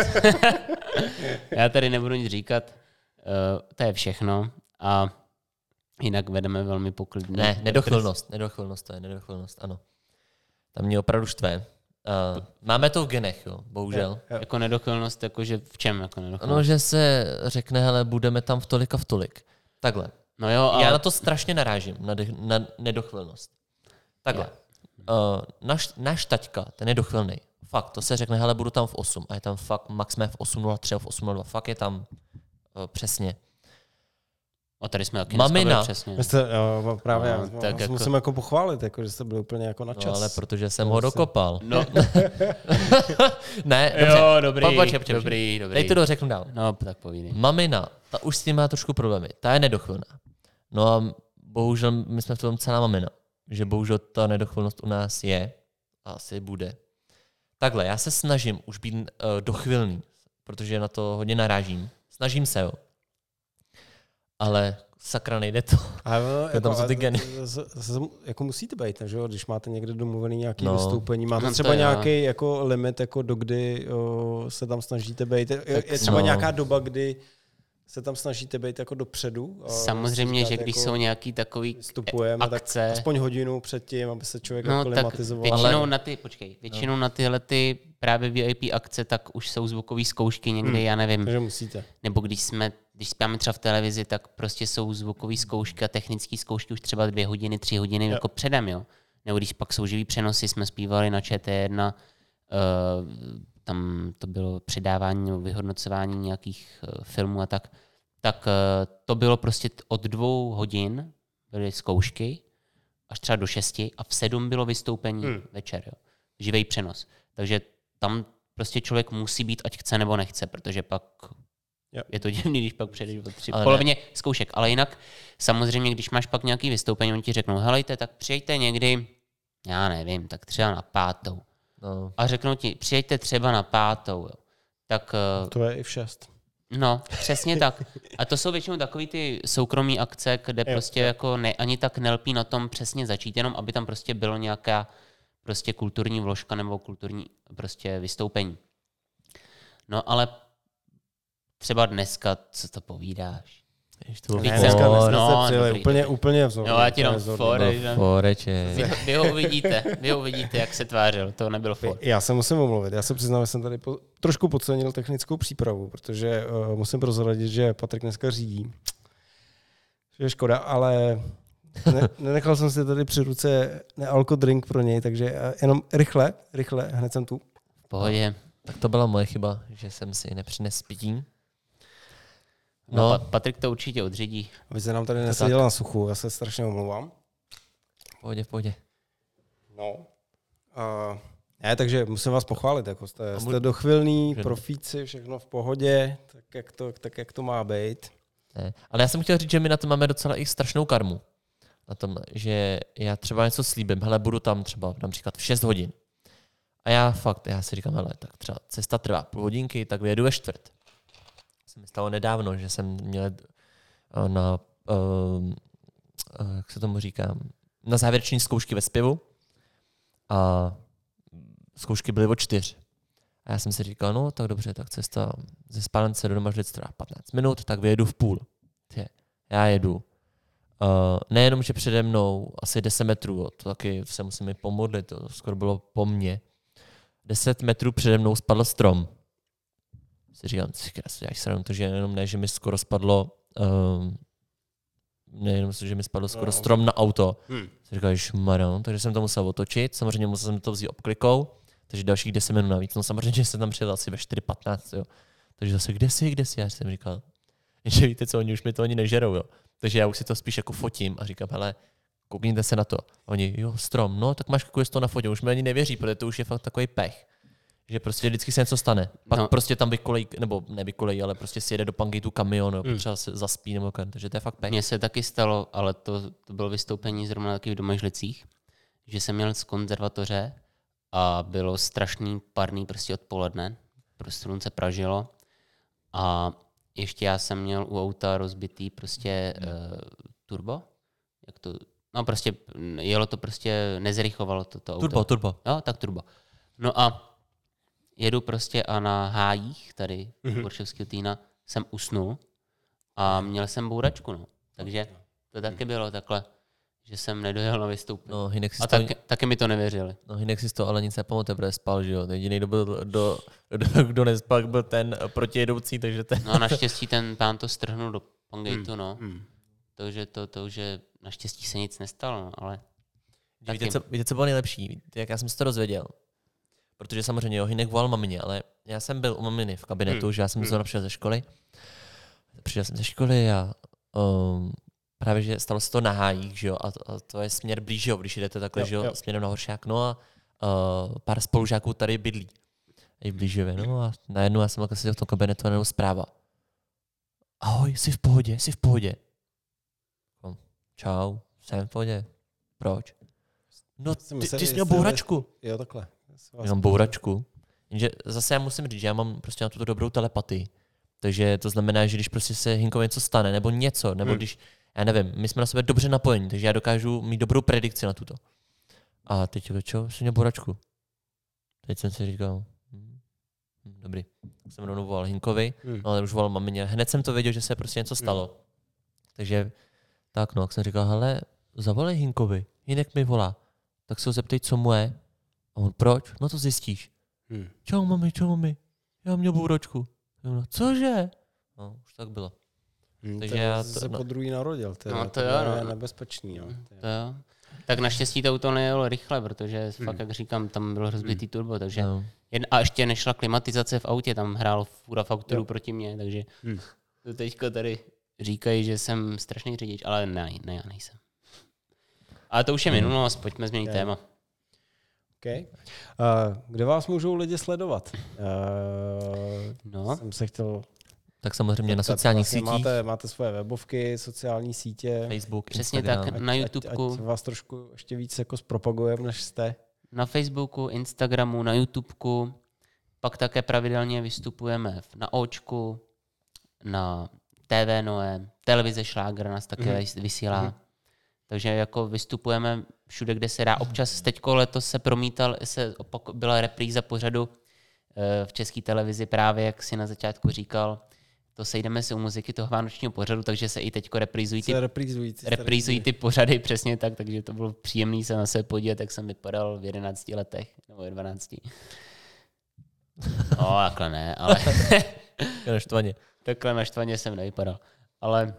[laughs] já tady nebudu nic říkat. Uh, to je všechno. A jinak vedeme velmi poklidně. Ne, nedochvilnost, nedochvilnost, to je nedochvilnost, ano. Tam mě opravdu štve. Uh, máme to v genech, jo, bohužel. Jo. Jako nedochylnost, jakože v čem jako nedochylnost? No, že se řekne, hele, budeme tam v tolik a v tolik. Takhle. no jo, ale... Já na to strašně narážím, na, de- na nedochvilnost. Takhle. Uh, náš, náš taťka, ten je dochvilný. Fakt, to se řekne, hele, budu tam v 8. A je tam fakt, max jsme v 8.03 a v 8.02. Fakt je tam uh, přesně. A tady jsme taky Mamina. přesně. Vy jste, jo, právě, No, no, tak jako- jako... musím jako pochválit, jako, že jste byli úplně jako na čas. No ale protože jsem ho dokopal. No, [laughs] ne, dobře. jo, dobrý, Po- počkej, počkej, dobrý, dobrý. Teď to dořeknu dál. No, tak povídej. Mamina, ta už s tím má trošku problémy. Ta je nedochvilná. No a bohužel my jsme v tom celá mamina. Že bohužel ta nedochvilnost u nás je a asi bude. Takhle, já se snažím už být uh, dochvilný, protože na to hodně narážím. Snažím se, jo. Ale sakra nejde to. Ale no, [laughs] To tam jsou ty geny. z- z- z- Jako musíte být, že jo, když máte někde domluvený nějaký No. vystoupení, máte No to třeba jo. nějaký jako limit, jako do kdy o, se tam snažíte být. Je, je třeba no. nějaká doba, kdy se tam snažíte být jako dopředu. a Samozřejmě, že když jako, jsou nějaký takový vstupujeme, tak akce, aspoň hodinu předtím, aby se člověk no tak aklimatizoval. většinou Ale- na ty, počkej, většinou na tyhle ty právě VIP akce, tak už jsou zvukové zkoušky někdy, já nevím, Takže musíte. nebo když jsme, když spíme třeba v televizi, tak prostě jsou zvukové zkoušky a technické zkoušky už třeba dvě hodiny, tři hodiny jako předem, jo. Nebo když pak jsou živý přenosy, jsme zpívali na ČT1, uh, tam to bylo předávání nebo vyhodnocování nějakých uh, filmů a tak, tak uh, to bylo prostě od dvou hodin byly zkoušky až třeba do šesti a v sedm bylo vystoupení hmm. večer, jo. Živý přenos. Takže tam prostě člověk musí být, ať chce nebo nechce, protože pak Jo. je to [laughs] divný, když pak přijdeš o tři polovině zkoušek. Ale jinak samozřejmě, když máš pak nějaký vystoupení, oni ti řeknou, helejte, tak přijďte někdy, já nevím, tak třeba na pátou. No, A řeknou ti, přijďte třeba na pátou. Jo. Tak eh, To je i v šest. No, přesně tak. A to jsou většinou takový ty soukromí akce, kde Jo, prostě jako ne, ani tak nelpí na tom přesně začít, jenom aby tam prostě bylo nějaká prostě kulturní vložka nebo kulturní prostě vystoupení. No ale třeba dneska, co to povídáš? Jež to bylo dneska, dneska no, přijeli dobrý, úplně, dobrý. úplně vzor. Jo, já ti dám úplně vzor. for, No. že- Foreče. Vy, vy ho uvidíte, vy ho uvidíte, jak se tvářil, to nebylo for. Já se musím omluvit. Já se přiznám, že jsem tady po, trošku podcenil technickou přípravu, protože uh, musím prozradit, že Patrik dneska řídí. Že je škoda, ale ne, [laughs] nenechal jsem si tady při ruce nealko drink pro něj, takže eh, jenom rychle, rychle, hned jsem tu. Pohodě. Tak to byla moje chyba, že jsem si nepřines pití. No, No. Patrik to určitě odřídí. Aby se nám tady neseděl na suchu, já se strašně omlouvám. V pohodě, v pohodě. No. Uh, ne, takže musím vás pochválit, jako jste, jste dochvilný, profíci, všechno v pohodě, tak jak to, tak jak to má být. Ne. Ale já jsem chtěl říct, že my na to máme docela i strašnou karmu. Na tom, že já třeba něco slíbím, hele, budu tam třeba například v 6 hodin. A já fakt, já si říkám, hele, tak třeba cesta trvá půl hodinky, tak vyjedu ve čtvrt. Se mi stalo nedávno, že jsem měl eh, na, uh, jak se tomu říká, na závěreční zkoušky ve zpěvu a zkoušky byly o čtyř. A já jsem si říkal, no tak dobře, tak cesta ze spálence do doma vždycky trvá 15 minut, tak vyjedu v půl. Tě, já jedu. Uh, nejenom, že přede mnou asi 10 metrů, to taky se musím i pomodlit, to skoro bylo po mně. 10 metrů přede mnou spadl strom. Si říkám, děláš sranu, to, že jenom ne, že mi skoro spadlo, um, nejenom, že mi spadlo skoro No. strom na auto. Hmm. Si říkáš, Maron, takže jsem to musel otočit, samozřejmě musel jsem to vzít obklikou, takže dalších 10 minut navíc. No samozřejmě, že jsem tam přijel asi ve 4.15, jo. Takže zase, kde jsi, kde jsi? Já jsem říkal, [laughs] že víte co, oni už mi to ani nežerou, jo. Takže já už si to spíš jako fotím a říkám, hele, koukněte se na to. A oni, jo, strom, no, tak máš kolik to na fotě, už mi ani nevěří, protože to už je fakt takový pech. Že prostě vždycky se něco stane. Pak No. prostě tam vykolej, nebo nevykolej, ale prostě si jede do Pangeitu kamion, hmm. třeba se zaspí nebo kan, takže to je fakt pech. Mně se taky stalo, ale to, to bylo vystoupení zrovna taky v Domažlicích, že jsem měl z konzervatoře a bylo strašný parný prostě odpoledne, prostě slunce pražilo a ještě já jsem měl u auta rozbitý prostě uh, turbo, jak to, no prostě mm, jelo to prostě, nezrychovalo to, to auto. Turbo, turbo. Jo, tak turbo. No a jedu prostě a na hájích tady Mhm. u Boršovského týna jsem usnul a měl jsem bouračku, no. Takže to taky bylo takhle, že jsem nedojel na vystoupení. No, Hinek si, a to, taky, taky mi to nevěřili. no, Hinek si to ale nic nepamatuje, protože spal, že jo. Jediný, kdo, byl, do, do, kdo nespal, byl ten protijedoucí, takže ten... No a naštěstí ten pán to strhnul do Pangeitu, Hmm. no. Hmm. Takže to, to, že naštěstí se nic nestalo, no, ale Víte co, víte, co bylo nejlepší? Jak já jsem se to dozvěděl? Protože samozřejmě jo, Hinek volal mamině, ale já jsem byl u maminy v kabinetu, Hmm. že já jsem Hmm. zrovna přišel ze školy. Přišel jsem ze školy a um, právě, že stalo se to na hájích, že jo, a, to- a to je směr blíž, jo, když jdete takhle, Jo, že jo, jo. směrem na Horšák, no a uh, pár spolužáků tady bydlí. I v Blížově, no a najednou já jsem takhle seděl v tom kabinetu a najednou zpráva. Ahoj, jsi v pohodě, jsi v pohodě. Říkám, Čau, jsem v pohodě. Proč? No, ty, ty jsi měl bouračku. Jo, takhle. Jenom bouračku. Jenže zase já musím říct, že já mám prostě na tuto dobrou telepatii. Takže to znamená, že když prostě se Hinkovi něco stane, nebo něco, nebo Hmm. hmm. když, já nevím, my jsme na sebe dobře napojeni, takže já dokážu mít dobrou predikci na tuto. A teď čo, jsem měl bouračku. Teď jsem si říkal, hm, hm, dobrý. Tak jsem rovnou volal Hinkovi, Hmm. ale už volal mamině. Hned jsem to věděl, že se prostě něco stalo. Takže tak no, jak jsem říkal, hele, zavolej Hinkovi, Hinek mi volá. Tak se ho zeptej, co mu je. A on, proč? No to zjistíš. Hmm. Čau mami, čau mami, já měl. Já ona, Cože? No, už tak bylo. Hmm, Takže to já to- se no. po druhý narodil. To, je- No, to je jo, no. nebezpečný. No. To je- to jo. Tak naštěstí to auto nejelo rychle, protože Hmm. fakt, jak říkám, tam byl rozbitý turbo, takže No. Jen, a ještě nešla klimatizace v autě, tam hrál fůra fakturu Jo. proti mně, takže Hmm. to teďko tady říkají, že jsem strašný řidič, ale ne, ne, já nejsem. Ale to už je Hmm. minulost, pojďme změnit Je. téma. Okay. Uh, kde vás můžou lidi sledovat? Uh, No, jsem se chtěl Tak samozřejmě na sociálních vlastně sítích, Máte, máte svoje webovky, sociální sítě. Facebook, Přesně Instagram. tak. na Ať, YouTubeku. ať vás trošku ještě víc jako zpropagujeme, než jste. na Facebooku, Instagramu, na YouTubeku, pak také pravidelně vystupujeme na Očku, na TV Noé, televize Šláger nás také mm vysílá. Mhm. Takže jako vystupujeme všude, kde se dá. Občas teďko letos se promítal, se opak, byla repríza pořadu eh, v české televizi právě, jak si na začátku říkal, to sejdeme si u muziky toho vánočního pořadu, takže se i teďko reprízují ty reprízují. ty reprízují ty pořady přesně tak, takže to bylo příjemné se na sebe podívat, jak jsem vypadal v 11 letech, nebo v 12. No, takhle ne, ale [laughs] naštvaně. takhle naštvaně jsem nevypadal. Ale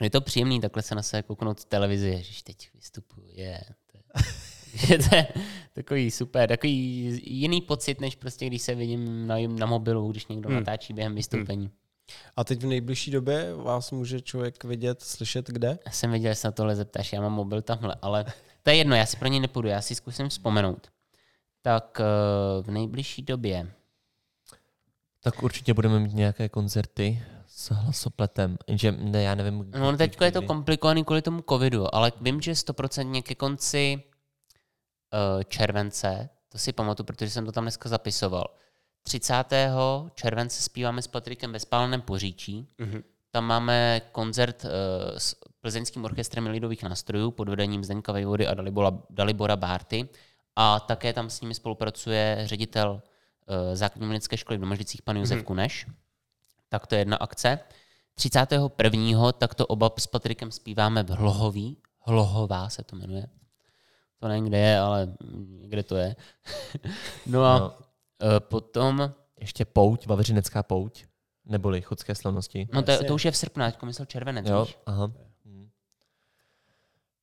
je to příjemný takhle se na sebe kouknout v televizi, ježiš, teď vystupuju, je. To je, [laughs] to je takový super, takový jiný pocit, než prostě když se vidím na, na mobilu, když někdo Hmm. natáčí během vystoupení. A teď v nejbližší době vás může člověk vidět, slyšet kde? Já jsem věděl, že se na tohle zeptáš, já mám mobil tamhle, ale to je jedno, já si pro něj nepůjdu, já si zkusím vzpomenout. Tak eh, v nejbližší době, Tak určitě budeme mít nějaké koncerty s hlasopletem. Jenže ne, já nevím. no teď je to komplikovaný kvůli tomu covidu, ale vím, že stoprocentně ke konci eh, července, to si pamatuju, protože jsem to tam dneska zapisoval, 30. července zpíváme s Patrikem ve Spáleném Poříčí, Mhm. Tam máme koncert uh, s plzeňským orchestrem lidových nástrojů pod vedením Zdeňka Vejvody a Dalibora, Dalibora Bárty. A také tam s nimi spolupracuje ředitel uh, základní umělecké školy v Domažlicích, pan Josef Mhm. Kuneš. Tak to je jedna akce. 31. tak to oba s Patrikem zpíváme v Hlohoví. Hlohová se to jmenuje. To nevím, kde je, ale kde to je. [laughs] no a No. no. potom, Ještě pouť, Vavřinecká pouť, neboli chodské slavnosti. no to, to už je v srpnu, teď myslel červenec, Jo, víš? aha. Hm.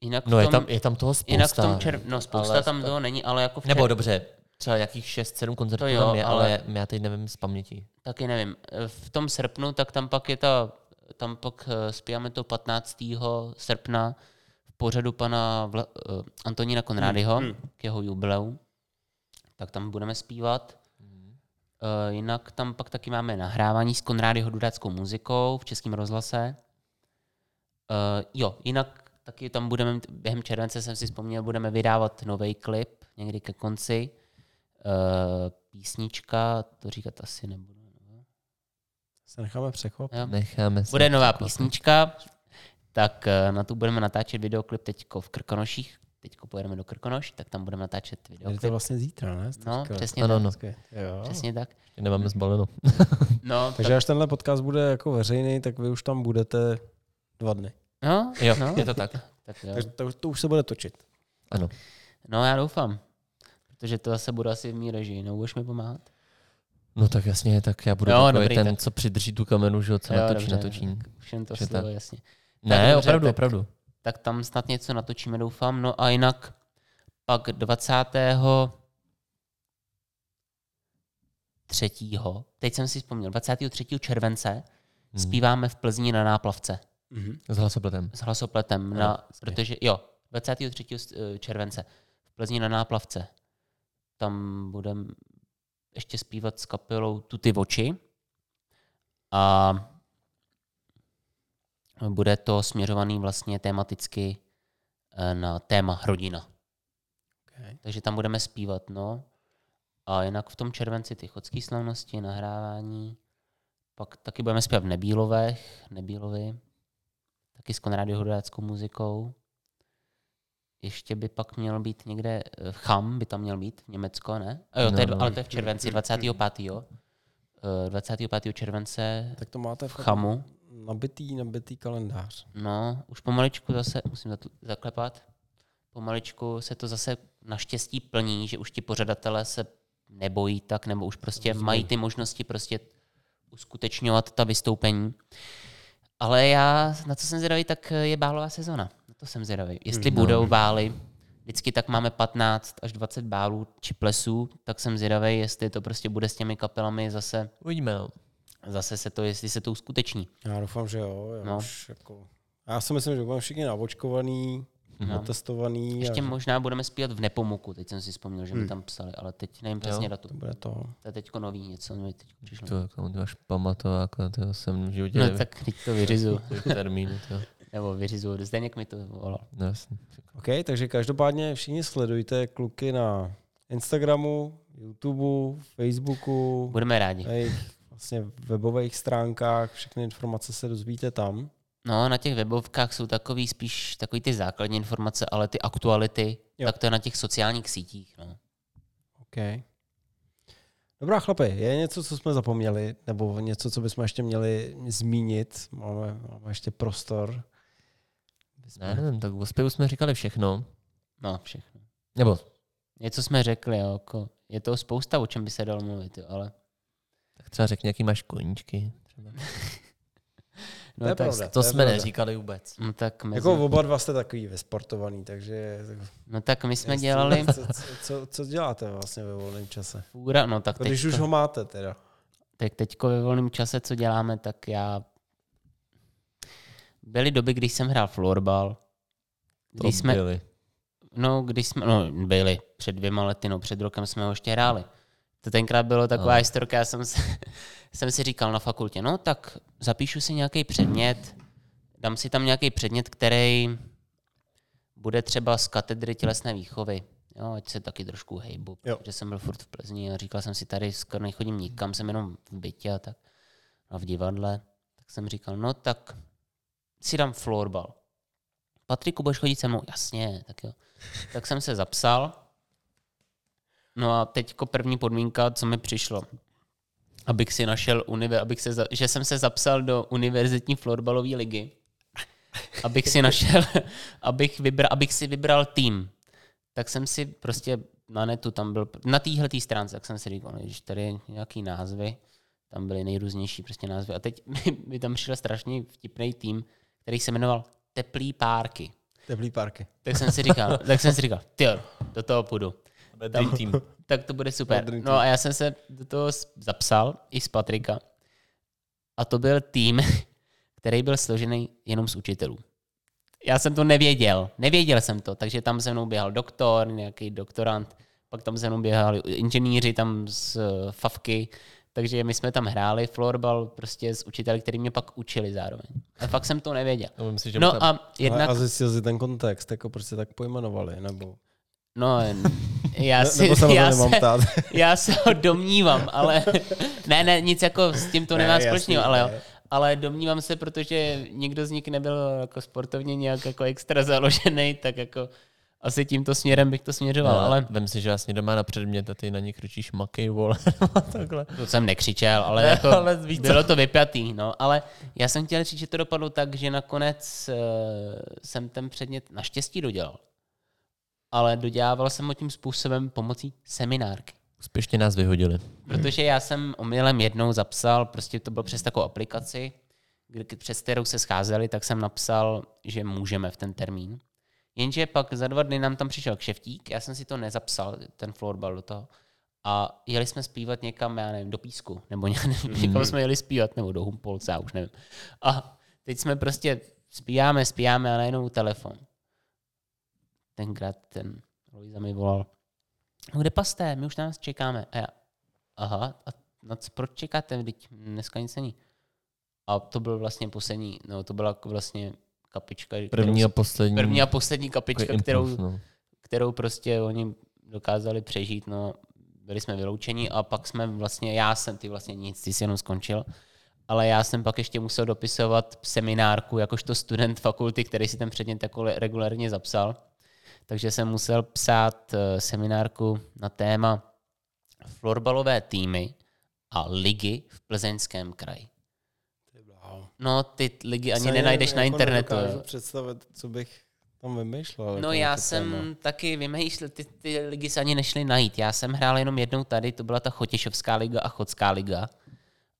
Jinak No je tom- tam, je tam toho spousta. Jinak v tom červ... no spousta ale- tam toho není, ale jako v Nebo čer... dobře, třeba jakých 6-7 koncertů To jo, tam je, ale... ale- já teď nevím z paměti. taky nevím. V tom srpnu, tak tam pak je ta, tam pak eh, zpíváme to 15. srpna v pořadu pana Vla... uh, Antonína Konrádyho Hmm, k jeho jubileu. Tak tam budeme zpívat. Uh, jinak tam pak taky máme nahrávání s Konrádyho Dudáckou muzikou v Českém rozhlase. Uh, jo, jinak taky tam budeme, během července jsem si vzpomněl, budeme vydávat nový klip někdy ke konci. Uh, písnička, to říkat asi nebudu. Se necháme překvapit. Jo. Necháme se. Bude nová překvapit. písnička, tak eh, na tu budeme natáčet videoklip teďko v Krkonoších. Teďko pojedeme do Krkonoš, tak tam budeme natáčet Je videoklip. to vlastně zítra, ne? Jste No, přesně Ano, tak. no. Jo. Přesně tak. Ještě Nemáme zbaleno. [laughs] No, Takže až tenhle podcast bude jako veřejný, tak vy už tam budete dva dny. no, Jo, no, je to tak. tak jo. Takže to, to už se bude točit. Ano. No já doufám. Protože to zase budu asi v mý režii. No, budeš mi pomáhat? No tak jasně, tak já budu Jo, takový dobrý, ten, tak- co přidrží tu kamenu, že jo, co Jo, natočí, dobře, natočí. Už jen to Že slovo, tak. jasně. Ne, dobře, opravdu, tak- opravdu. Tak tam snad něco natočíme, doufám. No a jinak pak 20. třetího, teď jsem si vzpomněl, 23. července Mhm. zpíváme v Plzni na náplavce Mhm. S hlasopletem. s hlasopletem, Jo, na, protože jo, 23. s- eh, července v Plzni na náplavce. Tam budeme ještě zpívat s kapelou Tuty oči a bude to směřovaný vlastně tematicky eh, na téma rodina. Okay. Takže tam budeme zpívat, no. A jinak v tom červenci ty chodské slavnosti, nahrávání. Pak taky budeme zpívat v Nebílovech, Nebílovi. Taky s Konrády Hudáckou muzikou. Ještě by pak měl být někde, eh, Cham by tam měl být, Německo, ne? A jo, to je, No, no. ale to je v červenci, 25. Jo. Eh, 25. července Tak to máte v Chamu. nabitý, nabitý kalendář. No, už pomaličku zase, musím zaklepat, pomaličku se to zase naštěstí plní, že už ti pořadatelé se nebojí tak, nebo už prostě mají ty možnosti prostě uskutečňovat ta vystoupení. Ale já, na co jsem zvědavý, tak je bálová sezona. Na to jsem zvědavý. Jestli No. budou bály, vždycky tak máme 15 až 20 bálů či plesů, tak jsem zvědavý, jestli to prostě bude s těmi kapelami zase, Uvidíme, no. zase se to, jestli se to uskuteční. Já doufám, že jo. Já, No. už jako, já si myslím, že budeme všichni naočkovaný, No. natestovaný. Ještě a možná budeme zpívat v Nepomuku, teď jsem si vzpomněl, že mi Hmm. tam psali, ale teď nevím přesně Jo, to bude to. To je teďko nový něco, mi teď přišlo. To, jako, máš pamatovat, jako, to jsem v životě No nevím. tak teď to vyřizu, Kolik termínů, to. Nebo vyřizu, Zdeněk mi to volal. No, jasně. OK, takže každopádně všichni sledujte kluky na Instagramu, YouTubeu, Facebooku, Budeme rádi. na jejich vlastně webových stránkách, všechny informace se dozvíte tam. No, na těch webovkách jsou takový spíš takový ty základní informace, ale ty aktuality, Jo. tak to je na těch sociálních sítích. No. OK. Dobrá chlapi, je něco, co jsme zapomněli, nebo něco, co bychom ještě měli zmínit? Máme, máme ještě prostor. Ne, nevím, tak o zpěvu jsme říkali všechno. no, všechno. Nebo, Něco jsme řekli, jo, jako, je to spousta, o čem by se dalo mluvit, jo, ale tak třeba řekni, jaký máš koníčky. Třeba. [laughs] no, To tak, pravda. To je jsme pravda. neříkali vůbec. no, tak, mezi, Jako oba dva jste takový vysportovaný, takže... no tak my jsme jestli- dělali [laughs] Co, co, co, co děláte vlastně ve volném čase? fůra, no tak Když teďko- už ho máte teda. Tak teďko ve volném čase, co děláme, tak já... Byly doby, když jsem hrál florbal. To Když jsme, byli. no, když jsme, no, byli před dvěma lety, no, před rokem jsme ho ještě hráli. To tenkrát bylo taková Ano. historka, já jsem, se, [laughs] jsem si říkal na fakultě, no tak zapíšu si nějaký předmět, dám si tam nějaký předmět, který bude třeba z katedry tělesné výchovy. Jo, ať se taky trošku hejbu, Jo. protože jsem byl furt v Plzni a říkal jsem si, tady skoro nechodím nikam, jsem jenom v bytě a tak a v divadle. Tak jsem říkal, no tak si dám florbal. Patriku, budeš chodit se mnou? Jasně, tak jo. Tak jsem se zapsal. No a teďko první podmínka, co mi přišlo. Abych si našel, univer, abych se, že jsem se zapsal do univerzitní florbalové ligy. Abych si našel, [laughs] abych, vybral, abych si vybral tým. Tak jsem si prostě na netu tam byl, na téhle stránce, tak jsem si říkal, no, že tady nějaký názvy, tam byly nejrůznější prostě názvy. A teď mi, [laughs] mi tam přišel strašně vtipný tým, který se jmenoval Teplý párky. Teplý parky. Tak jsem si říkal, [laughs] tak jsem si říkal, ty do toho půjdu. Dream team. [laughs] Tak to bude super. No a já jsem se do toho zapsal i z Patrika. A to byl tým, [laughs] který byl složený jenom z učitelů. Já jsem to nevěděl. Nevěděl jsem to, takže tam se mnou běhal doktor, nějaký doktorant, pak tam se mnou běhali inženýři tam z eh, Favky, takže my jsme tam hráli florbal prostě s učiteli, který mě pak učili zároveň. A fakt jsem to nevěděl. No, myslím, že No tam... a jednak, A zjistil si ten kontext, jako proč se tak pojmenovali, nebo... no já Ne, si, nebo se já se, ptát. [laughs] já se ho domnívám, ale ne, ne, nic jako s tím to Ne, nemá jasný, společného, ale jo. ne. Ale domnívám se, protože nikdo z nich nebyl jako sportovně nějak jako extra založený, tak jako asi tímto směrem bych to směřoval, No, ale vem si, že vlastně doma na předmět a ty na ně křičíš makej, vole, [laughs] takhle. to jsem nekřičel, ale, Ne, [laughs] jako ale víš co? bylo to vypjatý, no, ale já jsem chtěl říct, že to dopadlo tak, že nakonec uh, jsem ten předmět naštěstí dodělal. Ale dodělával jsem ho tím způsobem pomocí seminárky. Úspěšně nás vyhodili. Protože já jsem omylem jednou zapsal, prostě to bylo přes takovou aplikaci, kdy- přes kterou se scházeli, tak jsem napsal, že můžeme v ten termín. Jenže pak za dva dny nám tam přišel kšeftík, já jsem si to nezapsal, ten florbal do toho. A jeli jsme zpívat někam, já nevím, do písku, nebo [laughs] ně- někam jsme jeli zpívat, nebo do Humpolce, já už nevím. A teď jsme prostě zpíváme, zpíváme a najednou telefon. Tenkrát ten Luisa mi volal, no kde pasté, my už na nás čekáme. A já, aha, a na co, proč čekáte, teď dneska nic není. A to byl vlastně poslední, no to byla vlastně kapička. První a poslední. první a poslední kapička, kterou, impuls, no. kterou prostě oni dokázali přežít, no byli jsme vyloučeni a pak jsme vlastně, já jsem ty vlastně nic, ty jsi jenom skončil, ale já jsem pak ještě musel dopisovat seminárku jakožto student fakulty, který si ten předmět jako regulárně zapsal. Takže jsem musel psát eh, seminárku na téma florbalové týmy a ligy v plzeňském kraji. No, ty ligy ani Se nenajdeš na jako internetu. jo. představit, co bych tam vymýšlel. No jako já jsem téma. taky vymýšlel, ty, ty ligy se ani nešly najít. Já jsem hrál jenom jednou tady, to byla ta Chotěšovská liga a Chodská liga.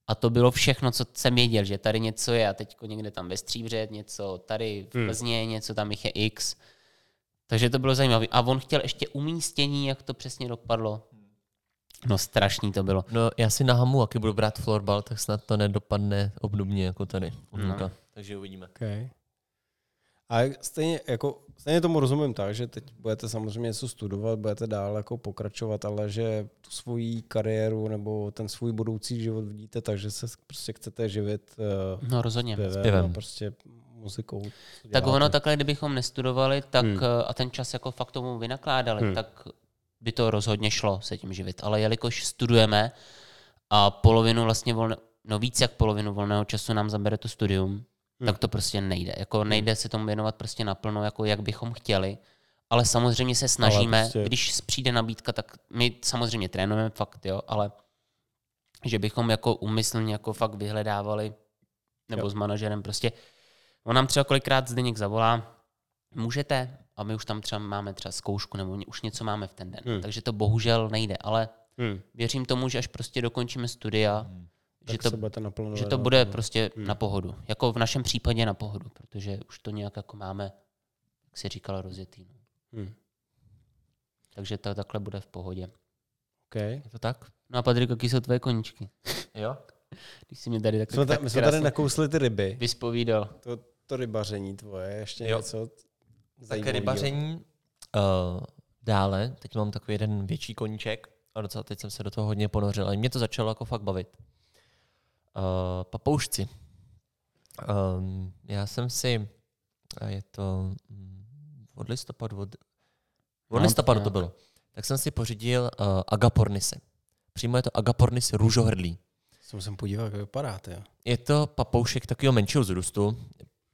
A to bylo všechno, co jsem věděl, že tady něco je a teď někde tam ve Stříbřet, něco tady v Plzně, něco tam jich je X. Takže to bylo zajímavé. A on chtěl ještě umístění, jak to přesně dopadlo. No strašný to bylo. No, já si na hamu, jaký budu brát florbal, tak snad to nedopadne obdobně jako tady. No. Takže uvidíme. Okay. A stejně, jako, stejně tomu rozumím tak, že teď budete samozřejmě něco studovat, budete dál jako pokračovat, ale že tu svoji kariéru nebo ten svůj budoucí život vidíte tak, že se prostě chcete živit uh, No rozhodně. zpěvem, Zpěvem. a prostě muzikou. Tak ono takhle, kdybychom nestudovali tak, Hmm. hmm. a ten čas jako fakt tomu vynakládali, hmm. tak by to rozhodně šlo se tím živit. Ale jelikož studujeme a polovinu vlastně volné, no víc jak polovinu volného času nám zabere to studium, Hmm. tak to prostě nejde. Jako nejde se tomu věnovat prostě naplno, jako jak bychom chtěli. Ale samozřejmě se snažíme, prostě- prostě... když přijde nabídka, tak my samozřejmě trénujeme fakt, jo, ale že bychom jako umyslně jako fakt vyhledávali, nebo jo. s manažerem prostě, on nám třeba kolikrát Zdeněk zavolá, můžete, a my už tam třeba máme třeba zkoušku, nebo už něco máme v ten den. Hmm. Hmm. Takže to bohužel nejde, ale Hmm. věřím tomu, že až prostě dokončíme studia, že Tak to, budete že to bude tomu. prostě Hmm. na pohodu. Jako v našem případě na pohodu, protože už to nějak jako máme, jak se říkalo, rozjetý. No. Hmm. Takže to takhle bude v pohodě. Okay. Je to tak? No a Patrik, jaký jsou tvoje koníčky? Jo. [laughs] Když jsi mě tady tak, My jsme, tak ta, my jsme tady nakousli ty ryby. vyspovídal. To, to rybaření tvoje, ještě Jo. něco Tak rybaření. Uh, dále, teď mám takový jeden větší koníček a docela teď jsem se do toho hodně ponořil. A mě to začalo jako fakt bavit. Uh, papoušci. Um, já jsem si, a je to mm, od listopadu, od, od No, listopadu to bylo, tak jsem si pořídil uh, agapornise. Přímo je to agapornis růžohrdlý. Se musím podívat, jak vypadá. Je to papoušek takového menšího vzrůstu,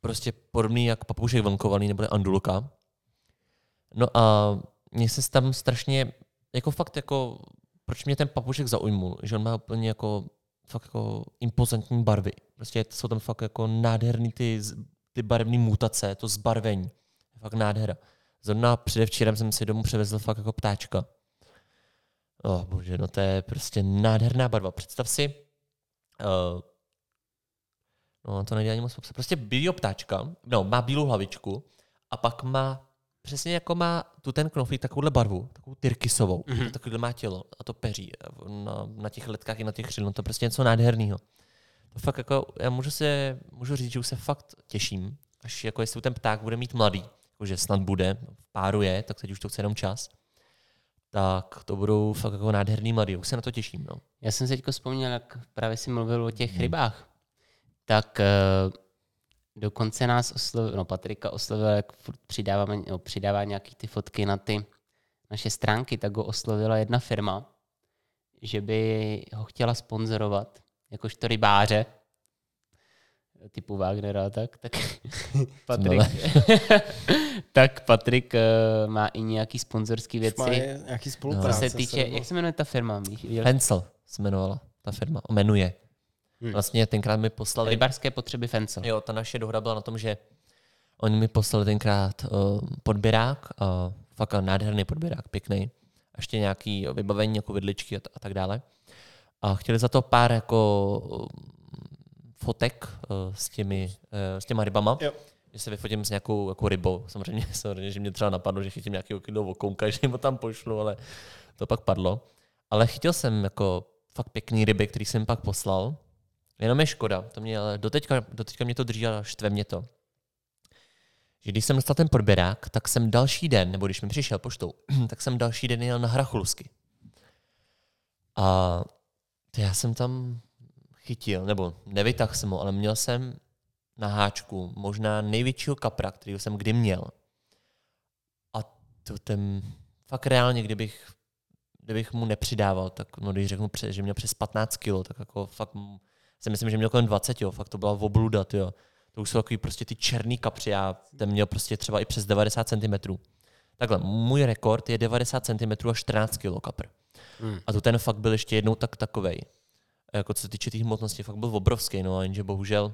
prostě podobný jak papoušek vlnkovaný nebo andulka. No a mně se tam strašně, jako fakt jako, proč mě ten papoušek zaujmul, že on má úplně jako, fakt jako impozantní barvy. Prostě jsou tam fakt jako nádherný ty, ty barevné mutace, to zbarvení. Fakt nádhera. Zrovna předevčírem jsem si domů převezl fakt jako ptáčka. Oh bože, no to je prostě nádherná barva. Představ si, uh, no to nejde ani moc popsat. Prostě bílého ptáčka, no, má bílou hlavičku a pak má přesně jako má tu ten knoflík takovouhle barvu, takovou tyrkysovou, Mhm. mm-hmm. takovýhle má tělo a to peří na, na těch letkách i na těch křidlech, to je prostě něco nádherného. To fakt jako, já můžu, se, můžu říct, že už se fakt těším, až jako jestli ten pták bude mít mladý, jakože snad bude, v páru je, tak teď už to chce jenom čas, tak to budou fakt jako nádherný mladý. Už se na to těším. No. Já jsem se teď vzpomněl, jak právě si mluvil o těch Hmm. rybách. Tak uh, dokonce nás oslovil, no Patrika oslovil, jak furt přidáváme, no, přidává nějaký ty fotky na ty naše stránky, tak ho oslovila jedna firma, že by ho chtěla sponzorovat, jakožto rybáře, typu Wagnera a tak, tak [laughs] Patrik, [laughs] tak Patrik uh, má i nějaký sponzorský věci. Má nějaký Co spolupráce. se týče, se jak se jmenuje ta firma? Pencil se jmenovala ta firma. Jmenuje. Hmm. Vlastně tenkrát mi poslali... Rybářské potřeby Fencel. Jo, ta naše dohoda byla na tom, že oni mi poslali tenkrát uh, podběrák, uh, fakt nádherný podběrák, pěkný. A ještě nějaký vybavení, jako vidličky a, t- a tak dále. A chtěli za to pár jako uh, fotek uh, s, těmi, uh, s těma rybama. Jo. Že se vyfotím s nějakou jako rybou. Samozřejmě, [laughs] samozřejmě, že mě třeba napadlo, že chytím nějakého kilo okounka, [laughs] že jim ho tam pošlu, ale to pak padlo. Ale chytil jsem jako fakt pěkný ryby, který jsem pak poslal. Jenom je škoda, to mě, ale doteďka, doteďka mě to drží a štve mě to. Že když jsem dostal ten podběrák, tak jsem další den, nebo když mi přišel poštou, [clears throat] tak jsem další den jel na Hrachulusky. A já jsem tam chytil, nebo nevytahl jsem ho, ale měl jsem na háčku možná největšího kapra, kterýho jsem kdy měl. A to ten, fakt reálně, kdybych, kdybych mu nepřidával, tak no, když řeknu, že měl přes 15 kilo, tak jako fakt si myslím, že měl kolem 20, jo, fakt to byla obluda, jo. To už jsou takový prostě ty černý kapři, já ten měl prostě třeba i přes 90 cm. Takhle, můj rekord je 90 cm a 14 kg kapr. Hmm. A to ten fakt byl ještě jednou tak takovej. Jako co se týče té hmotnosti, fakt byl obrovský, no a jenže bohužel,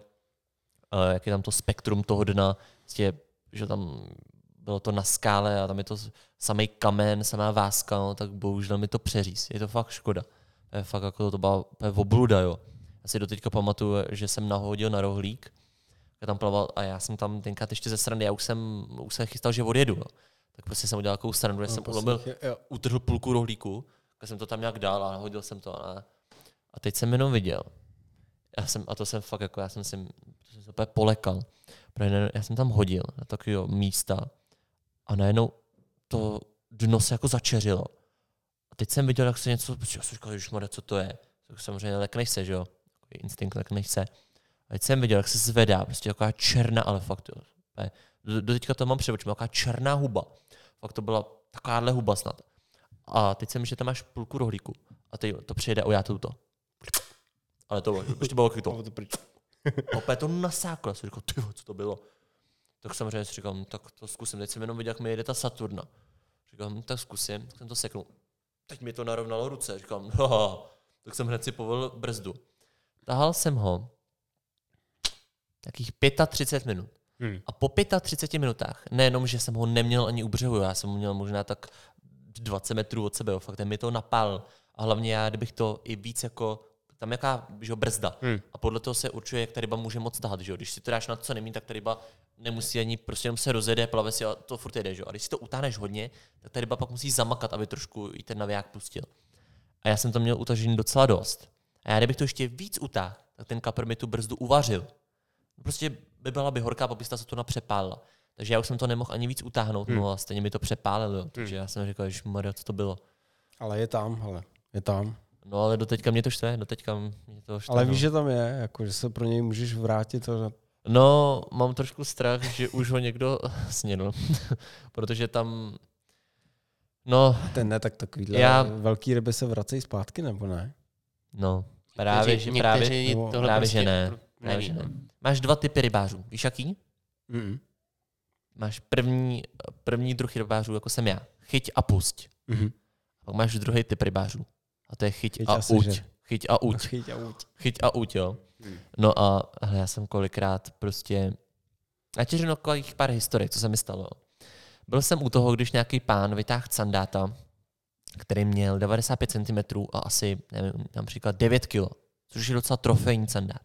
eh, jak je tam to spektrum toho dna, prostě, že tam bylo to na skále a tam je to samý kamen, samá váska, no, tak bohužel mi to přeříz. Je to fakt škoda. Je fakt jako to byla obluda, jo. Já si doteďka pamatuju, že jsem nahodil na rohlík, já tam plaval a já jsem tam tenkrát ještě ze srandy, já už jsem, už jsem chystal, že odjedu, jo. Tak prostě jsem udělal takovou srandu, že jsem ulomil, Jo. utrhl půlku rohlíku, tak jsem to tam nějak dal a hodil jsem to. A, a teď jsem jenom viděl. Já jsem, a to jsem fakt jako, já jsem si, to jsem se úplně polekal. Protože já jsem tam hodil na takového místa a najednou to dno se jako začeřilo. A teď jsem viděl, jak se něco, já jsem říkal, že co to je. Tak samozřejmě lekneš se, že jo. Instinkt lekneš se. A teď jsem viděl, jak se zvedá, prostě taková černá, ale fakt, jo. Do, do teďka to mám před očima, taková černá huba. Fakt to byla takováhle huba snad. A teď jsem, že tam máš půlku rohlíku. A teď to přijede a já to. Ale to bylo, ještě [laughs] bylo to. Bylo to opět to nasáklo. Já jsem říkal, ty co to bylo? Tak samozřejmě si říkám, tak to zkusím. Teď jsem jenom viděl, jak mi jede ta Saturna. Říkám, hm, tak zkusím. Tak jsem to seknul. Teď mi to narovnalo ruce. Říkám, haha. Tak jsem hned si povolil brzdu. Tahal jsem ho takých 35 minut. Hmm. A po 35 minutách, nejenom, že jsem ho neměl ani u břehu, já jsem ho měl možná tak 20 metrů od sebe, jo, fakt ten mi to napál. A hlavně já, kdybych to i víc jako, tam jaká že brzda. Hmm. A podle toho se určuje, jak ta ryba může moc tahat. Že? Když si to dáš na co nemí, tak ta ryba nemusí ani, prostě jenom se rozjede, plave si a to furt jede. Že? A když si to utáhneš hodně, tak ta ryba pak musí zamakat, aby trošku i ten naviják pustil. A já jsem to měl utažený docela dost. A já kdybych to ještě víc utáhl, tak ten kapr mi tu brzdu uvařil. Prostě by byla by horká, by se ta Saturna přepálila. Takže já už jsem to nemohl ani víc utáhnout, Hmm. no a stejně mi to přepálilo. jo. Takže já jsem říkal, že co to bylo. Ale je tam, ale je tam. No ale doteďka mě to štve, doteďka mě to štve. Ale no. víš, že tam je, jako, že se pro něj můžeš vrátit. A... No, mám trošku strach, že už ho někdo [laughs] snědl, [laughs] protože tam, no, Ten ne, tak takovýhle Já- velký ryby se vracejí zpátky, nebo ne? No, právě, že právě, nebo tohle právě, prostě že ne. pro- Právě, že no. ne. Máš dva typy rybářů. Víš jaký? Mm-mm. Máš první, první druh rybářů, jako jsem já. Chyť a pusť. Mm-hmm. Pak máš druhý typ rybářů. A to je chyť, Chyť a, uť. Chyť a uť. Chyť a uť. Chyť a uť, jo. Hmm. No a hele, já jsem kolikrát prostě... Já ti řeknu takových pár historik, co se mi stalo. Byl jsem u toho, když nějaký pán vytáhl sandáta, který měl 95 cm a asi, nevím, například 9 kg, což je docela trofejní sandát.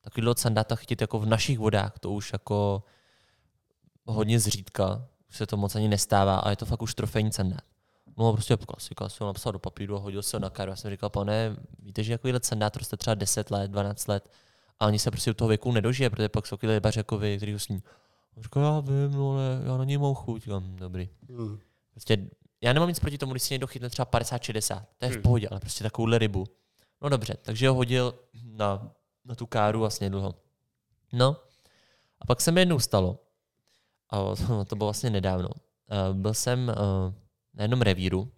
Takovýhle sandáta chytit jako v našich vodách, to už jako hodně zřídka, už se to moc ani nestává a je to fakt už trofejní sandát. No a prostě klasika, jsem ho napsal do papíru a hodil se ho na karu. Já jsem říkal, pane, víte, že takovýhle sandát roste třeba 10 let, 12 let a ani se prostě u toho věku nedožije, protože pak jsou takový rybaři jako vy, který ho sní. On říkal, já vím, no, ale já na něj mám chuť. Říkám, dobrý. Mm. Prostě já nemám nic proti tomu, když si někdo chytne třeba 50-60, to je v Hmm. pohodě, ale prostě takovouhle rybu. No dobře, takže ho hodil na, na tu káru vlastně dlouho. No, a pak se mi jednou stalo, a [laughs] to, bylo vlastně nedávno, uh, byl jsem uh, na jednom revíru,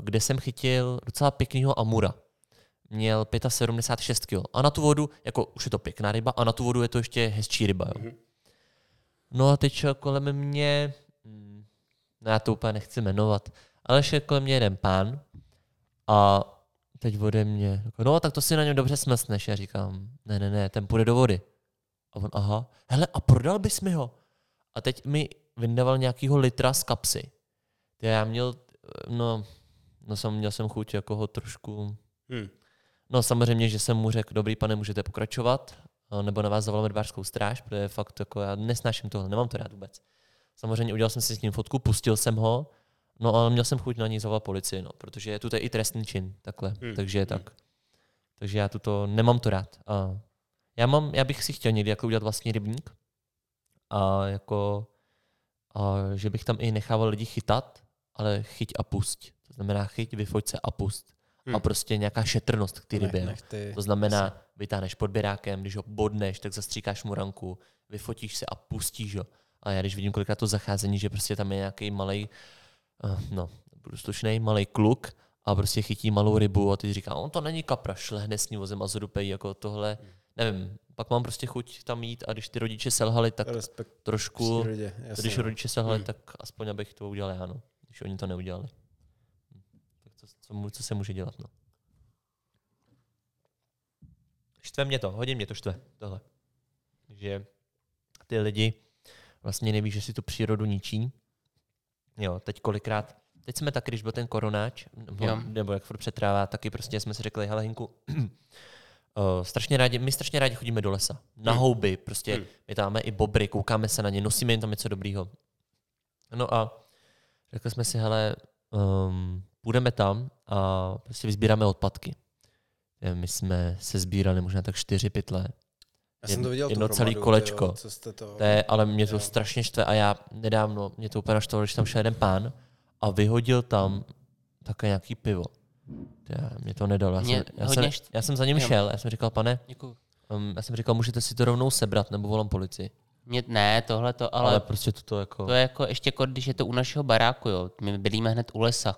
kde jsem chytil docela pěkného amura. Měl 75 kg. A na tu vodu, jako už je to pěkná ryba, a na tu vodu je to ještě hezčí ryba. Jo. Mhm. No a teď kolem mě, no já to úplně nechci jmenovat, ale šel kolem mě jeden pán a teď ode mě, no tak to si na něm dobře smlsneš. Já říkám, ne, ne, ne, ten půjde do vody. A on, aha, hele, a prodal bys mi ho? A teď mi vydával nějakýho litra z kapsy. Já měl, no, no jsem, měl jsem chuť jako ho trošku, Hmm. No samozřejmě, že jsem mu řekl, dobrý pane, můžete pokračovat, nebo na vás zavolám rybářskou stráž, protože fakt jako já nesnáším tohle, nemám to rád vůbec. Samozřejmě udělal jsem si s ním fotku, pustil jsem ho, no ale měl jsem chuť na něj zavolat policii, no, protože je tu i trestný čin, takhle, Hmm. takže tak. Takže já tuto nemám to rád. A já, mám, já bych si chtěl někdy jako udělat vlastní rybník a jako, a že bych tam i nechával lidi chytat, ale chyť a pusť. To znamená chyť, vyfoť se a pust. Hmm. A prostě nějaká šetrnost k té rybě. nech ty- To znamená, vytáhneš podběrákem, když ho bodneš, tak zastříkáš mu ranku, vyfotíš se a pustíš ho. A já když vidím kolikrát to zacházení, že prostě tam je nějaký malý, no, budu slušný, malý kluk a prostě chytí malou rybu a ty říká, on to není kapra, šlehne s ní vozem a zrupejí jako tohle. Nevím, pak mám prostě chuť tam jít a když ty rodiče selhali, tak Respekt trošku, přírodě, jasně, když no. rodiče selhali, Hmm. tak aspoň abych to udělal já, no. Když oni to neudělali. Hm. Tak co, co, co se může dělat, no. Štve mě to, hodně mě to štve, tohle. Že ty lidi vlastně neví, že si tu přírodu ničí. Jo, teď kolikrát, teď jsme taky, když byl ten koronáč, nebo, Jo. nebo jak furt přetrává, taky prostě jsme si řekli, hele Hinku, uh, [clears throat] strašně rádi, my strašně rádi chodíme do lesa, na Hmm. houby, prostě Hmm. my tam máme i bobry, koukáme se na ně, nosíme jim tam něco dobrýho. No a řekli jsme si, hele, um, půjdeme tam a prostě vysbíráme odpadky. Eh, My jsme se sbírali možná tak čtyři pytle. Já jsem to viděl jedno tu celý hromadu, kolečko. tyjo, co jste to... To je, ale mě to Jo. strašně štve a já nedávno, mě to úplně naštvalo, když tam šel jeden pán a vyhodil tam také nějaký pivo. To Já, mě to nedalo. Já, Mě jsem, já, jsem, št- já jsem za ním jo. šel, já jsem říkal, pane, Děkuju. um, já jsem říkal, můžete si to rovnou sebrat, nebo volám policii. Mě, ne, tohle to, Ale, ale, prostě to jako... to je jako ještě jako, když je to u našeho baráku, jo. My bydlíme hned u lesa,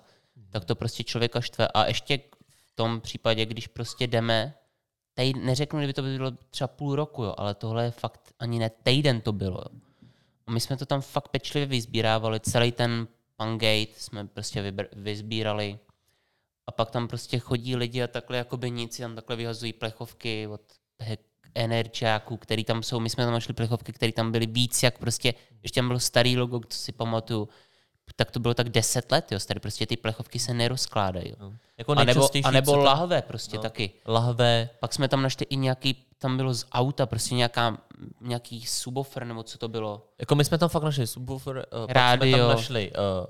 tak to prostě člověka štve. A ještě v tom případě, když prostě jdeme, tej, neřeknu, kdyby to bylo třeba půl roku, jo, ale tohle je fakt ani ne týden to bylo. Jo. A my jsme to tam fakt pečlivě vyzbírávali, celý ten Pangate jsme prostě vybr- vyzbírali. A pak tam prostě chodí lidi a takhle jakoby nic, tam takhle vyhazují plechovky od energiáků, který tam jsou. My jsme tam našli plechovky, které tam byly víc, jak prostě, ještě tam bylo starý logo, co si pamatuju, tak to bylo tak 10 let, jo, starý, prostě ty plechovky se nerozkládají. No. jako A nebo, a nebo tam- lahve prostě no. taky. lahve, Pak jsme tam našli i nějaký, tam bylo z auta, prostě nějaká, nějaký subwoofer, nebo co to bylo. Jako my jsme tam fakt našli subwoofer, uh, pak jsme Rádio. tam našli uh,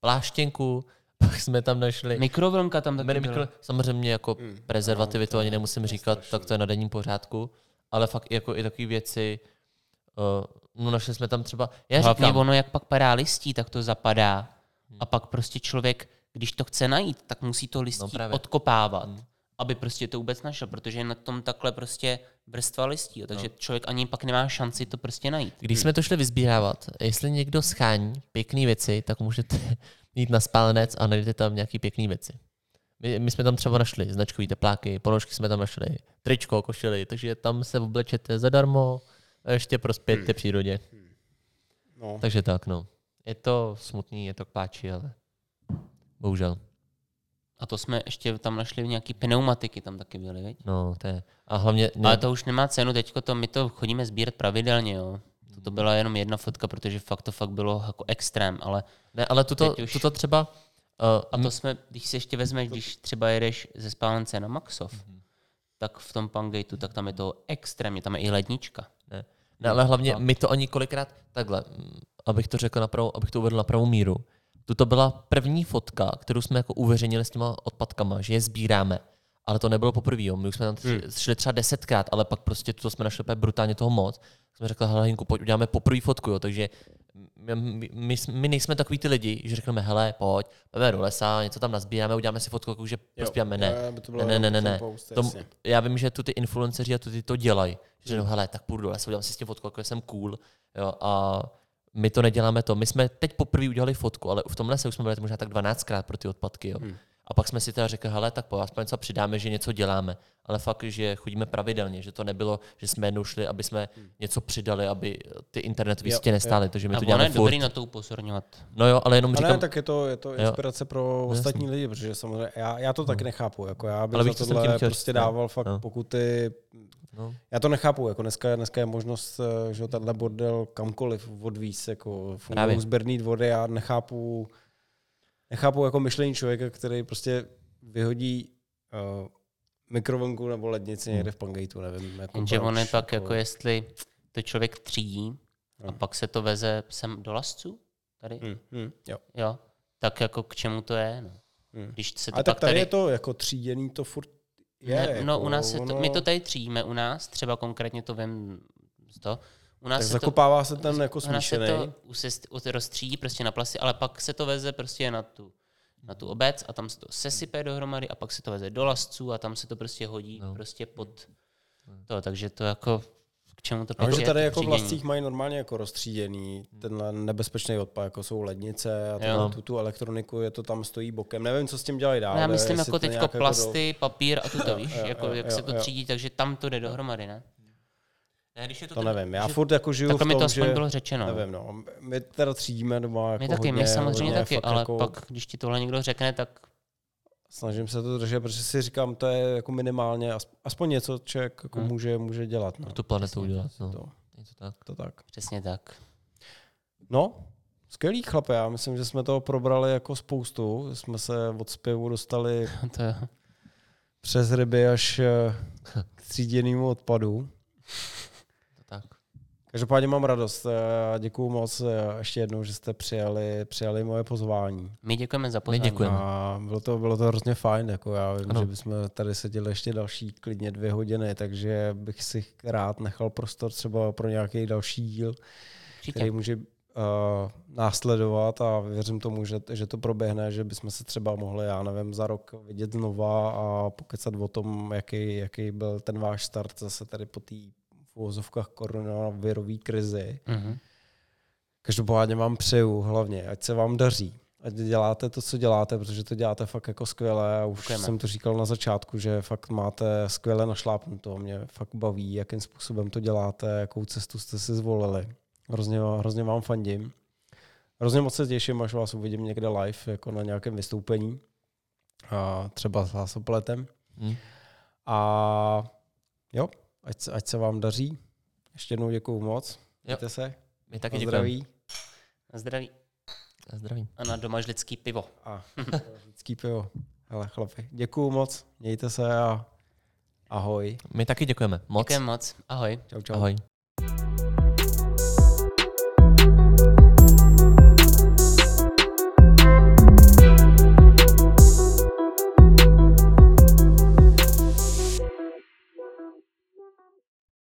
pláštěnku, [laughs] pak jsme tam našli Mikrovlnka tam taky byla. mikro, samozřejmě jako Hmm, prezervativy, no, to to ani nemusím to říkat, strašný. tak to je na denním pořádku, ale fakt jako i takové věci, uh, no našli jsme tam třeba, já říkám, ono, jak pak padá listí, tak to zapadá. A pak prostě člověk, když to chce najít, tak musí to listí No právě. odkopávat, Hmm. aby prostě to vůbec našel, protože je na tom takhle prostě vrstva listí, takže No. člověk ani pak nemá šanci to prostě najít. když jsme to šli vyzbírávat, jestli někdo schání pěkné věci, tak můžete [laughs] jít na spálenec a najdete tam nějaký pěkné věci. My, my jsme tam třeba našli značkové tepláky, ponožky jsme tam našli, tričko, košily, takže tam se oblečete zadarmo a ještě prospějte Hmm. přírodě. No, Takže tak, no. Je to smutný, je to k páči, ale bohužel. A to jsme ještě tam našli nějaký pneumatiky, tam taky byly, viď? No, to je. A hlavně, ne, Ale to už nemá cenu, teďko to, my to chodíme sbírat pravidelně, jo. To, to byla jenom jedna fotka, protože fakt to fakt bylo jako extrém, ale ne, ale tuto, už- tuto třeba, uh, a to jsme, když si ještě vezmeš, když třeba jedeš ze spálence na Maxov, Mhm. tak v tom Pangateu, tak tam je to extrémně, tam je i lednička. Ne, ne, ale hlavně my to ani kolikrát, takhle, abych to řekl na pravou, abych to uvedl na pravou míru. Tuto byla první fotka, kterou jsme jako uveřejnili s těma odpadkama, že je sbíráme. Ale to nebylo poprvé. My už jsme tam Hmm. šli třeba desetkrát, ale pak prostě to jsme našli brutálně toho moc. Jsme řekli, hele, Hinku, pojď uděláme poprvé fotku, jo. Takže my, my, my nejsme takový ty lidi, že řekneme, hele, pojď, pojďme do lesa, něco tam nazbíráme, uděláme si fotku, že prospíváme. Ne. Ne, ne, ne, ne, ne. Tom, já vím, že tu ty influenceři a tu ty to dělají. Že řeknou, hele, tak půjdu do lesa, udělám si s tím fotku, jako jsem cool. Jo, a my to neděláme to. My jsme teď poprvé udělali fotku, ale v tom lese už jsme byli možná tak 12krát pro ty odpadky. Jo. Hmm. A pak jsme si teda řekli, hele, tak po aspoň něco přidáme, že něco děláme. Ale fakt, že chodíme pravidelně, že to nebylo, že jsme jednou šli, aby jsme něco přidali, aby ty internetové Jo, sítě nestály, takže my A to děláme je furt. dobrý na to upozorňovat. No jo, ale jenom říkám, ne, tak je to, je to inspirace pro No, ostatní lidi, protože samozřejmě já, já to taky nechápu. Jako já bych Ale za víš, co tohle tím chtěl prostě ne? dával fakt No. pokuty. no, Já to nechápu, jako dneska, dneska je možnost, eh, že tenhle bordel kamkoliv odvíz, jako fungují sběrný dvody, já nechápu, nechápu jako myšlení člověka, který prostě vyhodí uh, mikrovlnku nebo lednici někde v Pangejtu, nevím. Jako Jenže on je pak, jako jestli to člověk třídí a No. pak se to veze sem do lasců, tady, Hmm, hmm, jo. jo, tak jako k čemu to je, no. Hmm. Když se to Ale tak tady, tady je to jako tříděný, to furt je. ne, jako, no u nás se to, ono, my to tady třídíme u nás, třeba konkrétně to vím z to, u nás tak se zakopává se ten jako u nás se smíšený. to usest, rozstřídí prostě na plasty, ale pak se to veze prostě na tu, na tu obec a tam se to sesype dohromady a pak se to veze do lasců a tam se to prostě hodí No. prostě pod to, takže to jako k čemu to A pak že je, tady to jako v vlastcích mají normálně jako rozstříděný tenhle nebezpečný odpad, jako jsou lednice a tu, tu, elektroniku, je to tam stojí bokem. Nevím, co s tím dělají dál. No, já myslím jako to teďko nějak plasty, papír a tuto, víš, jo, jako, jo, jak jo, se to jo. třídí, takže tam to jde dohromady, ne? Ne, když je to, To, to ten- nevím, já že- furt jako žiju Takhle v mi tom, to aspoň že... bylo řečeno. no. Nevím, no. My teda třídíme doma jako My taky, hodně, my samozřejmě hodně, taky, ale jako pak, když ti tohle někdo řekne, tak Snažím se to držet, protože si říkám, to je jako minimálně, as- aspoň něco člověk jako Hmm. může, může dělat. No. pro tu planetu udělat. No. To, Je to tak. to tak. přesně tak. No, skvělý chlape, já myslím, že jsme toho probrali jako spoustu. Jsme se od zpěvu dostali [laughs] to přes ryby až eh, k tříděnému odpadu. Každopádně mám radost a děkuju moc eh, ještě jednou, že jste přijali, přijali moje pozvání. my děkujeme za My pozvání. děkujeme. A bylo to, bylo to hrozně fajn, jako já vím, Ano. že bychom tady seděli ještě další klidně dvě hodiny, takže bych si rád nechal prostor třeba pro nějaký další díl, Určitě. který může uh, následovat a věřím tomu, že, že to proběhne, že bychom se třeba mohli, já nevím, za rok vidět znova a pokecat o tom, jaký, jaký byl ten váš start zase tady po té uvozovkách koronavirové krizi. Mhm. Každopádně vám přeju hlavně, ať se vám daří. Ať děláte to, co děláte, protože to děláte fakt jako skvěle. A už Děkujeme. jsem to říkal na začátku, že fakt máte skvěle našlápnuto. Mě fakt baví, jakým způsobem to děláte, jakou cestu jste si zvolili. Hrozně, hrozně vám fandím. Hrozně moc se těším, až vás uvidím někde live, jako na nějakém vystoupení. A třeba s Hlasopletem. Hm. A jo, ať, se- ať se vám daří. Ještě jednou děkuju moc. Mějte se. My taky Na děkujeme. zdraví. Na zdraví. Na zdraví. A na domažlický pivo. A [laughs] vždycky pivo. Hele, chlapi, děkuju moc, mějte se a ahoj. My taky děkujeme. Moc. Děkujeme moc. Ahoj. Čau, čau. Ahoj.